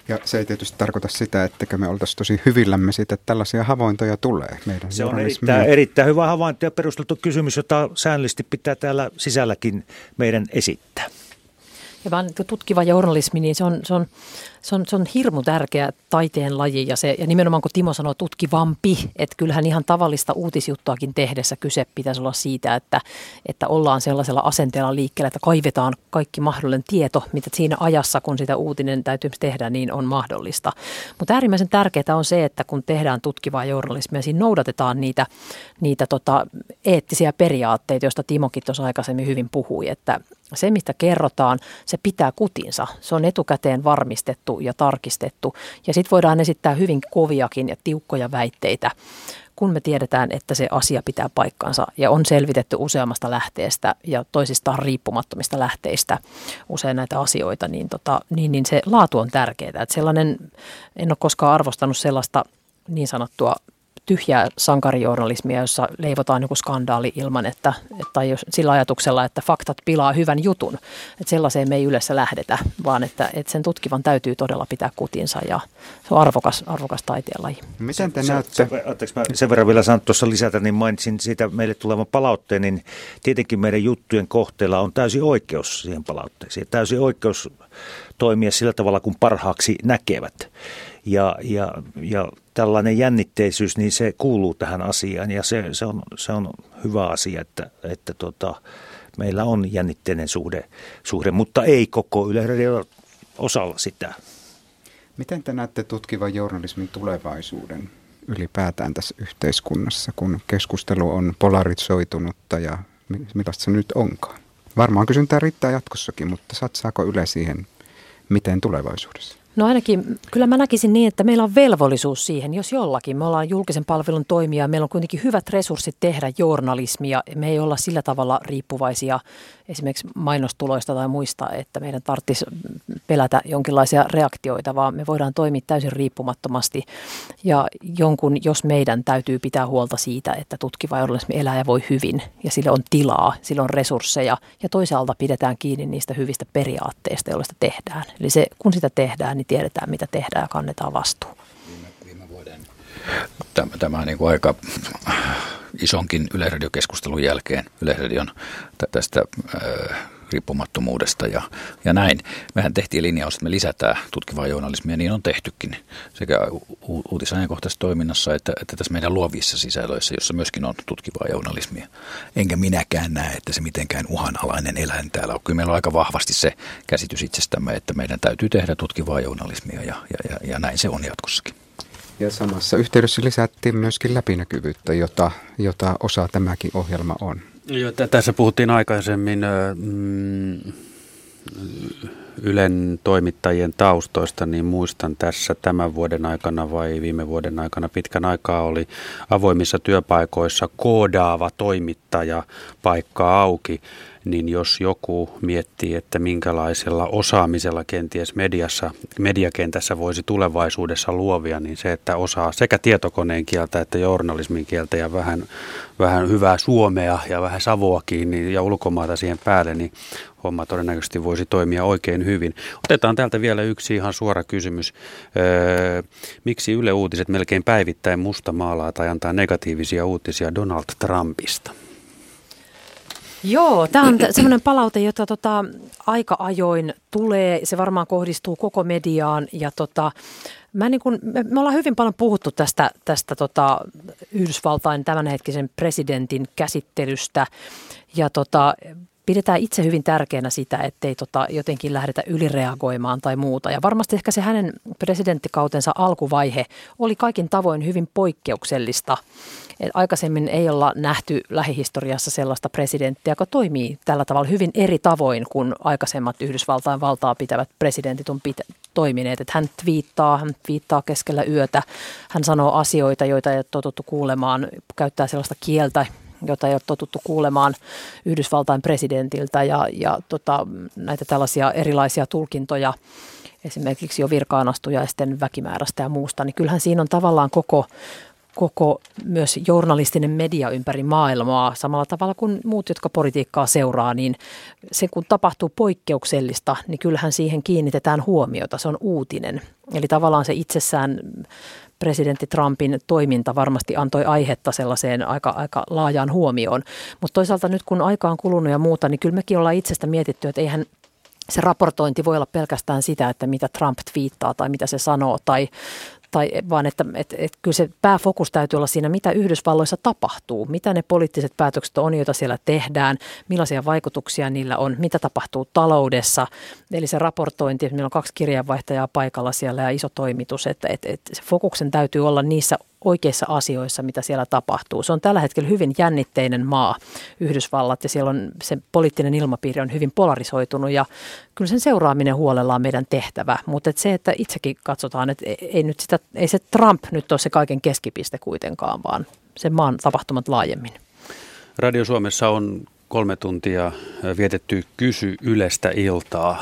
Ja se ei tietysti tarkoita sitä, että me oltaisiin tosi hyvillämme siitä, että tällaisia havaintoja tulee meidän Se on erittäin, erittäin hyvä havainto ja perusteltu kysymys, jota säännöllisesti pitää täällä sisälläkin meidän esittää. Ja vaan tutkiva journalismi, niin se on, se on se on, se on hirmu tärkeä taiteen laji ja, se, ja nimenomaan kun Timo sanoo tutkivampi, että kyllähän ihan tavallista uutisjuttuakin tehdessä kyse pitäisi olla siitä, että, että ollaan sellaisella asenteella liikkeellä, että kaivetaan kaikki mahdollinen tieto, mitä siinä ajassa, kun sitä uutinen täytyy tehdä, niin on mahdollista. Mutta äärimmäisen tärkeää on se, että kun tehdään tutkivaa journalismia, siinä noudatetaan niitä, niitä tota, eettisiä periaatteita, joista Timokin tuossa aikaisemmin hyvin puhui, että, se, mistä kerrotaan, se pitää kutinsa. Se on etukäteen varmistettu ja tarkistettu. Ja sitten voidaan esittää hyvin koviakin ja tiukkoja väitteitä, kun me tiedetään, että se asia pitää paikkansa ja on selvitetty useammasta lähteestä ja toisistaan riippumattomista lähteistä usein näitä asioita, niin, tota, niin, niin se laatu on tärkeää. Että sellainen, en ole koskaan arvostanut sellaista niin sanottua tyhjää sankarijournalismia, jossa leivotaan joku skandaali ilman, että, tai jos, sillä ajatuksella, että faktat pilaa hyvän jutun. Että sellaiseen me ei yleensä lähdetä, vaan että, että sen tutkivan täytyy todella pitää kutinsa ja se on arvokas, arvokas taiteenlaji. Miten te se, näette? Se, se, mä sen verran vielä sanon tuossa lisätä, niin mainitsin siitä meille tulevan palautteen, niin tietenkin meidän juttujen kohteella on täysin oikeus siihen palautteeseen. Täysin oikeus toimia sillä tavalla, kun parhaaksi näkevät. Ja, ja, ja tällainen jännitteisyys, niin se kuuluu tähän asiaan ja se, se, on, se on hyvä asia, että, että tota, meillä on jännitteinen suhde, suhde, mutta ei koko Yleisradion osalla sitä. Miten te näette tutkivan journalismin tulevaisuuden ylipäätään tässä yhteiskunnassa, kun keskustelu on polarisoitunutta ja millaista se nyt onkaan? Varmaan kysyntää riittää jatkossakin, mutta satsaako Yle siihen miten tulevaisuudessa? No ainakin, kyllä mä näkisin niin, että meillä on velvollisuus siihen, jos jollakin. Me ollaan julkisen palvelun toimija, meillä on kuitenkin hyvät resurssit tehdä journalismia. Me ei olla sillä tavalla riippuvaisia esimerkiksi mainostuloista tai muista, että meidän tarvitsisi pelätä jonkinlaisia reaktioita, vaan me voidaan toimia täysin riippumattomasti. Ja jonkun, jos meidän täytyy pitää huolta siitä, että tutkiva journalismi elää ja voi hyvin, ja sillä on tilaa, sillä on resursseja, ja toisaalta pidetään kiinni niistä hyvistä periaatteista, joilla sitä tehdään. Eli se, kun sitä tehdään, niin tiedetään, mitä tehdään ja kannetaan vastuu. Viime, vuoden tämä, tämä niin kuin aika isonkin yleisradiokeskustelun jälkeen Yleisradion tästä äh, riippumattomuudesta ja, ja näin. Mehän tehtiin linjaus, että me lisätään tutkivaa journalismia, niin on tehtykin sekä u- uutisajankohtaisessa toiminnassa että, että tässä meidän luovissa sisällöissä, jossa myöskin on tutkivaa journalismia. Enkä minäkään näe, että se mitenkään uhanalainen eläin täällä on. Kyllä meillä on aika vahvasti se käsitys itsestämme, että meidän täytyy tehdä tutkivaa journalismia ja, ja, ja, ja näin se on jatkossakin. Ja samassa yhteydessä lisättiin myöskin läpinäkyvyyttä, jota, jota osa tämäkin ohjelma on. Joo, t- tässä puhuttiin aikaisemmin mm, Ylen toimittajien taustoista, niin muistan tässä tämän vuoden aikana vai viime vuoden aikana. Pitkän aikaa oli avoimissa työpaikoissa koodaava toimittaja paikka auki niin jos joku miettii, että minkälaisella osaamisella kenties mediassa, mediakentässä voisi tulevaisuudessa luovia, niin se, että osaa sekä tietokoneen kieltä että journalismin kieltä ja vähän, vähän hyvää suomea ja vähän savoakin niin, ja ulkomaata siihen päälle, niin homma todennäköisesti voisi toimia oikein hyvin. Otetaan täältä vielä yksi ihan suora kysymys. Öö, miksi Yle Uutiset melkein päivittäin musta maalaa tai antaa negatiivisia uutisia Donald Trumpista? Joo, tämä on semmoinen palaute, jota tota, aika ajoin tulee. Se varmaan kohdistuu koko mediaan ja tota, Mä niin kun, me, me ollaan hyvin paljon puhuttu tästä, tästä tota Yhdysvaltain tämänhetkisen presidentin käsittelystä ja tota, pidetään itse hyvin tärkeänä sitä, ettei tota jotenkin lähdetä ylireagoimaan tai muuta. Ja varmasti ehkä se hänen presidenttikautensa alkuvaihe oli kaikin tavoin hyvin poikkeuksellista. Et aikaisemmin ei olla nähty lähihistoriassa sellaista presidenttiä, joka toimii tällä tavalla hyvin eri tavoin kuin aikaisemmat Yhdysvaltain valtaa pitävät presidentit on pitä- toimineet. Et hän twiittaa, hän twiittaa keskellä yötä, hän sanoo asioita, joita ei ole totuttu kuulemaan, käyttää sellaista kieltä, jota ei ole totuttu kuulemaan Yhdysvaltain presidentiltä ja, ja tota, näitä tällaisia erilaisia tulkintoja esimerkiksi jo virkaanastujaisten väkimäärästä ja muusta, niin kyllähän siinä on tavallaan koko, koko myös journalistinen media ympäri maailmaa samalla tavalla kuin muut, jotka politiikkaa seuraa, niin se kun tapahtuu poikkeuksellista, niin kyllähän siihen kiinnitetään huomiota, se on uutinen. Eli tavallaan se itsessään presidentti Trumpin toiminta varmasti antoi aihetta sellaiseen aika, aika laajaan huomioon. Mutta toisaalta nyt kun aika on kulunut ja muuta, niin kyllä mekin ollaan itsestä mietitty, että eihän se raportointi voi olla pelkästään sitä, että mitä Trump twiittaa tai mitä se sanoo tai, tai vaan että et, et kyllä se pääfokus täytyy olla siinä, mitä Yhdysvalloissa tapahtuu, mitä ne poliittiset päätökset on, joita siellä tehdään, millaisia vaikutuksia niillä on, mitä tapahtuu taloudessa. Eli se raportointi, että meillä on kaksi kirjeenvaihtajaa paikalla siellä ja iso toimitus, että et, et se fokuksen täytyy olla niissä oikeissa asioissa, mitä siellä tapahtuu. Se on tällä hetkellä hyvin jännitteinen maa, Yhdysvallat, ja siellä on se poliittinen ilmapiiri on hyvin polarisoitunut, ja kyllä sen seuraaminen huolella on meidän tehtävä. Mutta et se, että itsekin katsotaan, että ei, nyt sitä, ei se Trump nyt ole se kaiken keskipiste kuitenkaan, vaan se maan tapahtumat laajemmin. Radio Suomessa on kolme tuntia vietetty Kysy Ylestä iltaa.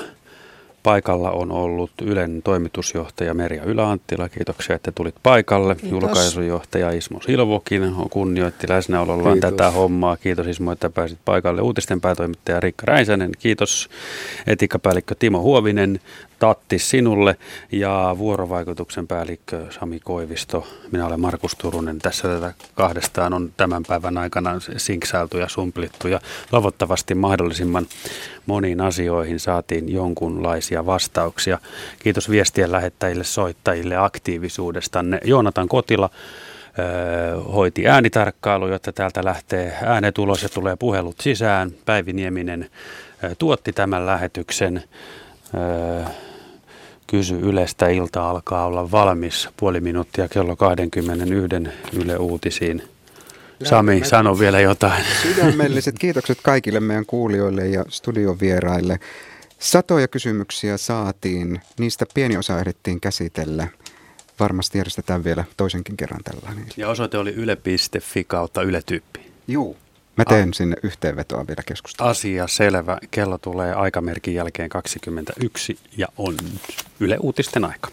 Paikalla on ollut Ylen toimitusjohtaja Merja Yläanttila. Kiitoksia, että tulit paikalle. Kiitos. Julkaisujohtaja Ismo Silvokin kunnioitti läsnäolollaan Kiitos. tätä hommaa. Kiitos Ismo, että pääsit paikalle. Uutisten päätoimittaja Rikka Räisänen. Kiitos etiikkapäällikkö Timo Huovinen. Tatti sinulle ja vuorovaikutuksen päällikkö Sami Koivisto. Minä olen Markus Turunen. Tässä tätä kahdestaan on tämän päivän aikana sinksailtu ja sumplittu ja toivottavasti mahdollisimman moniin asioihin saatiin jonkunlaisia vastauksia. Kiitos viestien lähettäjille, soittajille aktiivisuudestanne. Joonatan Kotila hoiti äänitarkkailu, jotta täältä lähtee äänet ulos ja tulee puhelut sisään. Päivi Nieminen tuotti tämän lähetyksen. Kysy Ylestä ilta alkaa olla valmis puoli minuuttia kello 21 Yle Uutisiin. Sami, sano vielä jotain. Sydämelliset kiitokset kaikille meidän kuulijoille ja studiovieraille. Satoja kysymyksiä saatiin, niistä pieni osa ehdittiin käsitellä. Varmasti järjestetään vielä toisenkin kerran tällainen. Ja osoite oli yle.fi kautta yletyyppi. Juu. Mä teen A- sinne yhteenvetoa vielä keskustelua. Asia selvä. Kello tulee aikamerkin jälkeen 21 ja on Yle Uutisten aika.